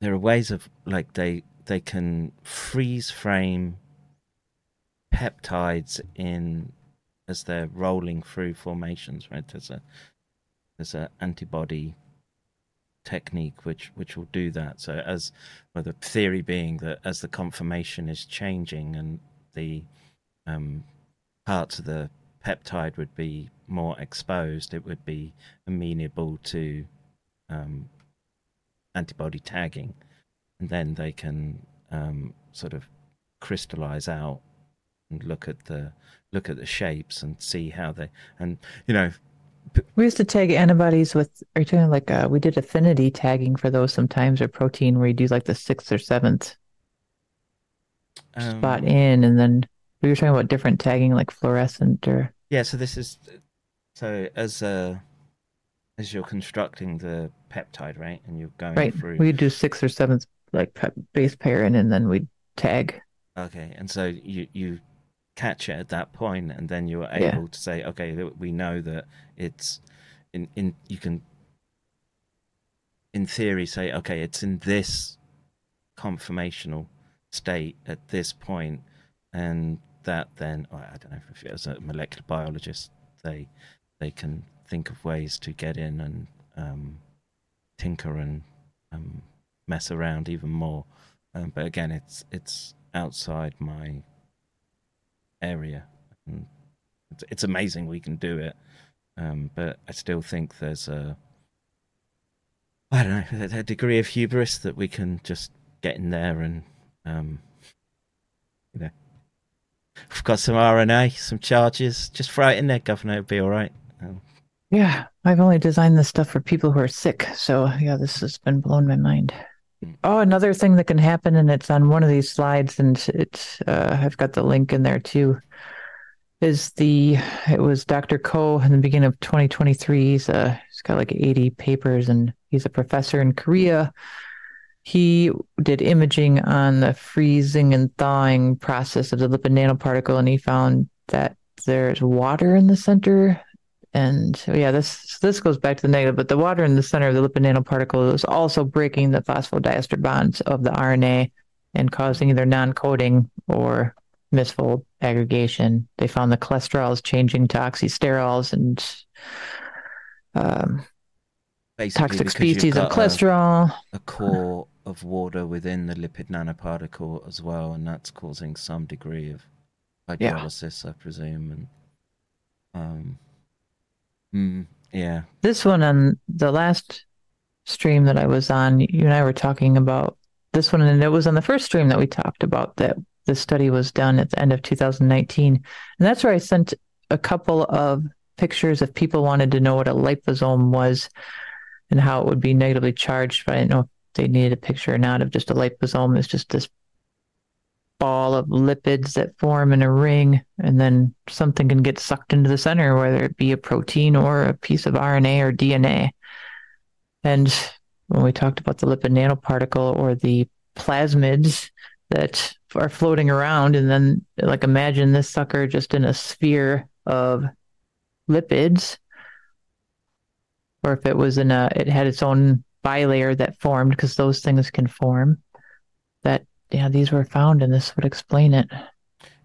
there are ways of like they they can freeze frame peptides in as they're rolling through formations right there's a there's an antibody technique which which will do that. So as well the theory being that as the conformation is changing and the um, parts of the peptide would be more exposed it would be amenable to um, antibody tagging, and then they can um, sort of crystallize out and look at the look at the shapes and see how they and you know we used to tag antibodies with are you talking like uh, we did affinity tagging for those sometimes or protein where you do like the sixth or seventh um, spot in and then we were talking about different tagging like fluorescent or yeah so this is so as uh as you're constructing the peptide, right? And you're going right. through. We do six or seven like base pairing, and then we tag. Okay, and so you you catch it at that point, and then you're able yeah. to say, okay, we know that it's in in you can in theory say, okay, it's in this conformational state at this point, and that then oh, I don't know if as a molecular biologist they they can think of ways to get in and um, tinker and um, mess around even more. Um, but again, it's it's outside my area. And it's, it's amazing we can do it, um, but I still think there's a I don't know a degree of hubris that we can just get in there and um, you know we've got some RNA, some charges, just throw it in there, Governor. It'll be all right. Um, yeah, I've only designed this stuff for people who are sick. So, yeah, this has been blowing my mind. Oh, another thing that can happen, and it's on one of these slides, and it's uh, I've got the link in there too. is the it was Dr. Ko in the beginning of 2023. He's uh he's got like 80 papers and he's a professor in Korea. He did imaging on the freezing and thawing process of the lipid nanoparticle and he found that there's water in the center and yeah, this this goes back to the negative, but the water in the center of the lipid nanoparticle is also breaking the phosphodiester bonds of the RNA and causing either non-coding or misfold aggregation. They found the cholesterol is changing to oxysterols and um, toxic species of got a- cholesterol. A, core of water within the lipid nanoparticle as well, and that's causing some degree of Yeah. hydrolysis, I presume. And um, mm, yeah, This one on the last stream that I was on, you and I were talking about this one, and it was on the first stream that we talked about that the study was done at the end of 2019. And that's where I sent a couple of pictures if people wanted to know what a liposome was and how it would be negatively charged. But I didn't know if they needed a picture or not of just a liposome. It's just this ball of lipids that form in a ring, and then something can get sucked into the center, whether it be a protein or a piece of RNA or DNA. And when we talked about the lipid nanoparticle or the plasmids that are floating around, and then like imagine this sucker just in a sphere of lipids, or if it was in a, it had its own bilayer that formed because those things can form. That yeah, these were found, and this would explain it.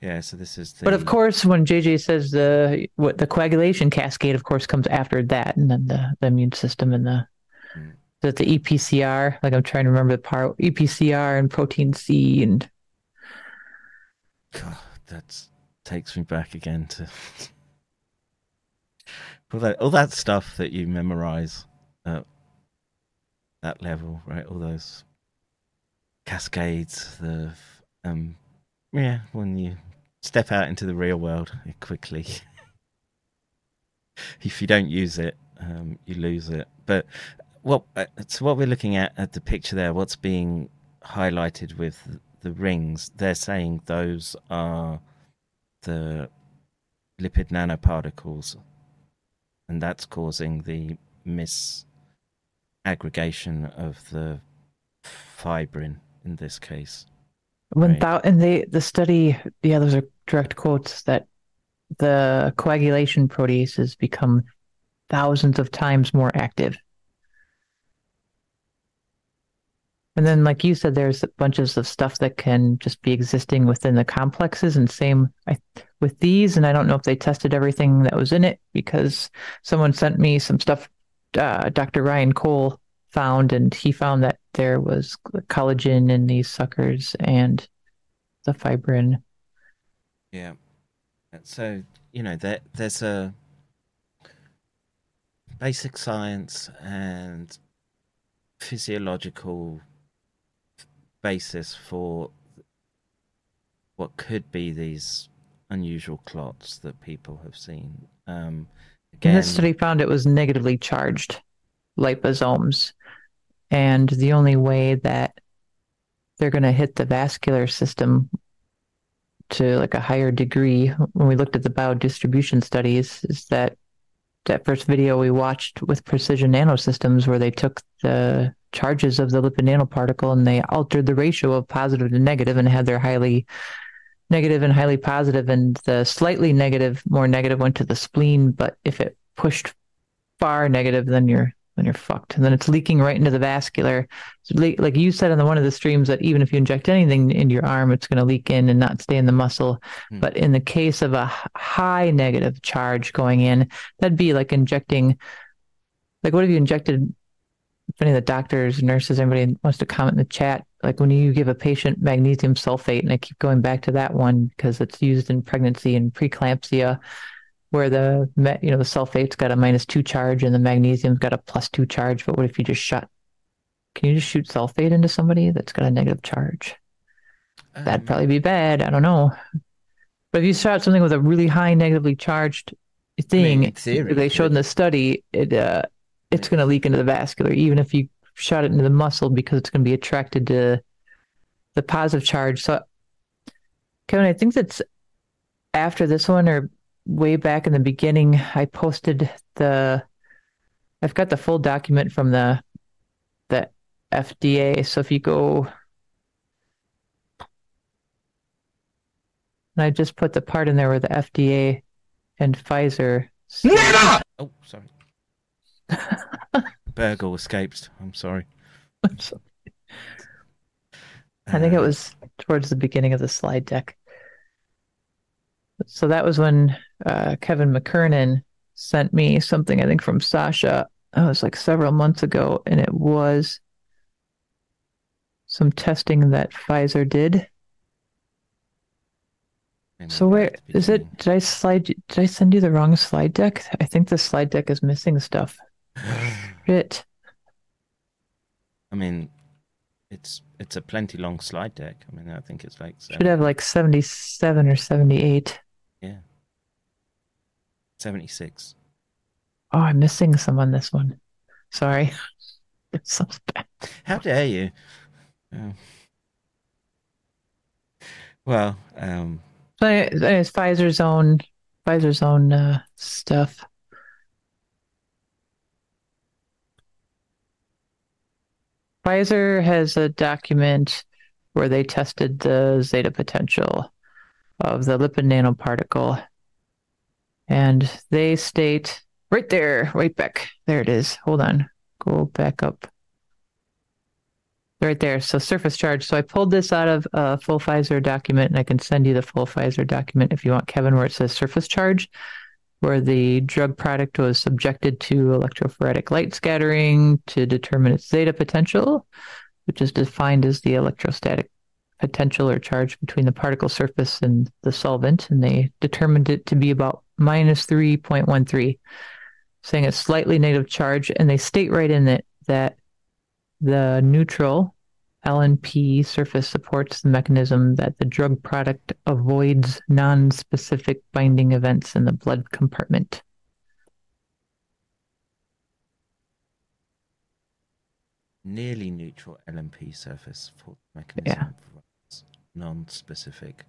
yeah. So this is the. But of course, when JJ says the what the coagulation cascade, of course, comes after that, and then the, the immune system and the that the EPCR. Like I'm trying to remember the part EPCR and protein C and God, that takes me back again to all that all that stuff that you memorize at that level, right? All those cascades, the um, yeah, when you step out into the real world quickly. if you don't use it, um, you lose it. But what uh, so what we're looking at at the picture there, what's being highlighted with the rings, they're saying those are the lipid nanoparticles, and that's causing the misaggregation of the fibrin in this case. When thou and they the study, yeah, those are direct quotes that the coagulation proteases become thousands of times more active. And then, like you said, there's bunches of stuff that can just be existing within the complexes, and same I, with these. And I don't know if they tested everything that was in it because someone sent me some stuff. Uh, Dr. Ryan Cole found, and he found that there was collagen in these suckers and the fibrin. Yeah. So, you know, there, there's a basic science and physiological basis for what could be these unusual clots that people have seen. Um, again, this study found it was negatively charged liposomes. And the only way that they're going to hit the vascular system to like a higher degree when we looked at the biodistribution studies is that that first video we watched with precision nanosystems where they took the charges of the lipid nanoparticle and they altered the ratio of positive to negative and had their highly negative and highly positive and the slightly negative more negative went to the spleen but if it pushed far negative then you're then you're fucked. And then it's leaking right into the vascular. So le- like you said on the one of the streams that even if you inject anything into your arm it's going to leak in and not stay in the muscle. Hmm. But in the case of a high negative charge going in that'd be like injecting like what have you injected if any of the doctors nurses anybody wants to comment in the chat like when you give a patient magnesium sulfate and i keep going back to that one because it's used in pregnancy and preeclampsia where the you know the sulfate's got a minus two charge and the magnesium's got a plus two charge but what if you just shot can you just shoot sulfate into somebody that's got a negative charge? That'd probably be bad i don't know. But if you shot something with a really high negatively charged thing in theory, they showed in the study it uh it's going to leak into the vascular even if you shot it into the muscle because it's going to be attracted to the positive charge. So kevin i think that's after this one or way back in the beginning, I posted the. I've got the full document from the the FDA. So if you go, and I just put the part in there where the FDA and Pfizer. Never. Oh, sorry. Burgle escaped. I'm sorry. I'm sorry. I think it uh, was towards the beginning of the slide deck. So that was when uh, Kevin McKernan sent me something, I think from Sasha. That was like several months ago, and it was some testing that Pfizer did. So where is it? Did I slide? Did I send you the wrong slide deck? I think the slide deck is missing stuff. Shit. I mean, it's it's a plenty long slide deck. I mean, I think it's like Should have like seventy-seven or seventy-eight. yeah, seventy six. Oh, I'm missing some on this one. Sorry. It sounds bad. How dare you? Oh. Well, um, So it's Pfizer's own Pfizer's own uh, stuff. Pfizer has a document where they tested the zeta potential of the lipid nanoparticle. And they state right there, right back. There it is. Hold on. Go back up. Right there. So surface charge. So I pulled this out of a full Pfizer document and I can send you the full Pfizer document if you want, Kevin, where it says surface charge, where the drug product was subjected to electrophoretic light scattering to determine its zeta potential, which is defined as the electrostatic potential or charge between the particle surface and the solvent. And they determined it to be about minus 3.13, saying a slightly negative charge. And they state right in it that the neutral LNP surface supports the mechanism that the drug product avoids non-specific binding events in the blood compartment. nearly neutral LNP surface for mechanism for non-specific.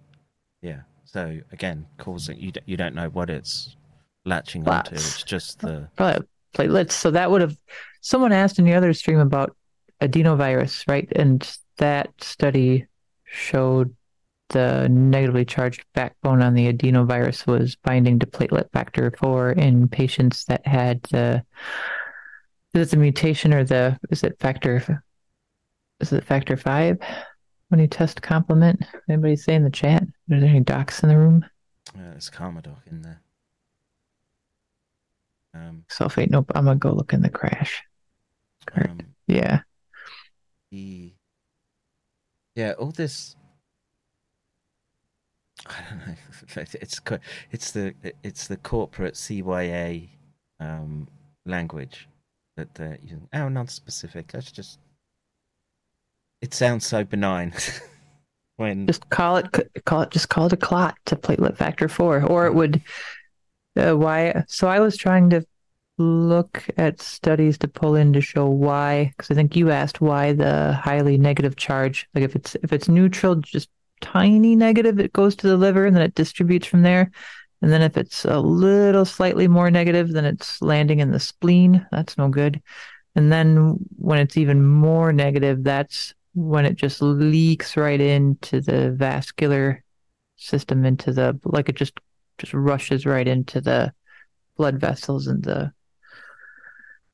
Yeah. So again, causing you d- you don't know what it's latching onto. It's just the Probably platelets. So that would have someone asked in the other stream about adenovirus, right? And that study showed the negatively charged backbone on the adenovirus was binding to platelet factor four in patients that had the is it the mutation or the is it factor is it factor five when you test complement? Anybody say in the chat? Are there any docs in the room? uh, there's Karmadoc in there. Um, Sulfate. Nope. I'm gonna go look in the crash. um, Yeah. the yeah, all this. I don't know. It's it's the it's the corporate CYA um, language that they're using. Oh, non-specific. Let's just. It sounds so benign. when Just call it call it just call it a clot to platelet factor four, or it would. Uh, why? So I was trying to look at studies to pull in to show why, because I think you asked why the highly negative charge, like if it's if it's neutral, just tiny negative, it goes to the liver and then it distributes from there. And then if it's a little slightly more negative, then it's landing in the spleen. That's no good. And then when it's even more negative, that's when it just leaks right into the vascular system, into the like it just just rushes right into the blood vessels and the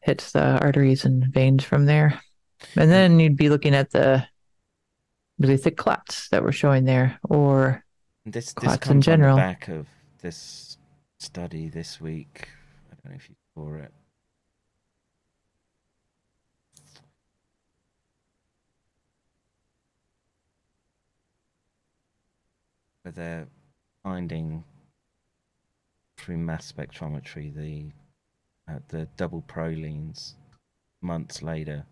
hits the arteries and veins from there. And then you'd be looking at the really thick clots that we're showing there, or this this clots comes in general. back of this study this week. I don't know if you saw it. They're finding through mass spectrometry the uh, the double prolines months later.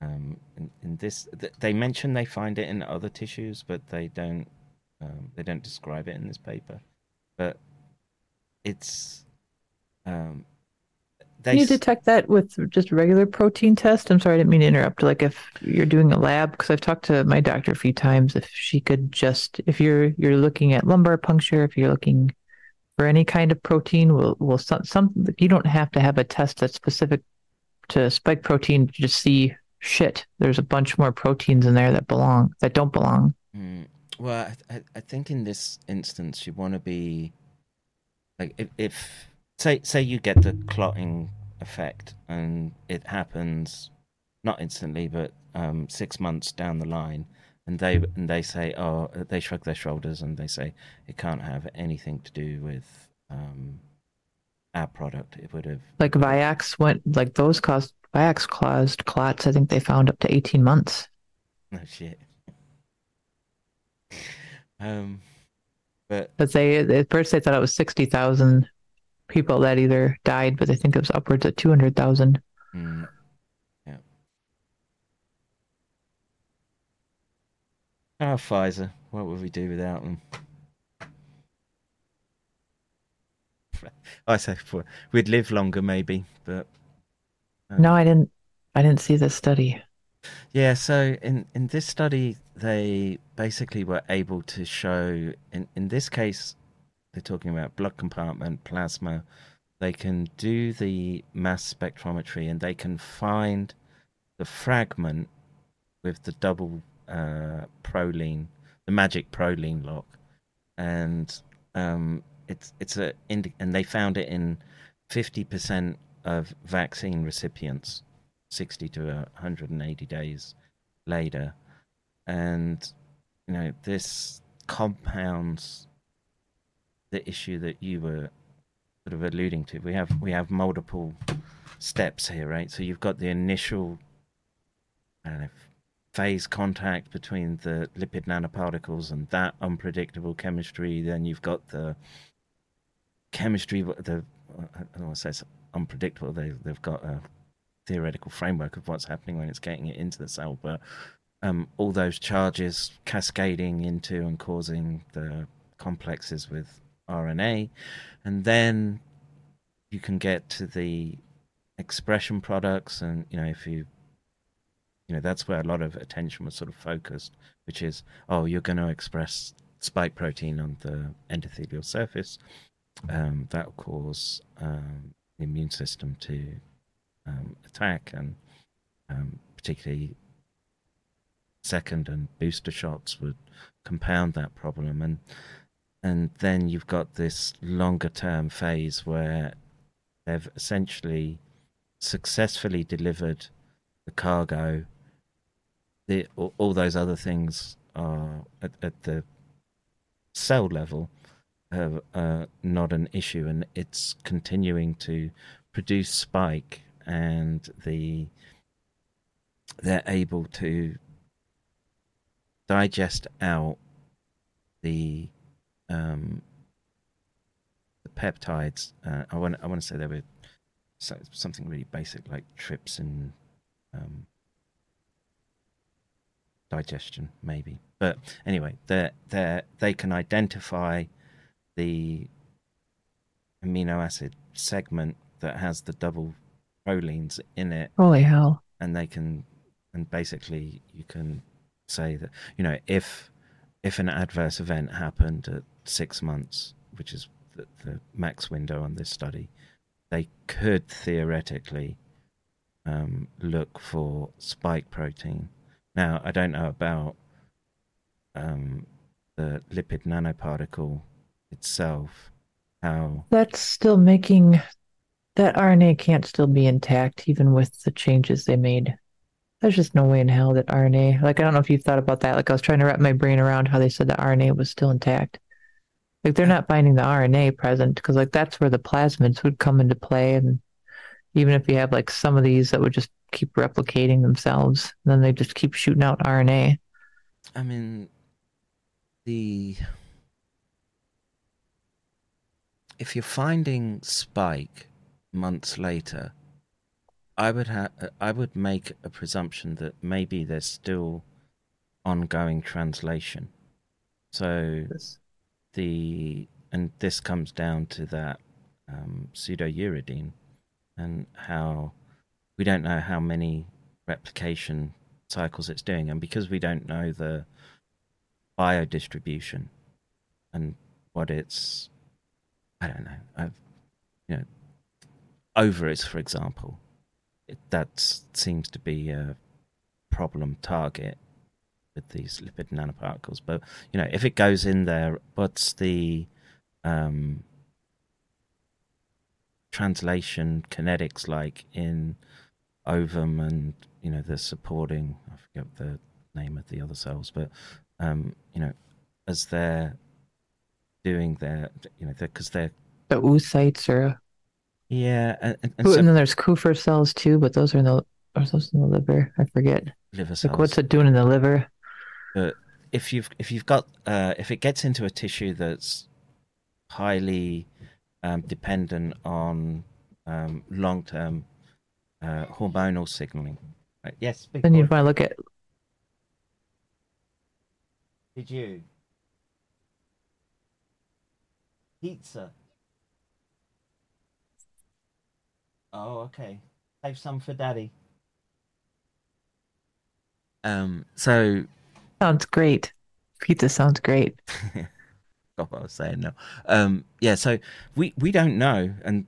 Um, in, in this, th- they mention they find it in other tissues, but they don't. Um, they don't describe it in this paper. But it's. Um, they Can you detect that with just regular protein test? I'm sorry, I didn't mean to interrupt. Like if you're doing a lab, because I've talked to my doctor a few times, if she could just, if you're you're looking at lumbar puncture, if you're looking for any kind of protein? Will will some, some you don't have to have a test that's specific to spike protein to just see shit. There's a bunch more proteins in there that belong that don't belong. Mm. Well, I, I, I think in this instance you want to be like if, if say say you get the clotting effect and it happens not instantly but um, six months down the line and they and they say oh they shrug their shoulders and they say it can't have anything to do with um, our product it would have Like Viax went like those caused Viax caused clots. I think they found up to eighteen months. no shit um but But they at first they thought it was sixty thousand people that either died, but I think it was upwards of two hundred thousand. mm, yeah oh Pfizer what would we do without them I say we'd live longer maybe but um, No, I didn't. I didn't see this study. Yeah, so in, in this study, they basically were able to show, in, in this case, they're talking about blood compartment, plasma. They can do the mass spectrometry and they can find the fragment with the double uh, proline, the magic proline lock. And um, it's it's a and they found it in 50% of vaccine recipients 60 to 180 days later and you know this compounds the issue that you were sort of alluding to. We have we have multiple steps here right? So you've got the initial I don't know, phase contact between the lipid nanoparticles and that unpredictable chemistry. Then you've got the chemistry the I don't want to say unpredictable. They they've got a theoretical framework of what's happening when it's getting it into the cell, but um, all those charges cascading into and causing the complexes with RNA, and then you can get to the expression products, and you know if you you know that's where a lot of attention was sort of focused, which is oh you're going to express spike protein on the endothelial surface, um, that will cause um, the immune system to um, attack, and um, particularly second and booster shots would compound that problem. And and then you've got this longer term phase where they've essentially successfully delivered the cargo. The all, those other things are at, at the cell level uh, uh, not an issue, and it's continuing to produce spike and the they're able to digest out the um, the peptides. Uh, I want I want to say they were so, something really basic like trypsin um, digestion, maybe. But anyway, they they they can identify the amino acid segment that has the double prolines in it Holy hell! and they can and basically you can say that you know if if an adverse event happened at six months which is the, the max window on this study they could theoretically um, look for spike protein now i don't know about um, the lipid nanoparticle itself how That's still making that RNA can't still be intact even with the changes they made. There's just no way in hell that RNA, like, I don't know if you've thought about that. Like, I was trying to wrap my brain around how they said the RNA was still intact. Like, they're not finding the RNA present because, like, that's where the plasmids would come into play. And even if you have, like, some of these that would just keep replicating themselves, then they just keep shooting out RNA. I mean, the if you're finding spike months later, I would have I would make a presumption that maybe there's still ongoing translation. So the and this comes down to that um, pseudouridine and how we don't know how many replication cycles it's doing, and because we don't know the biodistribution and what its I don't know, I've, you know, ovaries, for example, it, that seems to be a problem target with these lipid nanoparticles. But you know, if it goes in there, what's the um, translation kinetics like in ovum and you know the supporting? I forget the name of the other cells, but um, you know, as they're doing their, you know, because they're The oocytes or yeah, and, and, and and, so then there's Kupffer cells too, but those are in the are those in the liver? I forget. liver cells. Like what's it doing in the liver? But if you've if you've got uh, if it gets into a tissue that's highly um, dependent on um, long term uh, hormonal signaling, right? yes. Then boy. you'd want to look at Did you? Pizza. Oh, okay. Save some for daddy. Um. So sounds great. Pizza sounds great. Stop what I was saying now. Um, yeah, so we, we don't know, and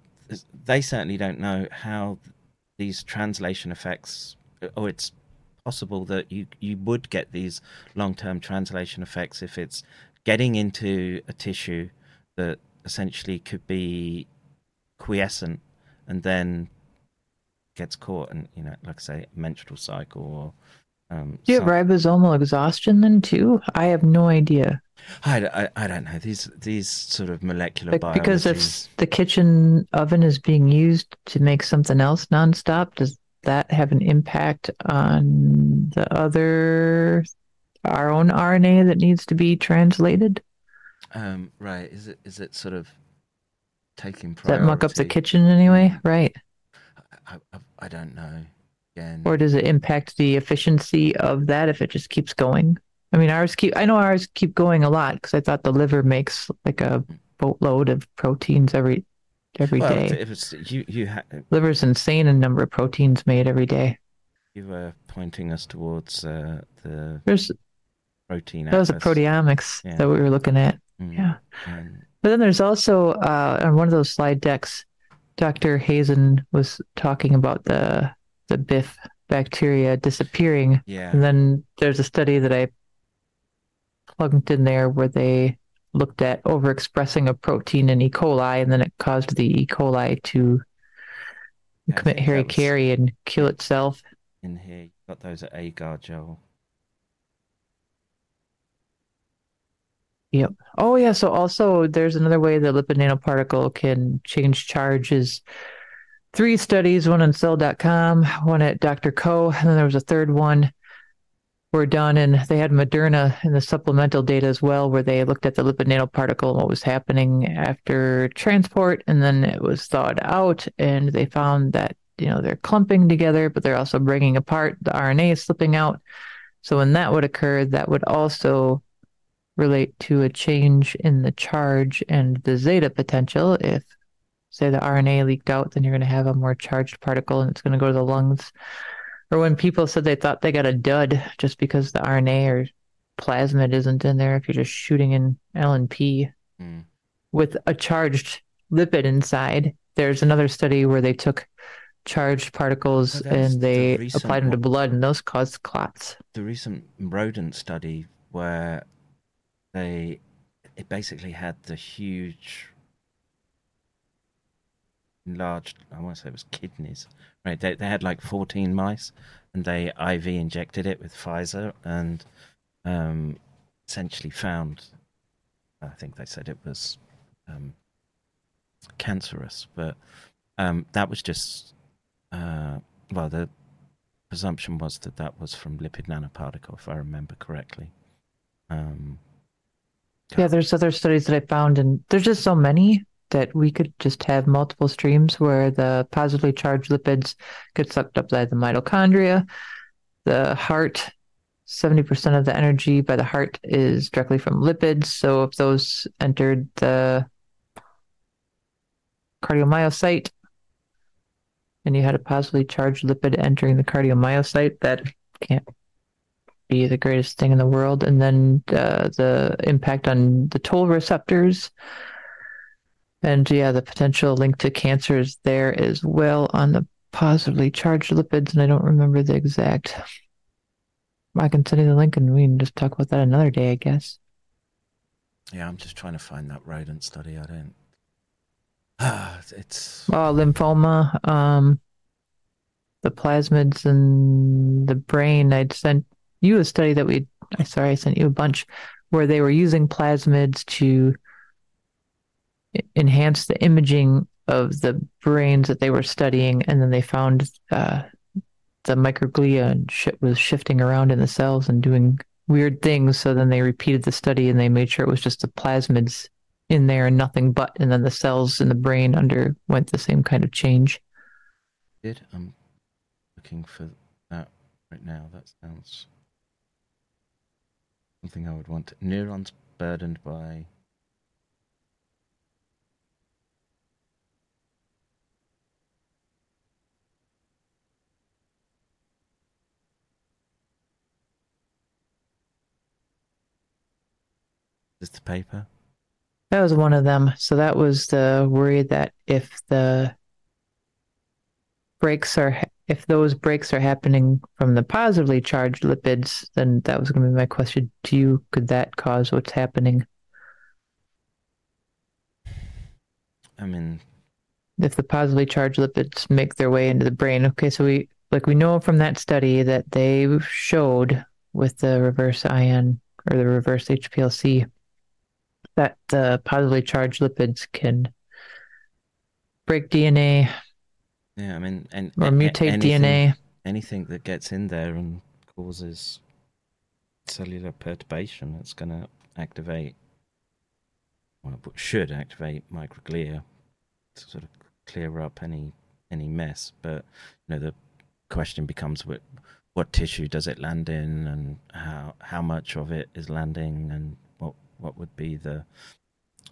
they certainly don't know how these translation effects, or it's possible that you, you would get these long term translation effects if it's getting into a tissue that essentially could be quiescent and then gets caught and you know like I say menstrual cycle or um Do you have ribosomal exhaustion then too? I have no idea. I, I, I don't know these these sort of molecular Like, biology. because if the kitchen oven is being used to make something else nonstop, does that have an impact on the other our own RNA that needs to be translated? Um, right. Is it is it sort of taking Does that muck up the kitchen anyway? Right. I, I, I don't know. Again, Or does it impact the efficiency of that if it just keeps going? I mean, ours keep. I know ours keep going a lot because I thought the liver makes like a boatload of proteins every every well, day. if- if it's you you ha- Liver's insane in number of proteins made every day. you were pointing us towards uh, the There's protein. that was a proteomics Yeah. that we were looking at. Mm. Yeah. And- But then there's also uh, on one of those slide decks, Dr. Hazen was talking about the the BIF bacteria disappearing. Yeah. And then there's a study that I plugged in there where they looked at overexpressing a protein in E. coli, and then it caused the E. coli to commit think Harry was- Carey and kill itself. in here. You got those at Agar Joel. Yep. Oh yeah. So also there's another way the lipid nanoparticle can change charge is three studies, one on cell.com, one at Dr. Co, and then there was a third one were done and they had Moderna in the supplemental data as well, where they looked at the lipid nanoparticle and what was happening after transport, and then it was thawed out, and they found that you know they're clumping together, but they're also breaking apart. The RNA is slipping out. So when that would occur, that would also relate to a change in the charge and the zeta potential. If, say, the RNA leaked out, then you're going to have a more charged particle and it's going to go to the lungs. Or when people said they thought they got a dud just because the RNA or plasmid isn't in there, if you're just shooting in LNP Mm. with a charged lipid inside. There's another study where they took charged particles Oh, and the they recent applied them to blood, and those caused clots. The recent rodent study where they it basically had the huge enlarged I want to say it was kidneys. Right. They they had like fourteen mice and they IV injected it with Pfizer and um essentially found I think they said it was um cancerous, but um that was just uh well the presumption was that that was from lipid nanoparticle if I remember correctly. Um Yeah, there's other studies that I found, and there's just so many that we could just have multiple streams where the positively charged lipids get sucked up by the mitochondria. The heart, 70% of the energy by the heart is directly from lipids. So if those entered the cardiomyocyte and you had a positively charged lipid entering the cardiomyocyte, that can't be the greatest thing in the world. And then uh, the impact on the toll receptors. And yeah, the potential link to cancer is there as well on the positively charged lipids, and I don't remember the exact. I can send you the link and we can just talk about that another day, I guess. Yeah, I'm just trying to find that rodent study. I don't. Ah, it's Oh, lymphoma, um, the plasmids and the brain. I'd sent you a study that we. I sorry, I sent you a bunch where they were using plasmids to e- enhance the imaging of the brains that they were studying, and then they found uh, the microglia and shit was shifting around in the cells and doing weird things. So then they repeated the study and they made sure it was just the plasmids in there and nothing but, and then the cells in the brain underwent the same kind of change. did. I'm looking for that right now. That sounds something I would want. Neurons burdened by. Is the paper? That was one of them. So that was the worry that if the breaks are if those breaks are happening from the positively charged lipids, then that was going to be my question to you. Could that cause what's happening? I mean, if the positively charged lipids make their way into the brain. Okay, so we like we know from that study that they showed with the reverse ion or the reverse HPLC that the positively charged lipids can break DNA Yeah, I mean, and or mutate anything- DNA. Anything that gets in there and causes cellular perturbation, it's going to activate, well, should activate microglia to sort of clear up any any mess. But you know, the question becomes what what tissue does it land in, and how how much of it is landing, and what would be the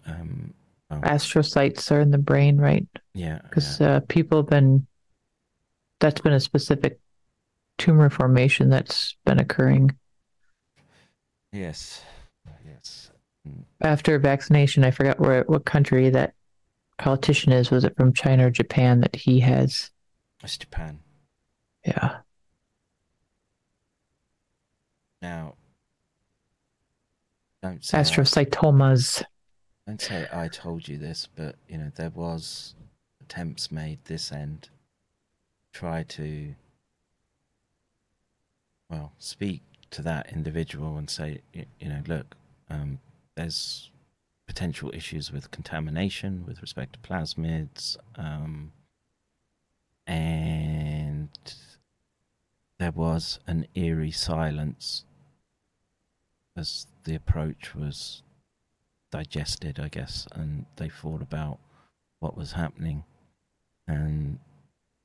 um, well, Astrocytes are in the brain, right? Yeah, Because uh, people have been, that's been a specific tumor formation that's been occurring yes, yes. after vaccination. I forgot where, what country that politician is. Was it from China or Japan that he has? It's Japan. Yeah. Now, don't say I- Don't say I told you this, but you know there was attempts made this end. Try to well speak to that individual and say you know look um, there's potential issues with contamination with respect to plasmids um, and there was an eerie silence as the approach was digested, I guess, and they thought about what was happening, and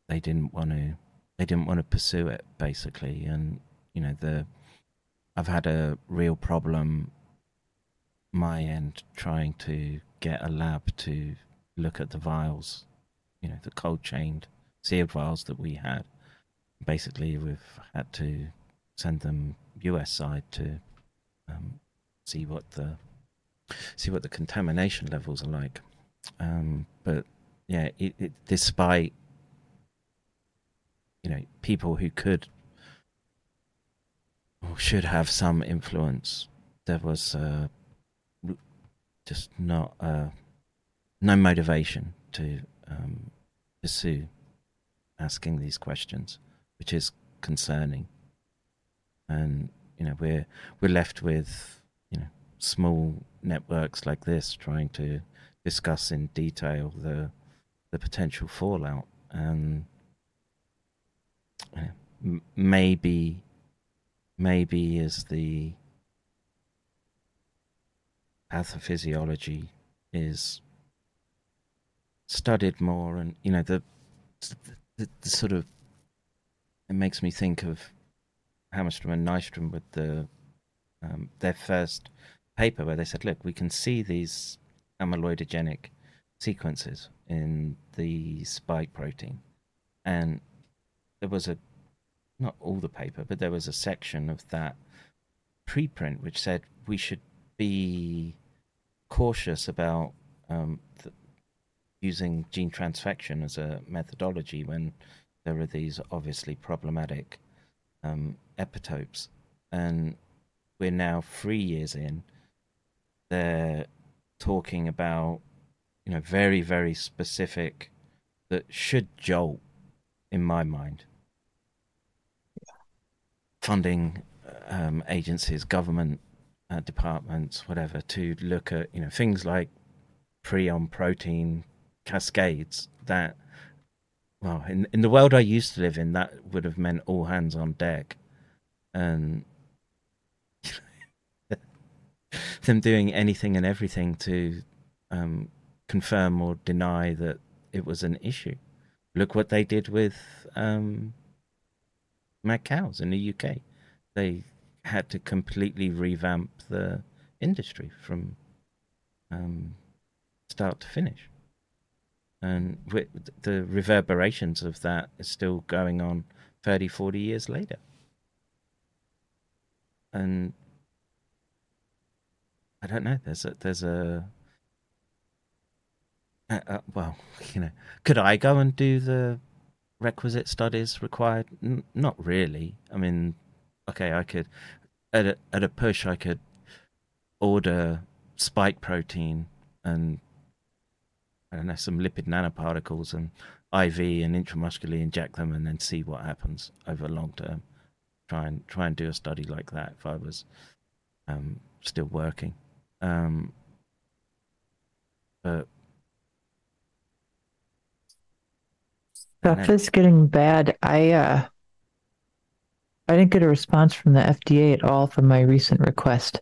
they didn't want to. They didn't want to pursue it, basically, and you know the. I've had a real problem. My end trying to get a lab to look at the vials, you know, the cold chained sealed vials that we had. Basically, we've had to send them US side to um, see what the see what the contamination levels are like. Um, but yeah, it, it, despite you know people who could or should have some influence, there was uh, just not uh, no motivation to um, pursue asking these questions, which is concerning. And you know we're we're left with small networks like this trying to discuss in detail the the potential fallout. And maybe maybe as the pathophysiology is studied more and you know the the, the sort of it makes me think of Hammerstrom and Nystrom with the um, their first paper where they said, look, we can see these amyloidogenic sequences in the spike protein, and there was a not all the paper, but there was a section of that preprint which said we should be cautious about um, using gene transfection as a methodology when there are these obviously problematic um, epitopes. And we're now three years in. They're talking about, you know, very, very specific that should jolt, in my mind, funding um, agencies, government uh, departments, whatever, to look at, you know, things like prion protein cascades that well in in the world I used to live in that would have meant all hands on deck. And them doing anything and everything to um, confirm or deny that it was an issue. Look what they did with um, mad cows in the UK. They had to completely revamp the industry from um, start to finish. And the reverberations of that is still going on 30, 40 years later. And I don't know. There's a there's a uh, uh, well, you know, could I go and do the requisite studies required? N- not really. I mean, okay, I could at a, at a push, I could order spike protein and I don't know some lipid nanoparticles and IV and intramuscularly inject them and then see what happens over long term. Try and try and do a study like that if I was um, still working. Um, but stuff is getting bad. I uh, I didn't get a response from the FDA at all from my recent request.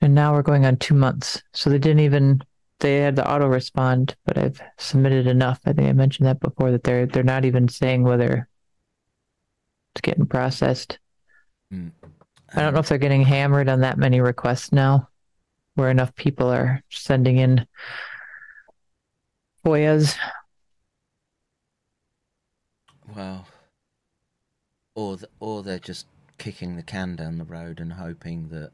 And now we're going on two months. So they didn't even they had the auto respond, but I've submitted enough. I think I mentioned that before that they're they're not even saying whether it's getting processed. Mm. I don't know if they're getting hammered on that many requests now, where enough people are sending in FOIAs. Well, or th- or they're just kicking the can down the road and hoping that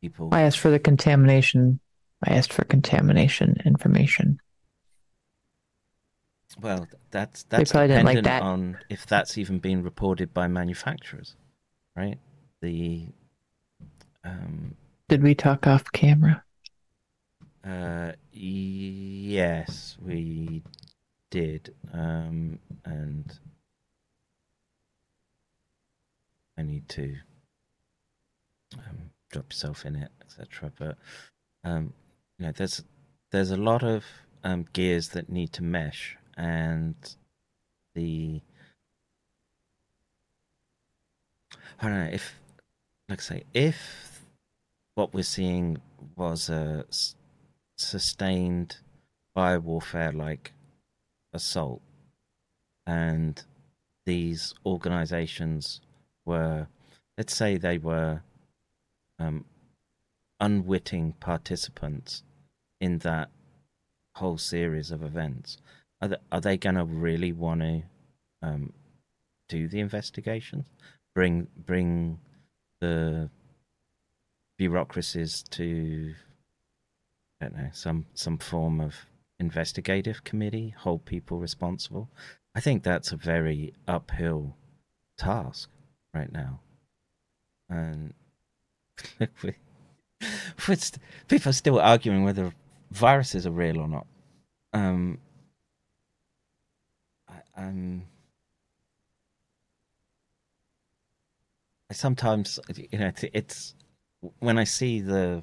people. I asked for the contamination. I asked for contamination information. Well, that's that's probably didn't like dependent that. on if that's even been reported by manufacturers, right? The um, Did we talk off camera? Uh, yes, we did, um, and I need to um, drop yourself in it, etc. But um, you know, there's there's a lot of um, gears that need to mesh, and the I don't know if, like I say, if what we're seeing was a s- sustained biowarfare like assault, and these organizations were, let's say, they were um, unwitting participants in that whole series of events. Are they, are they going to really want to um, do the investigations? Bring bring the bureaucracies to I don't know some some form of investigative committee, hold people responsible. I think that's a very uphill task right now, and we, st- people are still arguing whether viruses are real or not. Um, I, I'm. Sometimes, you know, it's, when I see the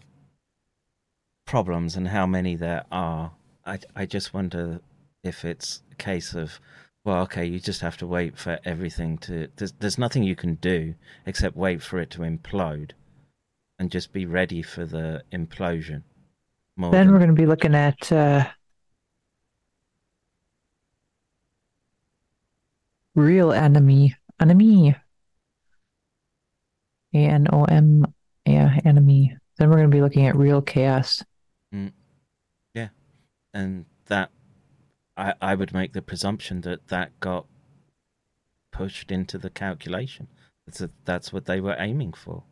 problems and how many there are, I, I just wonder if it's a case of, well, okay, you just have to wait for everything to. There's, there's nothing you can do except wait for it to implode and just be ready for the implosion. Then than- we're going to be looking at uh, real enemy. Enemy. A N O M. Yeah, enemy. Then we're going to be looking at real chaos. Mm. Yeah, and that I I would make the presumption that that got pushed into the calculation. That's a, that's what they were aiming for.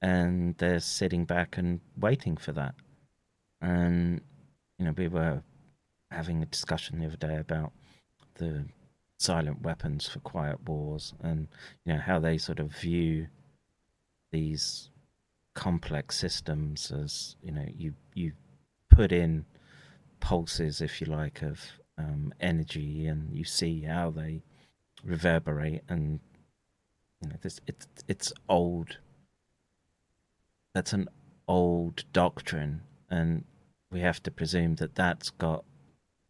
and they're sitting back and waiting for that. And you know, we were having a discussion the other day about the silent weapons for quiet wars, and you know how they sort of view these complex systems as you know you you put in pulses, if you like, of um, energy, and you see how they reverberate, and you know this it's it's old. That's an old doctrine, and we have to presume that that's got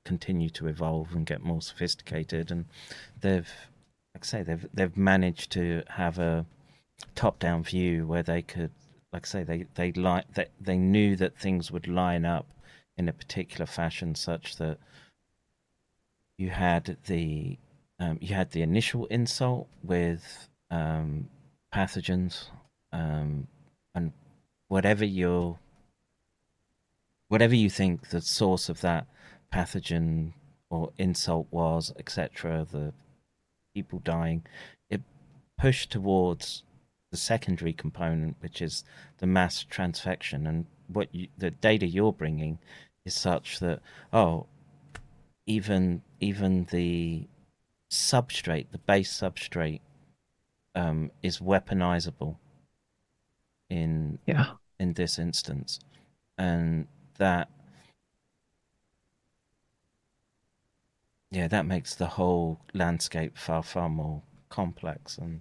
continue to evolve and get more sophisticated, and they've, like I say, they've they've managed to have a top-down view where they could, like I say, they they like that they knew that things would line up in a particular fashion such that you had the um, you had the initial insult with um, pathogens um, and whatever your whatever you think the source of that pathogen or insult was, etc., the people dying, it pushed towards the secondary component, which is the mass transfection. And what you, the data you're bringing is such that oh, even even the substrate, the base substrate, um, is weaponizable in yeah in this instance, and that yeah that makes the whole landscape far far more complex and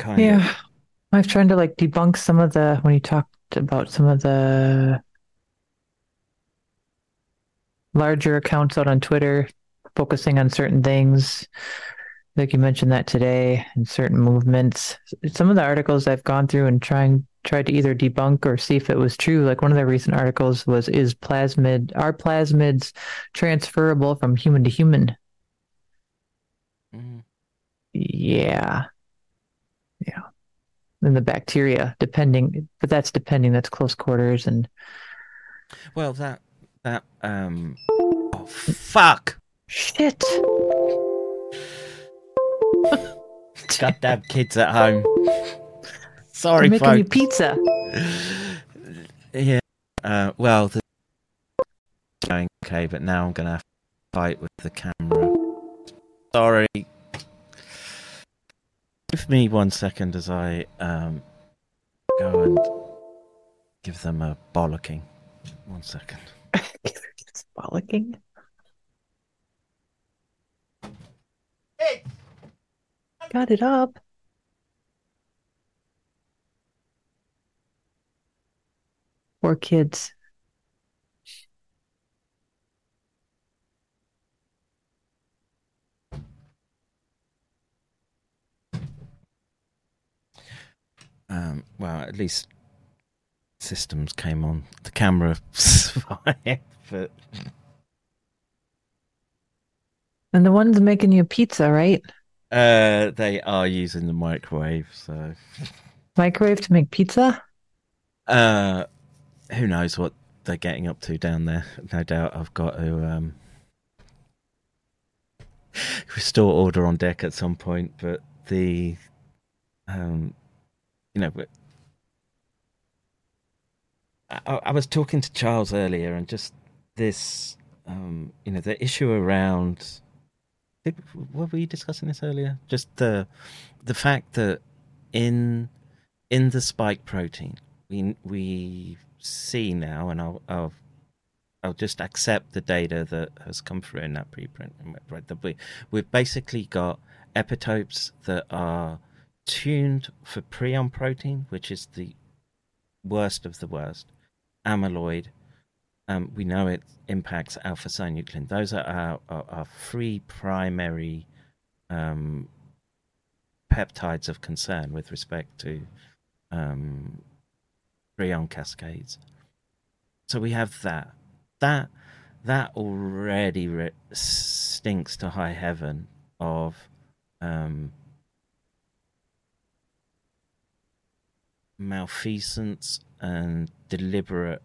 kind yeah. of. I've tried to like debunk some of the when you talked about some of the larger accounts out on twitter focusing on certain things. Like you mentioned that today in certain movements. Some of the articles i've gone through and trying tried to either debunk or see if it was true. Like one of the recent articles was is plasmid are plasmids transferable from human to human? Mm-hmm. Yeah yeah and the bacteria depending but that's depending that's close quarters and well that that um oh fuck shit goddamn kids at home sorry I'm making folks you pizza Yeah. Uh, well, the going okay, but now I'm gonna have to fight with the camera. Sorry. Give me one second as I um go and give them a bollocking. One second. bollocking got it up Poor kids. Um, well, at least systems came on. The camera but And the one's making you pizza, right? uh, they are using the microwave, so Microwave to make pizza? Uh, who knows what they're getting up to down there? No doubt I've got to um, restore order on deck at some point. But the, um, you know, I, I was talking to Charles earlier, and just this, um, you know, the issue around. Did, were we discussing this earlier? Just the the fact that in in the spike protein, we we see now, and I'll I'll, I'll just accept the data that has come through in that preprint. Right, that we we've basically got epitopes that are tuned for prion protein, which is the worst of the worst, amyloid. Um, we know it impacts alpha synuclein. Those are our, our, our three primary um, peptides of concern with respect to um, prion cascades. So we have that. That that already re- stinks to high heaven of um, malfeasance and deliberate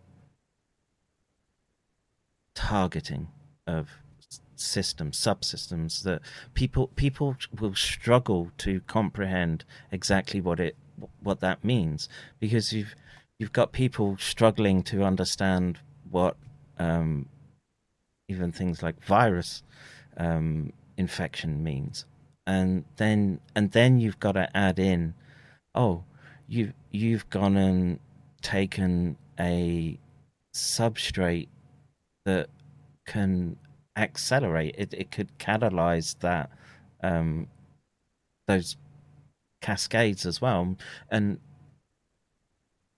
targeting of systems, subsystems that people people will struggle to comprehend exactly what it what that means. Because you've you've got people struggling to understand what um, even things like virus um, infection means, and then and then you've got to add in, oh, you you've gone and taken a substrate that can accelerate it. It could catalyze that um, those cascades as well, and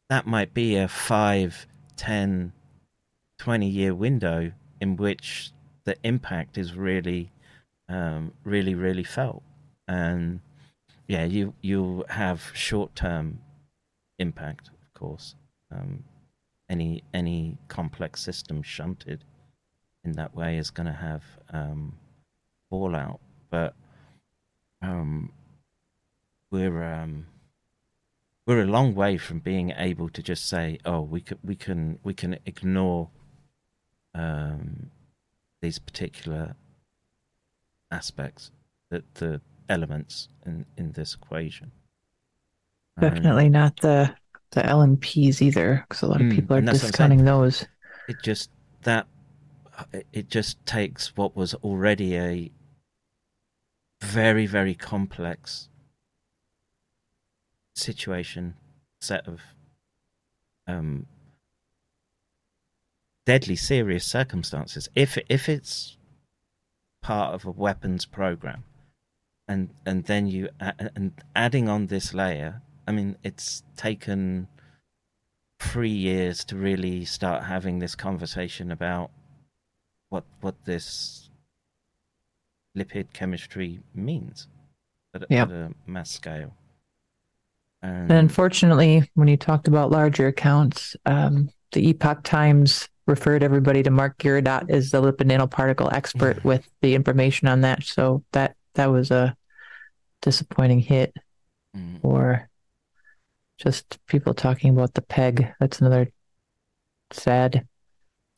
that might be a 5, 10, 20 year window in which the impact is really, um, really, really felt. And yeah, you you have short term impact, of course. Um, any any complex system shunted in that way is going to have um, fallout, but um, we're um, we're a long way from being able to just say, "Oh, we can we can we can ignore um, these particular aspects, that the elements in in this equation." Definitely not the the LNPs either, because a lot of Mm, people are and that's what I'm discounting those. it just that it just takes what was already a very very complex situation set of um deadly serious circumstances if if it's part of a weapons program and and then you and adding on this layer i mean it's taken three years to really start having this conversation about what what this lipid chemistry means at, Yep. at a mass scale. And unfortunately, when you talked about larger accounts, um, the Epoch Times referred everybody to Mark Girodot as the lipid nanoparticle expert with the information on that. So that that was a disappointing hit. Mm. Or just people talking about the peg. That's another sad.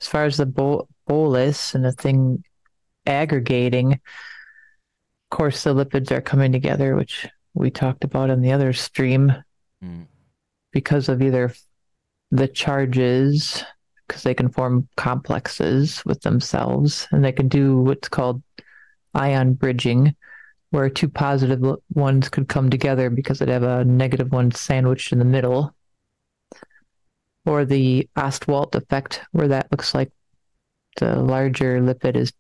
As far as the bol- bolus and the thing aggregating, of course, the lipids are coming together, which we talked about in the other stream mm. because of either the charges, because they can form complexes with themselves, and they can do what's called ion bridging, where two ones could come together because they have a negative one sandwiched in the middle. Or the Ostwald effect, where that looks like the larger lipid is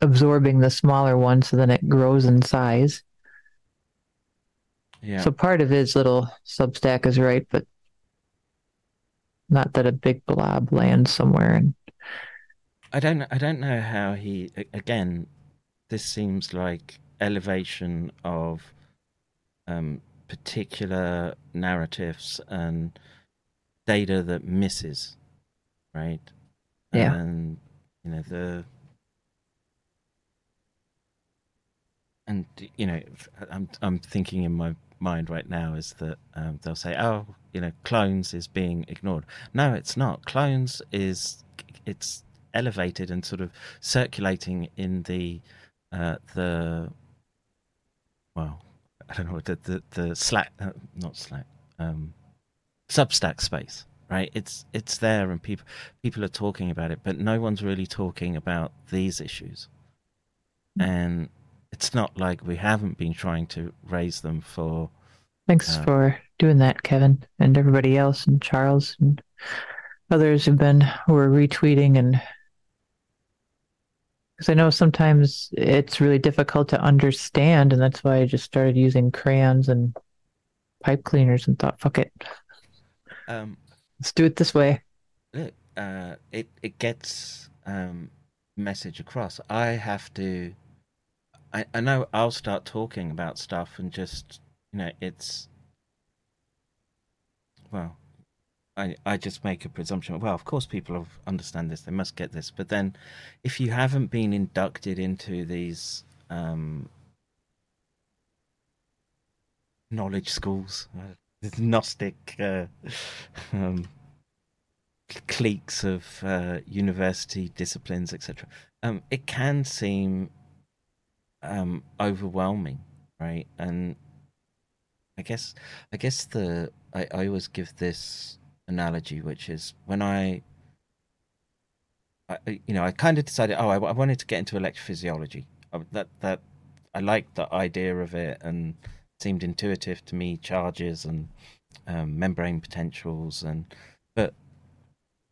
absorbing the smaller one, so then it grows in size. Yeah. So part of his little substack is right, but not that a big blob lands somewhere. And I don't I don't know how he again this seems like elevation of um, particular narratives and data that misses, right? Yeah. And you know the and you know I'm I'm thinking in my mind right now is that um, they'll say oh you know clones is being ignored. No, it's not. Clones is it's elevated and sort of circulating in the uh, the well I don't know the the, the Slack uh, not Slack um, Substack space right? It's it's there and people people are talking about it but no one's really talking about these issues. And it's not like we haven't been trying to raise them for thanks uh, for doing that, Kevin, and everybody else, and Charles, and others who've been who are retweeting and because I know sometimes it's really difficult to understand, and that's why I just started using crayons and pipe cleaners and thought, fuck it, um, let's do it this way. look, uh, it it gets um, message across. I have to. I I know I'll start talking about stuff and just you know it's. Well, I I just make a presumption. Well, of course, people understand this. They must get this. But then, if you haven't been inducted into these um, knowledge schools, uh, Gnostic uh, um, cliques of uh, university disciplines, etc. Um, it can seem um, overwhelming, right? And I guess I guess the I, I always give this analogy, which is when I, I you know, I kind of decided, oh, I, I wanted to get into electrophysiology. I, that that I liked the idea of it and seemed intuitive to me. Charges and um, membrane potentials, and but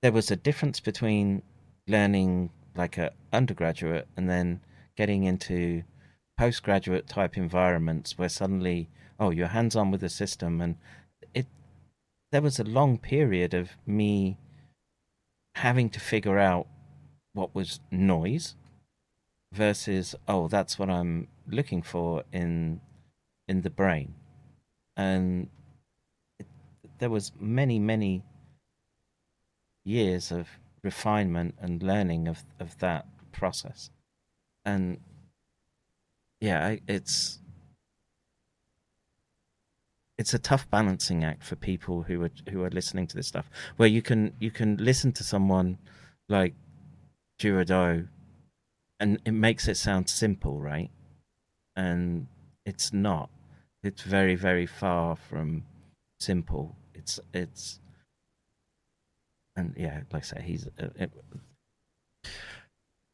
there was a difference between learning like a undergraduate and then getting into postgraduate type environments where suddenly oh you're hands on with the system and there was a long period of me having to figure out what was noise versus oh that's what I'm looking for in in the brain. And it, there was many many years of refinement and learning of of that process. And yeah it's it's a tough balancing act for people who are who are listening to this stuff where you can you can listen to someone like Giraudoux and it makes it sound simple right? And it's not. It's very very far from simple. It's it's and yeah like i say he's it,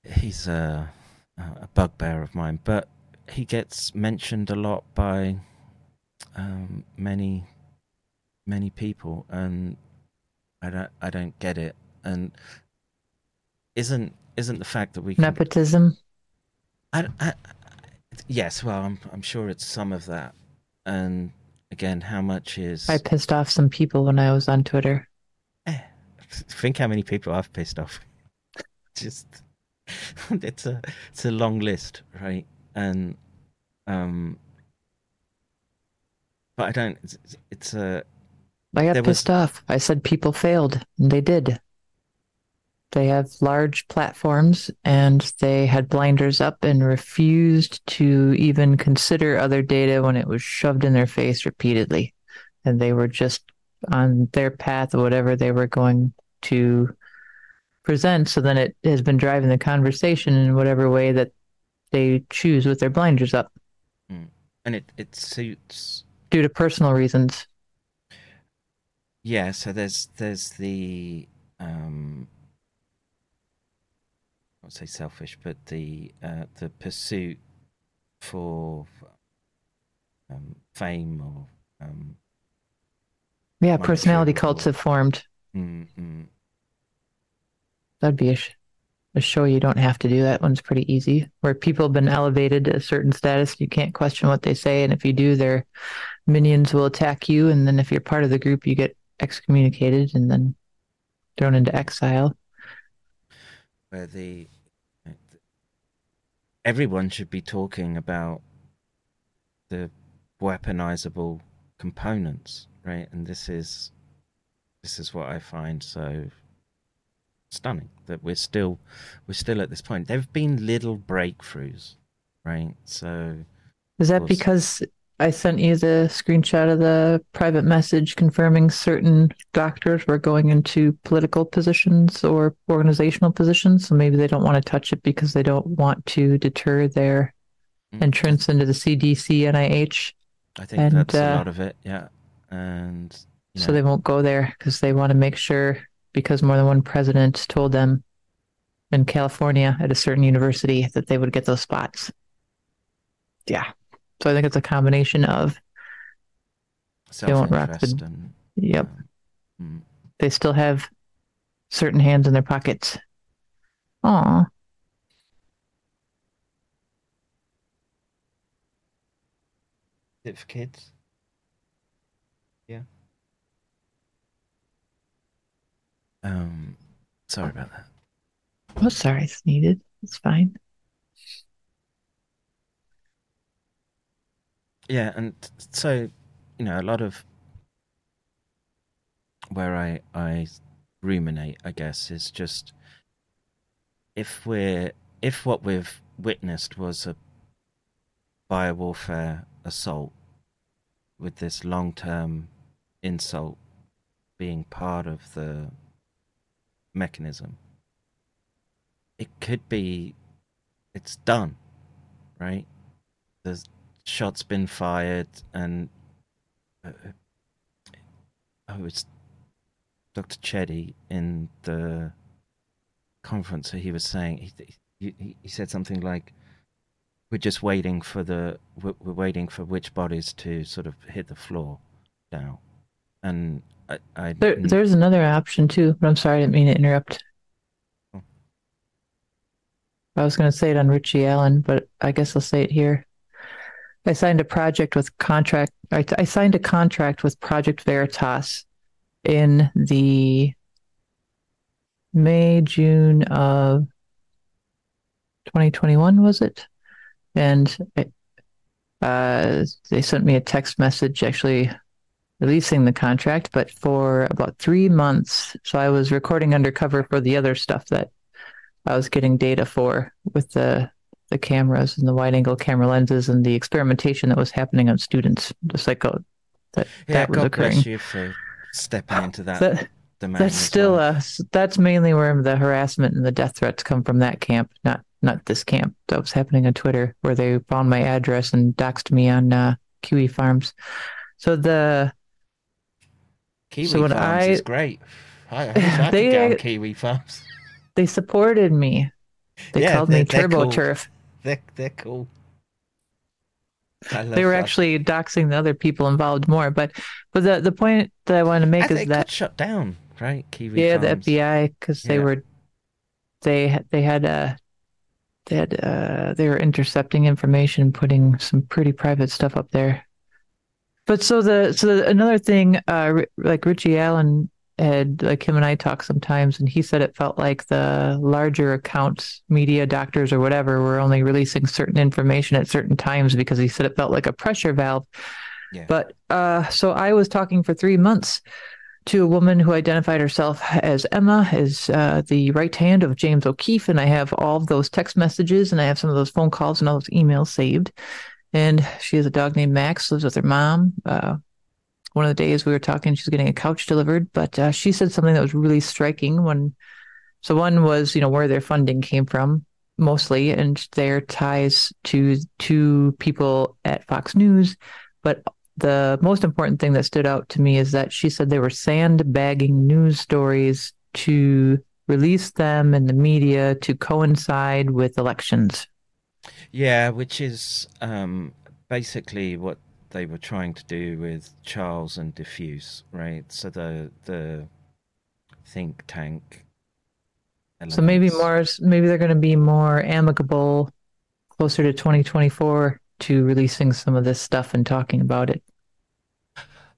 he's a a bugbear of mine but he gets mentioned a lot by um, many many people, and I don't I don't get it. And isn't isn't the fact that we can, nepotism? I, I, yes, well, I'm I'm sure it's some of that, and again, how much is I pissed off some people when I was on Twitter. Eh, think how many people I've pissed off. Just it's a it's a long list, right? And um, but I don't. It's, it's a. I got pissed was... off. I said people failed, and they did. They have large platforms, and they had blinders up and refused to even consider other data when it was shoved in their face repeatedly, and they were just on their path of whatever they were going to present. So then it has been driving the conversation in whatever way that they choose with their blinders up. Mm. And it, it suits due to personal reasons. Yeah, so there's there's the um I won't say selfish, but the uh, the pursuit for um, fame or um, yeah, personality cults have formed. Mm-hmm. That'd be a, sh- a show you don't have to do. That one's pretty easy. Where people have been elevated to a certain status, you can't question what they say, and if you do, they're minions will attack you, and then if you're part of the group, you get excommunicated and then thrown into exile. Where the everyone should be talking about the weaponizable components, right? And this is this is what I find so stunning that we're still we're still at this point. There've been little breakthroughs, right? So is that because I sent you the screenshot of the private message confirming certain doctors were going into political positions or organizational positions. So maybe they don't want to touch it because they don't want to deter their mm. entrance into the CDC, NIH. I think and, that's uh, a lot of it, yeah. And so they won't go there because they want to make sure, because more than one president told them in California at a certain university that they would get those spots. Yeah. So I think it's a combination of they won't rock the. And, yep. mm. They still have certain hands in their pockets. Aw. For kids? Um, sorry about that. Oh, sorry, it's needed. It's fine. yeah, and so you know, a lot of where I I ruminate, I guess, is just if we're if what we've witnessed was a biowarfare assault with this long term insult being part of the mechanism, it could be it's done, right? There's shots been fired and uh, oh, it's Dr. Chetty in the conference. He was saying he, he he said something like, "We're just waiting for the we're waiting for which bodies to sort of hit the floor now," and I, I There, there's another option too, but I'm sorry, I didn't mean to interrupt. Oh. I was going to say it on Richie Allen, but I guess I'll say it here. I signed a project with contract. I, I signed a contract with Project Veritas in the May June of 2021 was it? And uh, they sent me a text message actually releasing the contract, but for about three months. So I was recording undercover for the other stuff that I was getting data for with the the cameras and the wide angle camera lenses and the experimentation that was happening on students, the psycho that yeah, that was God occurring. bless you for stepping into that, That- That's still well. uh that's mainly where the harassment and the death threats come from that camp, not not this camp that was happening on Twitter where they found my address and doxed me on uh, Kiwi Farms. So the Kiwi so when Farms I is great. I, I wish could They- get on Kiwi Farms. they supported me. They Yeah, called me they're Turbo cool. Turf. They're they're cool. I They were that. actually doxing the other people involved more, but but the the point that I want to make And is that shut down, right? Kiwi yeah, Farms. the FBI because they Yeah. were they they had uh they had uh they were intercepting information, putting some pretty private stuff up there. But so the so the, another thing, uh, like Richie Allen had like him and I talk sometimes, and he said it felt like the larger accounts, media, doctors, or whatever, were only releasing certain information at certain times because he said it felt like a pressure valve. Yeah. But uh, so I was talking for three months to a woman who identified herself as Emma, as uh, the right hand of James O'Keefe, and I have all of those text messages, and I have some of those phone calls and all those emails saved. And she has a dog named Max, lives with her mom. Uh, one of the days we were talking, she's getting a couch delivered, but uh, she said something that was really striking. When so one was, you know, where their funding came from mostly, and their ties to to people at Fox News, but the most important thing that stood out to me is that she said they were sandbagging news stories to release them in the media to coincide with elections. Yeah, which is um, basically what they were trying to do with Charles and Diffuse, right? So the the think tank. So maybe elements. more, maybe they're going to be more amicable closer to 2024 to releasing some of this stuff and talking about it.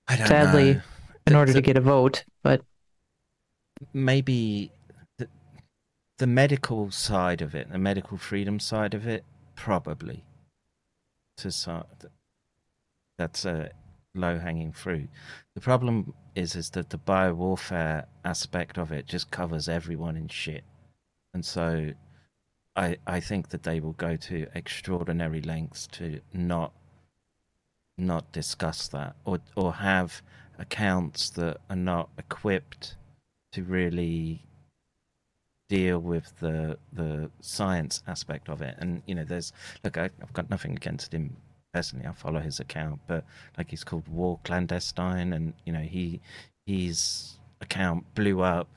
I don't Sadly, know. in The- order the- to get a vote, but maybe the, the medical side of it, the medical freedom side of it, probably. To some, that's a low hanging fruit. The problem is, is that the biowarfare aspect of it just covers everyone in shit, and so I I think that they will go to extraordinary lengths to not not discuss that or or have accounts that are not equipped to really deal with the the science aspect of it. And you know there's look I, i've got nothing against him personally. I follow his account but like he's called war clandestine. And you know he his account blew up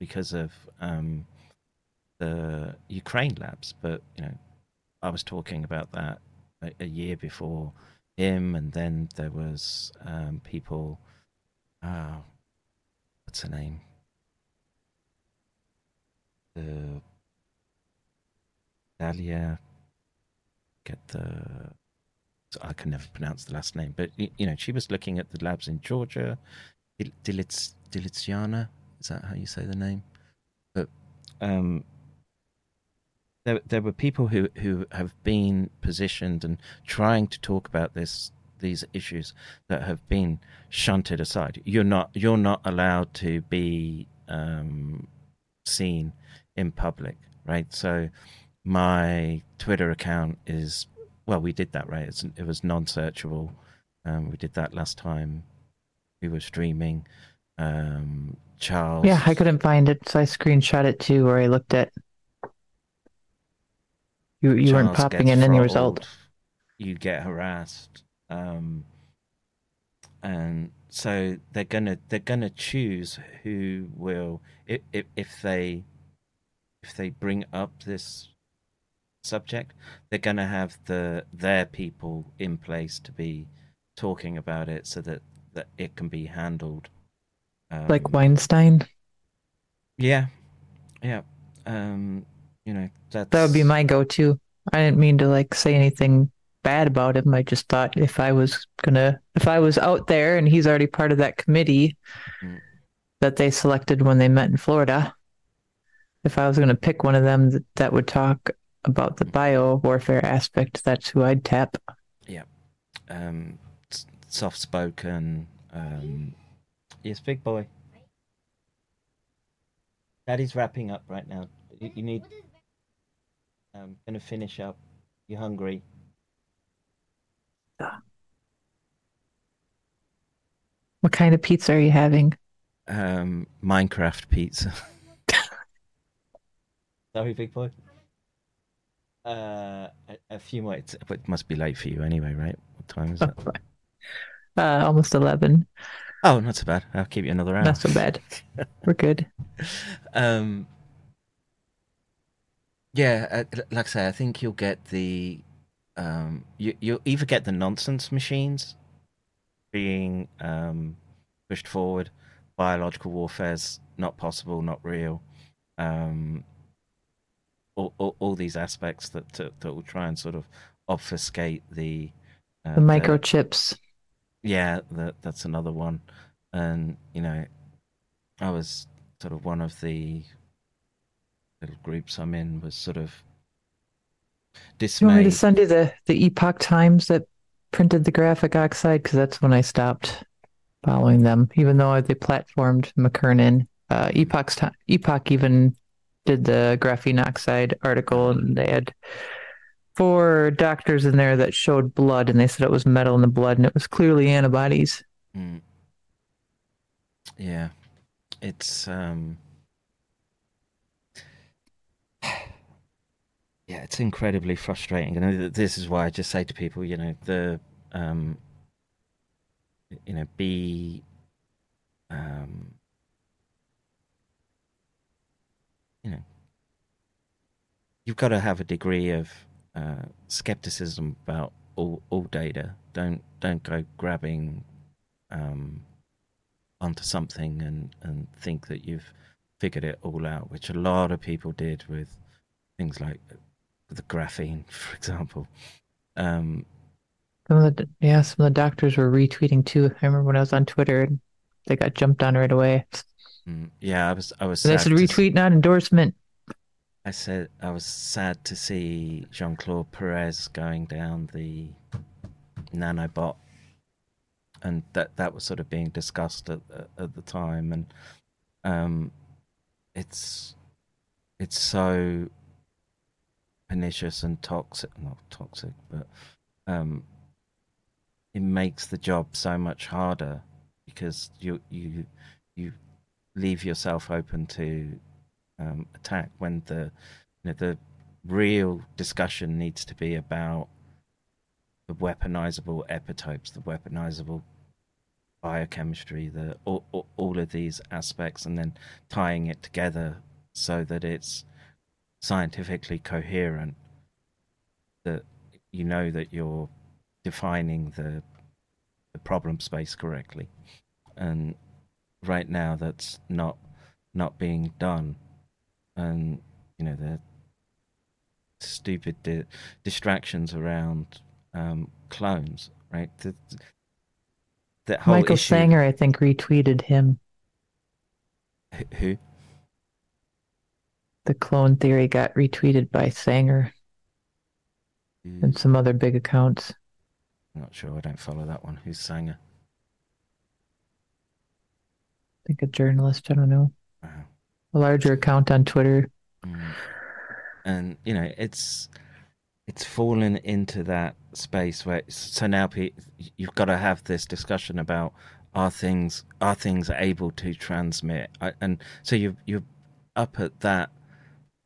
because of um the ukraine labs but you know i was talking about that a, a year before him. And then there was um people uh what's her name the Dahlia get the I can never pronounce the last name, but you know she was looking at the labs in Georgia. Dil- Dilitz Diliziana is that how you say the name? But um, there there were people who who have been positioned and trying to talk about this these issues that have been shunted aside. You're not you're not allowed to be um, seen in public, right? So my Twitter account is well, we did that right. It's, it was non-searchable. Um, we did that last time we were streaming. Um, Charles, yeah, I couldn't find it, so I screenshot it too, where I looked at. You you weren't popping in any result. You get harassed. Um, and so they're gonna they're gonna choose who will if if, if they if they bring up this subject, they're gonna have the their people in place to be talking about it so that that it can be handled. Um, like Weinstein. Yeah, yeah. Um, you know that's That would be my go-to. I didn't mean to like say anything bad about him. I just thought if I was gonna, if I was out there and he's already part of that committee Mm. that they selected when they met in Florida, if I was gonna pick one of them that, that would talk about the bio warfare aspect, that's who I'd tap. yeah. Um, soft spoken. Um, yes, big boy. Daddy's wrapping up right now. You, you need. I'm gonna finish up. You hungry? What kind of pizza are you having? Um, Minecraft pizza. Sorry, big boy. Uh, a, a few more. It's, it must be late for you anyway, right? What time is it? Uh, almost eleven. Oh, not so bad. I'll keep you another hour. Not so bad. We're good. Um, yeah, uh, like I say, I think you'll get the, um, you you'll either get the nonsense machines being um pushed forward, biological warfare's not possible, not real, um, all all, all these aspects that, that that will try and sort of obfuscate the uh, The microchips. yeah, that that's another one. And you know, I was sort of one of the little groups I'm in was sort of Do you want me to send you the, the Epoch Times that printed the graphic oxide? Because that's when I stopped following them, even though they platformed McKernan. Uh, Epoch's Epoch even did the graphene oxide article, and they had four doctors in there that showed blood, and they said it was metal in the blood, and it was clearly antibodies. Mm. Yeah, it's um, yeah, it's incredibly frustrating, and th- this is why I just say to people, you know, the um, you know, be um, you know, you've got to have a degree of uh, skepticism about all all data. Don't don't go grabbing um, onto something and and think that you've figured it all out, which a lot of people did with things like the graphene, for example. Um, Some of the yeah, some of the doctors were retweeting too. I remember when I was on Twitter, and they got jumped on right away. Mm, yeah, I was I was. That's a retweet, not endorsement. I said I was sad to see Jean Claude Perez going down the nanobot, and that that was sort of being discussed at at the time, and um, it's it's so pernicious and toxic, not toxic, but um, it makes the job so much harder because you you you leave yourself open to um, attack when the you know, the real discussion needs to be about the weaponizable epitopes, the weaponizable biochemistry, the all, all, of these aspects, and then tying it together so that it's scientifically coherent. That you know that you're defining the the problem space correctly, and right now that's not not being done and you know the stupid di- distractions around um, clones, right? The, that whole Michael issue. Sanger, I think, retweeted him. Wh- Who? The clone theory got retweeted by Sanger and some other big accounts. I'm not sure. I don't follow that one. Who's Sanger? I think a journalist. I don't know. A larger account on Twitter. Mm. and you know it's it's fallen into that space where so now pe- you've got to have this discussion about are things are things able to transmit I, and so you you're up at that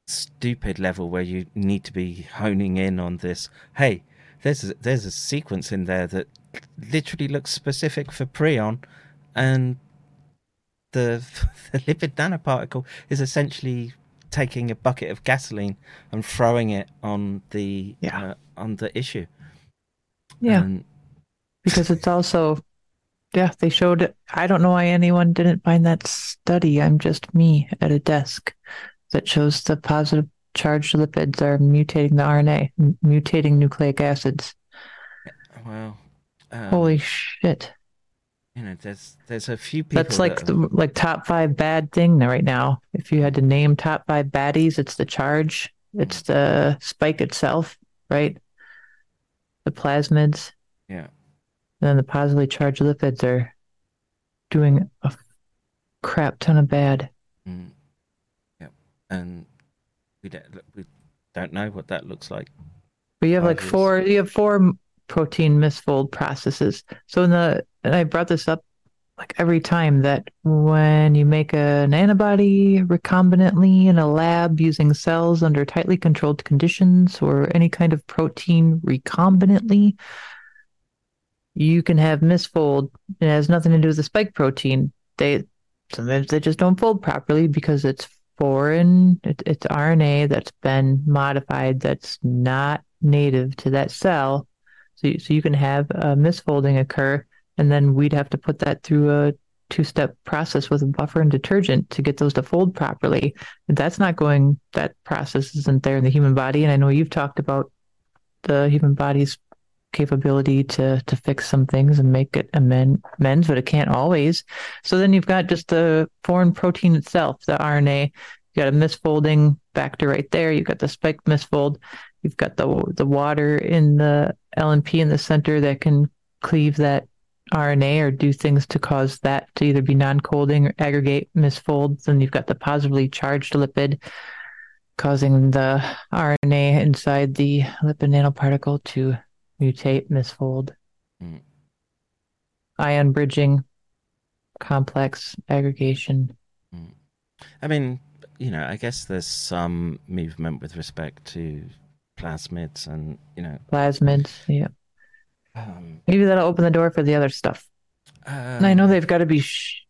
stupid level where you need to be honing in on this hey there's a, there's a sequence in there that literally looks specific for prion, and the the lipid nanoparticle is essentially taking a bucket of gasoline and throwing it on the Yeah. uh, on the issue. Yeah. And because it's also yeah they showed it i don't know why anyone didn't find that study i'm just me at a desk that shows the positive charged lipids are mutating the rna mutating nucleic acids well, um, holy shit you know, there's there's a few people. that's like that- the like top five bad thing right now if you had to name top five baddies it's the charge it's the spike itself right the plasmids yeah. And then the positively charged lipids are doing a crap ton of bad. Mm. Yep. And we don't we don't know what that looks like. But you have like four, you have four protein misfold processes. So in the, and I brought this up like every time that when you make an antibody recombinantly in a lab using cells under tightly controlled conditions or any kind of protein recombinantly, you can have misfold. It has nothing to do with the spike protein. They sometimes they just don't fold properly because it's foreign. It, it's RNA that's been modified that's not native to that cell. So you, so you can have a misfolding occur, and then we'd have to put that through a two-step process with a buffer and detergent to get those to fold properly. That's not going. That process isn't there in the human body, and I know you've talked about the human body's capability to to fix some things and make it amend, amends, but it can't always. So then you've got just the foreign protein itself, the RNA. You got a misfolding factor right there. You've got the spike misfold. You've got the the water in the LNP in the center that can cleave that RNA or do things to cause that to either be non-coding or aggregate misfold. Then you've got the positively charged lipid causing the RNA inside the lipid nanoparticle to mutate, misfold. Mm. Ion bridging, complex aggregation. I mean, you know, I guess there's some movement with respect to plasmids and you know, Plasmids, yeah. um, Maybe that'll open the door for the other stuff. and I know they've got to be sh-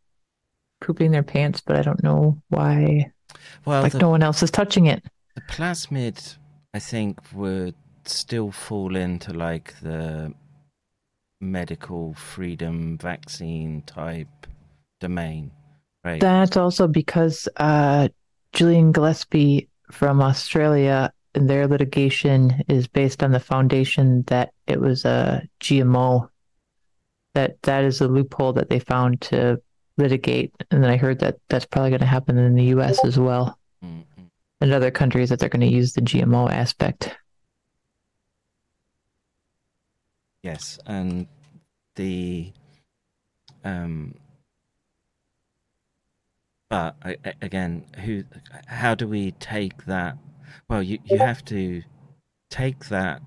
pooping their pants, but I don't know why. Well, like the- no one else is touching it. The plasmid, I think, would still fall into like the medical freedom vaccine type domain, right? That's also because uh, Julian Gillespie from Australia, their litigation is based on the foundation that it was a GMO. That that is a loophole that they found to litigate, and then I heard that that's probably going to happen in the U.S. as well, and other countries that they're going to use the GMO aspect. Yes, and the um, but again, who? How do we take that? Well, you you have to take that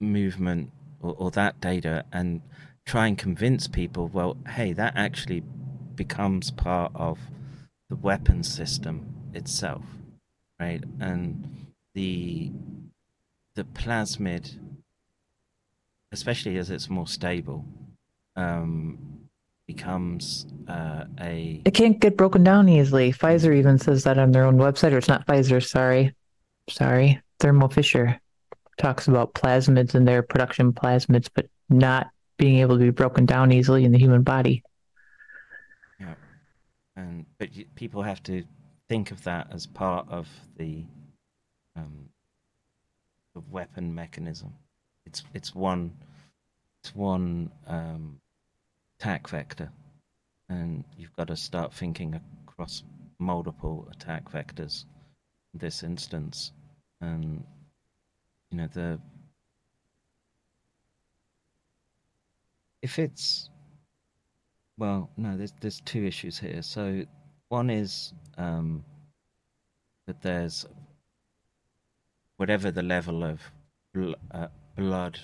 movement or, or that data and try and convince people. Well, hey, that actually becomes part of the weapon system itself, right? And the the plasmid especially as it's more stable, um, becomes uh, a It can't get broken down easily. Pfizer even says that on their own website, or it's not Pfizer, sorry. Sorry. Thermo Fisher talks about plasmids and their production plasmids, but not being able to be broken down easily in the human body. yeah, and but people have to think of that as part of the um, the weapon mechanism. It's it's one it's one um, attack vector, and you've got to start thinking across multiple attack vectors. In this instance, and you know the if it's well, no, there's there's two issues here. So one is um, that there's whatever the level of bl- uh, blood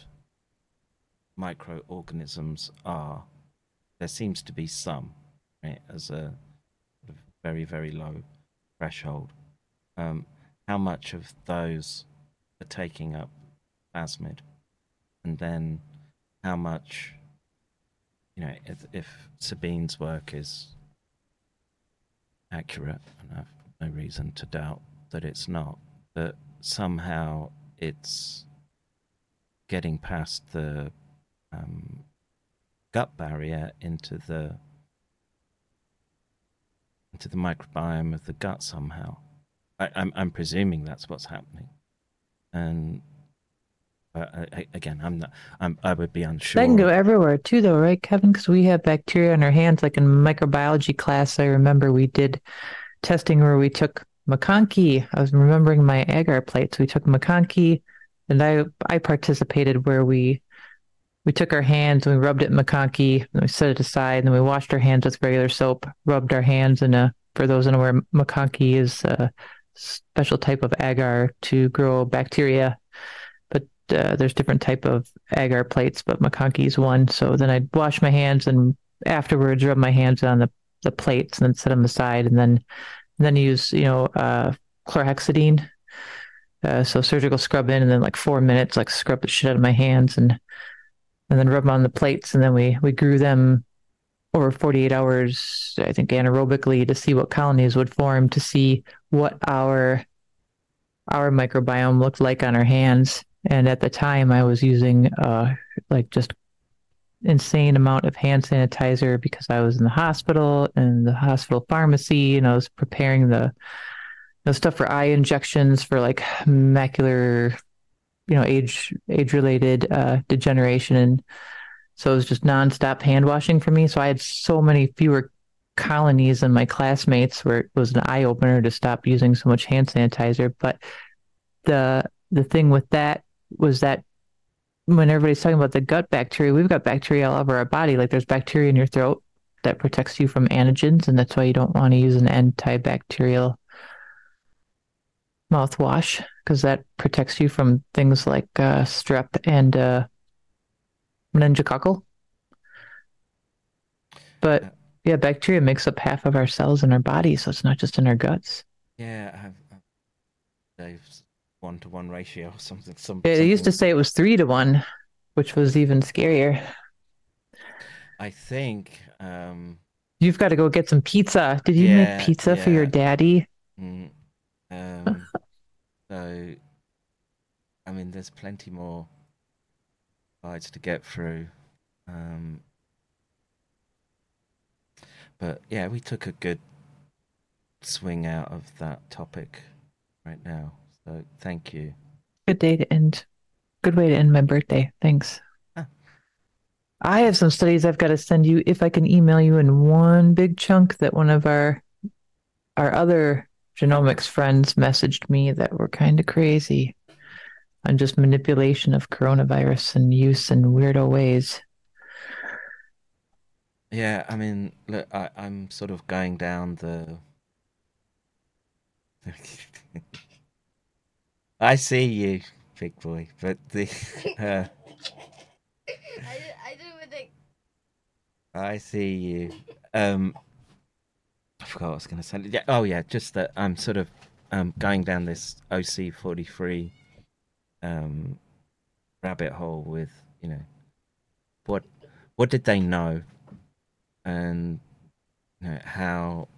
microorganisms are, there seems to be some, right, as a very very low threshold. Um, how much of those are taking up plasmid, and then how much you know if, if Sabine's work is accurate, and I have no reason to doubt that it's not, that somehow it's getting past the um, gut barrier into the into the microbiome of the gut somehow. I, I'm I'm presuming that's what's happening, and uh, but I, again, I'm not. I'm I would be unsure. That can go everywhere too, though, right, Kevin? Because we have bacteria on our hands. Like in microbiology class, I remember we did testing where we took MacConkey. I was remembering my agar plates. We took MacConkey, and I I participated where we we took our hands and we rubbed it in MacConkey, and we set it aside, and then we washed our hands with regular soap, rubbed our hands in a. For those unaware, MacConkey is a special type of agar to grow bacteria uh, there's different type of agar plates, but MacConkey is one. So then I'd wash my hands and afterwards rub my hands on the, the plates and then set them aside and then and then use you know uh, chlorhexidine. Uh, so surgical scrub in and then like four minutes, like scrub the shit out of my hands and and then rub them on the plates and then we we grew them over 48 hours, I think anaerobically to see what colonies would form to see what our our microbiome looked like on our hands. And at the time, I was using uh, like just insane amount of hand sanitizer because I was in the hospital and the hospital pharmacy, and I was preparing the the stuff for eye injections for like macular, you know, age age related uh, degeneration, and so it was just nonstop hand washing for me. So I had so many fewer colonies than my classmates, where it was an eye opener to stop using so much hand sanitizer. But the the thing with that was that when everybody's talking about the gut bacteria, we've got bacteria all over our body. Like there's bacteria in your throat that protects you from antigens, and that's why you don't want to use an antibacterial mouthwash because that protects you from things like uh, strep and uh, meningococcal. But yeah, bacteria makes up half of our cells in our body, so it's not just in our guts. Yeah, I've, one to one ratio or something. Some, They something. used to say it was three to one, which was even scarier. I think. Um, You've got to go get some pizza. Did you Yeah, make pizza for your daddy? mm, um, so, I mean, there's plenty more slides to get through. Um, but yeah, we took a good swing out of that topic right now. So thank you. Good day to end. Good way to end my birthday. Thanks. I have some studies I've got to send you if I can email you in one big chunk that one of our our other genomics friends messaged me that were kind of crazy on just manipulation of coronavirus and use in weirdo ways. Yeah, I mean, look, I, I'm sort of going down the. I see you, big boy, but the. Uh, I, I didn't even think. I see you. Um, I forgot what I was going to say. Yeah, oh yeah, just that I'm sort of um going down this OC forty three um rabbit hole with you know what what did they know and you know how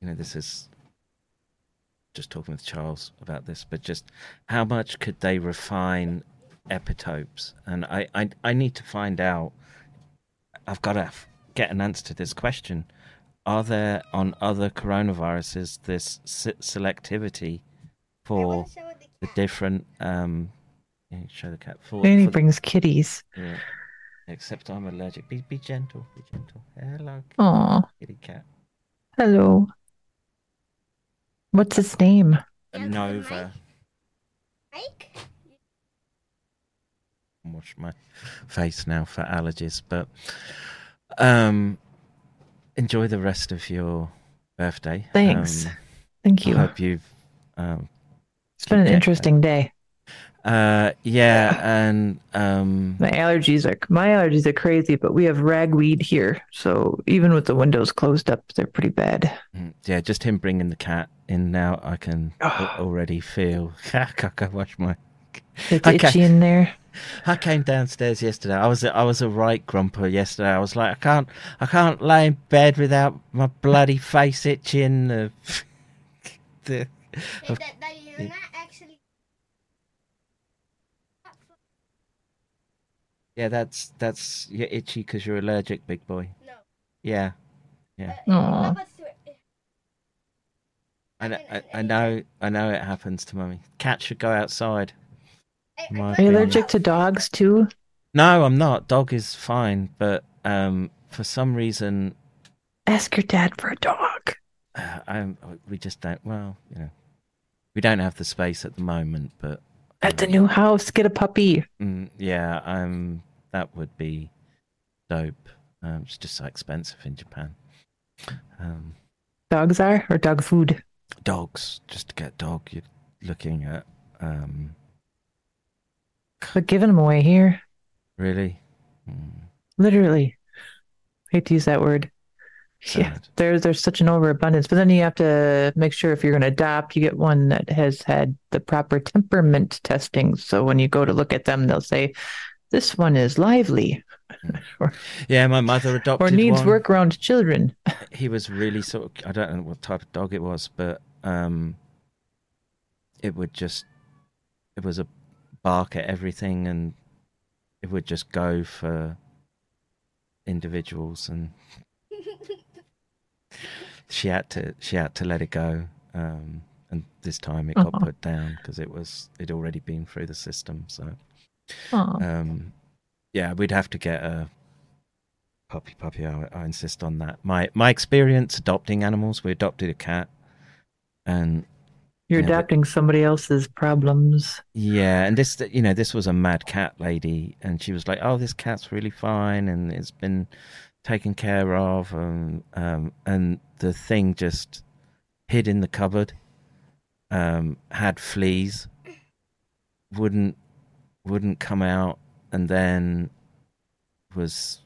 you know this is just talking with Charles about this, but just how much could they refine epitopes? And I, I, I need to find out. I've got to f- get an answer to this question. Are there on other coronaviruses this se- selectivity for the different? Um, yeah, show the cat. For, And he for the- brings kitties. yeah. Except I'm allergic. Be be gentle. Be gentle. Hello. Aw. Kitty cat. Hello. What's his name? Nova. Mike? Wash my face now for allergies, but um, enjoy the rest of your birthday. Thanks. Um, Thank you. I hope you've. Um, It's been an interesting day. Uh, yeah, and um, My allergies are my allergies are crazy, but we have ragweed here, so even with the windows closed up, they're pretty bad. mm, yeah, just him bringing the cat in now, I can al- already feel. I gotta wash my. It's Okay. itchy in there. I came downstairs yesterday. I was I was a right grumper yesterday. I was like, I can't I can't lay in bed without my bloody face itching. The, the, That, that you're not actually. Yeah, that's that's you're itchy because you're allergic, big boy. No. Yeah, yeah. Aw. I know, I, I know, I know it happens to mummy. Cats should go outside. Are you opinion. allergic to dogs too? No, I'm not. Dog is fine, but um, for some reason, Ask your dad for a dog. uh, I'm, we just don't. Well, you know, we don't have the space at the moment, but At the new house, get a puppy. mm, yeah, um, that would be dope. Um, it's just so expensive in Japan. Um, Dogs are or dog food. dogs, just to get dog, you're looking at um, But giving them away here, really literally. Hate to use that word. Yeah, there's there's such an overabundance. But then you have to make sure if you're going to adopt, you get one that has had the proper temperament testing. So when you go to look at them, they'll say, "This one is lively," or, Yeah, my mother adopted or needs one. work around children. he was really sort of I don't know what type of dog it was, but um it would just it was a bark at everything and it would just go for individuals and she had to she had to let it go um and this time it got Aw. put down because it was it'd already been through the system so Aw. Um yeah we'd have to get a puppy puppy I, I insist on that my my experience adopting animals we adopted a cat and You're Yeah, but- adopting somebody else's problems. yeah, and this, you know, this was a mad cat lady, and she was like, "Oh, this cat's really fine, and it's been taken care of," and um, and the thing just hid in the cupboard, um, had fleas, wouldn't wouldn't come out, and then was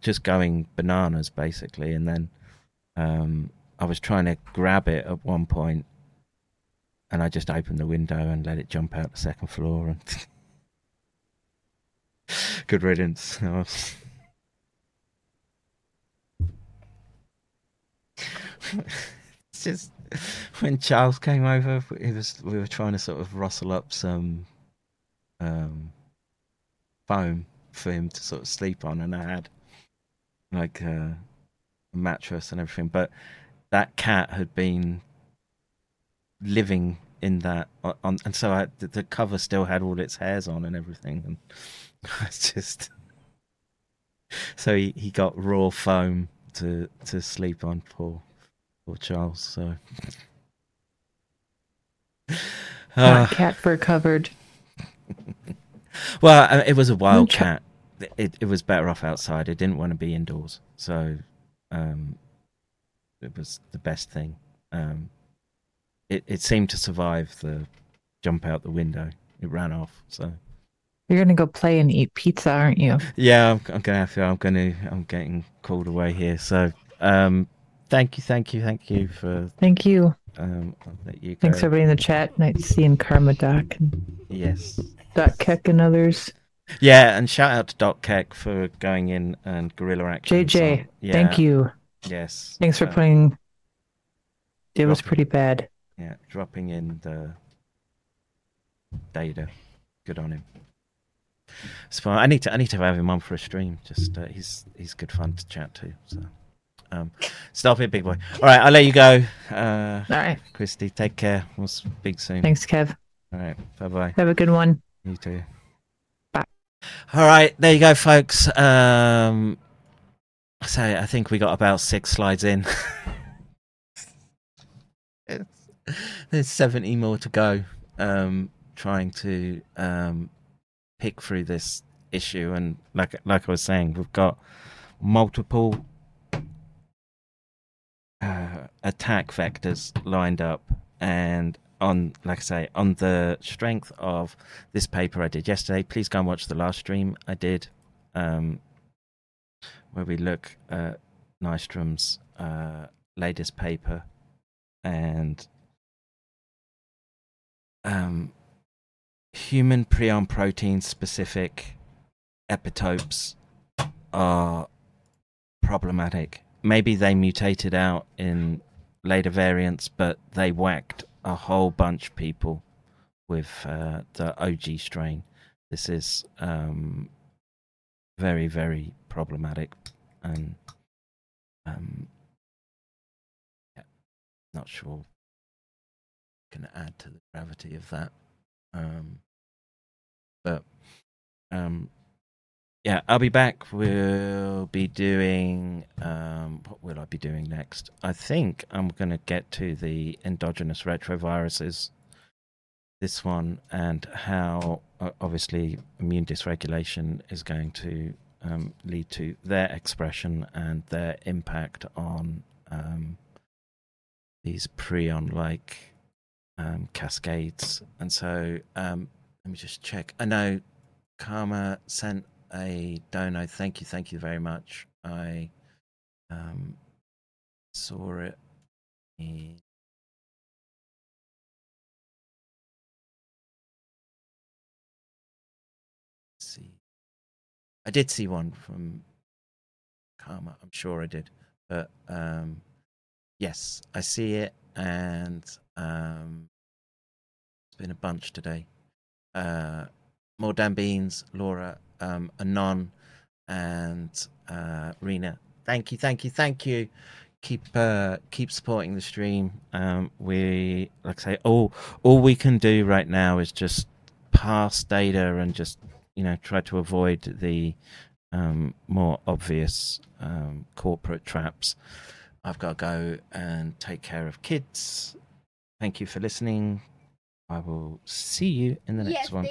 just going bananas basically, and then um, I was trying to grab it at one point and I just opened the window and let it jump out the second floor and good riddance. It's just when Charles came over, was we were trying to sort of rustle up some um, foam for him to sort of sleep on, and I had like a mattress and everything, but that cat had been living in that on, and so I, the, cover still had all its hairs on and everything and it's just so he, he got raw foam to to sleep on poor poor Charles so Ah. cat fur covered. well uh, it was a wild cat it, it was better off outside it didn't want to be indoors so um it was the best thing um it, it seemed to survive the jump out the window. It ran off. So You're gonna go play and eat pizza, aren't you? yeah, I'm, I'm gonna have to. I'm gonna. I'm getting called away here. So um, thank you, thank you, thank you for. Thank you. Um, I'll let you go. Thanks everybody in the chat. Nice seeing Karma Doc and Yes. Doc Keck and others. Yeah, and shout out to Doc Keck for going in and guerrilla action. JJ, so- yeah. thank you. Yes. Thanks for uh, putting. It was dropping- pretty bad. Yeah, dropping in the data. Good on him. It's fine. I need to. I need to have him on for a stream. Just uh, he's he's good fun to chat to. So, um, stop it, big boy. All right, I'll let you go. Uh, All right. Christie, take care. We'll speak soon. Thanks, Kev. All right, bye bye. Have a good one. You too. Bye. All right, there you go, folks. Um, so I think we got about six slides in. There's 70 more to go. Um, trying to um, pick through this issue, and like like I was saying, we've got multiple uh, attack vectors lined up, and on like I say, on the strength of this paper I did yesterday. Please go and watch the last stream I did, um, where we look at Nystrom's uh, latest paper and um, human prion protein specific epitopes are problematic. Maybe they mutated out in later variants, but they whacked a whole bunch of people with uh, the OG strain. This is um, very, very problematic, and um, yeah, not sure can add to the gravity of that. Um, but um, yeah, I'll be back. We'll be doing um, what will I be doing next? I think I'm going to get to the endogenous retroviruses. This one and how uh, obviously immune dysregulation is going to um, lead to their expression and their impact on um, these prion-like um, cascades. And so um, let me just check. I know Karma sent a dono. Thank you, thank you very much. I um, saw it. In... See, I did see one from Karma. I'm sure I did, but um, yes, I see it, and um, it's been a bunch today. Uh, more Dan Beans, Laura, um, Anon, and uh, Rena. Thank you, thank you, thank you. Keep uh, keep supporting the stream. Um, we like I say, all all we can do right now is just pass data and just you know try to avoid the um, more obvious um, corporate traps. I've got to go and take care of kids. Thank you for listening. I will see you in the next yes, one.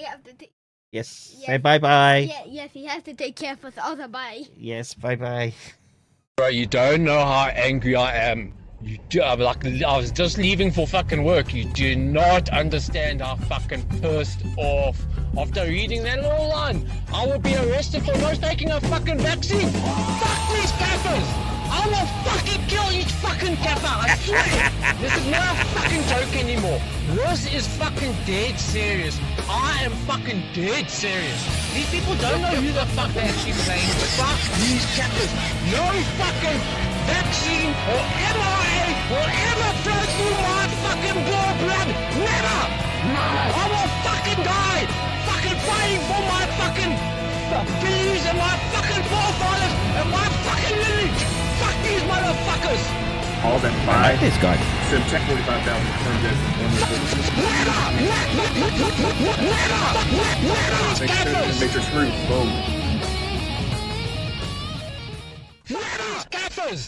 They have to take. Yes. Yes. Say bye bye. Yeah, yes, he has to take care of us all. Bye. Yes. Bye bye. Bro, you don't know how angry I am. You do, I'm like, I was just leaving for fucking work. You do not understand how fucking pissed off. After reading that little line, I will be arrested for not taking a fucking vaccine. Fuck these cappers! I will fucking kill each fucking kappa, I swear! this is not a fucking joke anymore. This is fucking dead serious. I am fucking dead serious. These people don't know who the fuck they're actually playing. Fuck these cappers. No fucking vaccine or mRNA will ever flow through my fucking blood blood. Never! I will fucking die! Fucking fighting for my fucking beliefs and my fucking forefathers and my fucking these motherfuckers! All that I five. like this guy. So check 45,000 confirmed as one Make sure, make sure screw. Boom. Scaffers!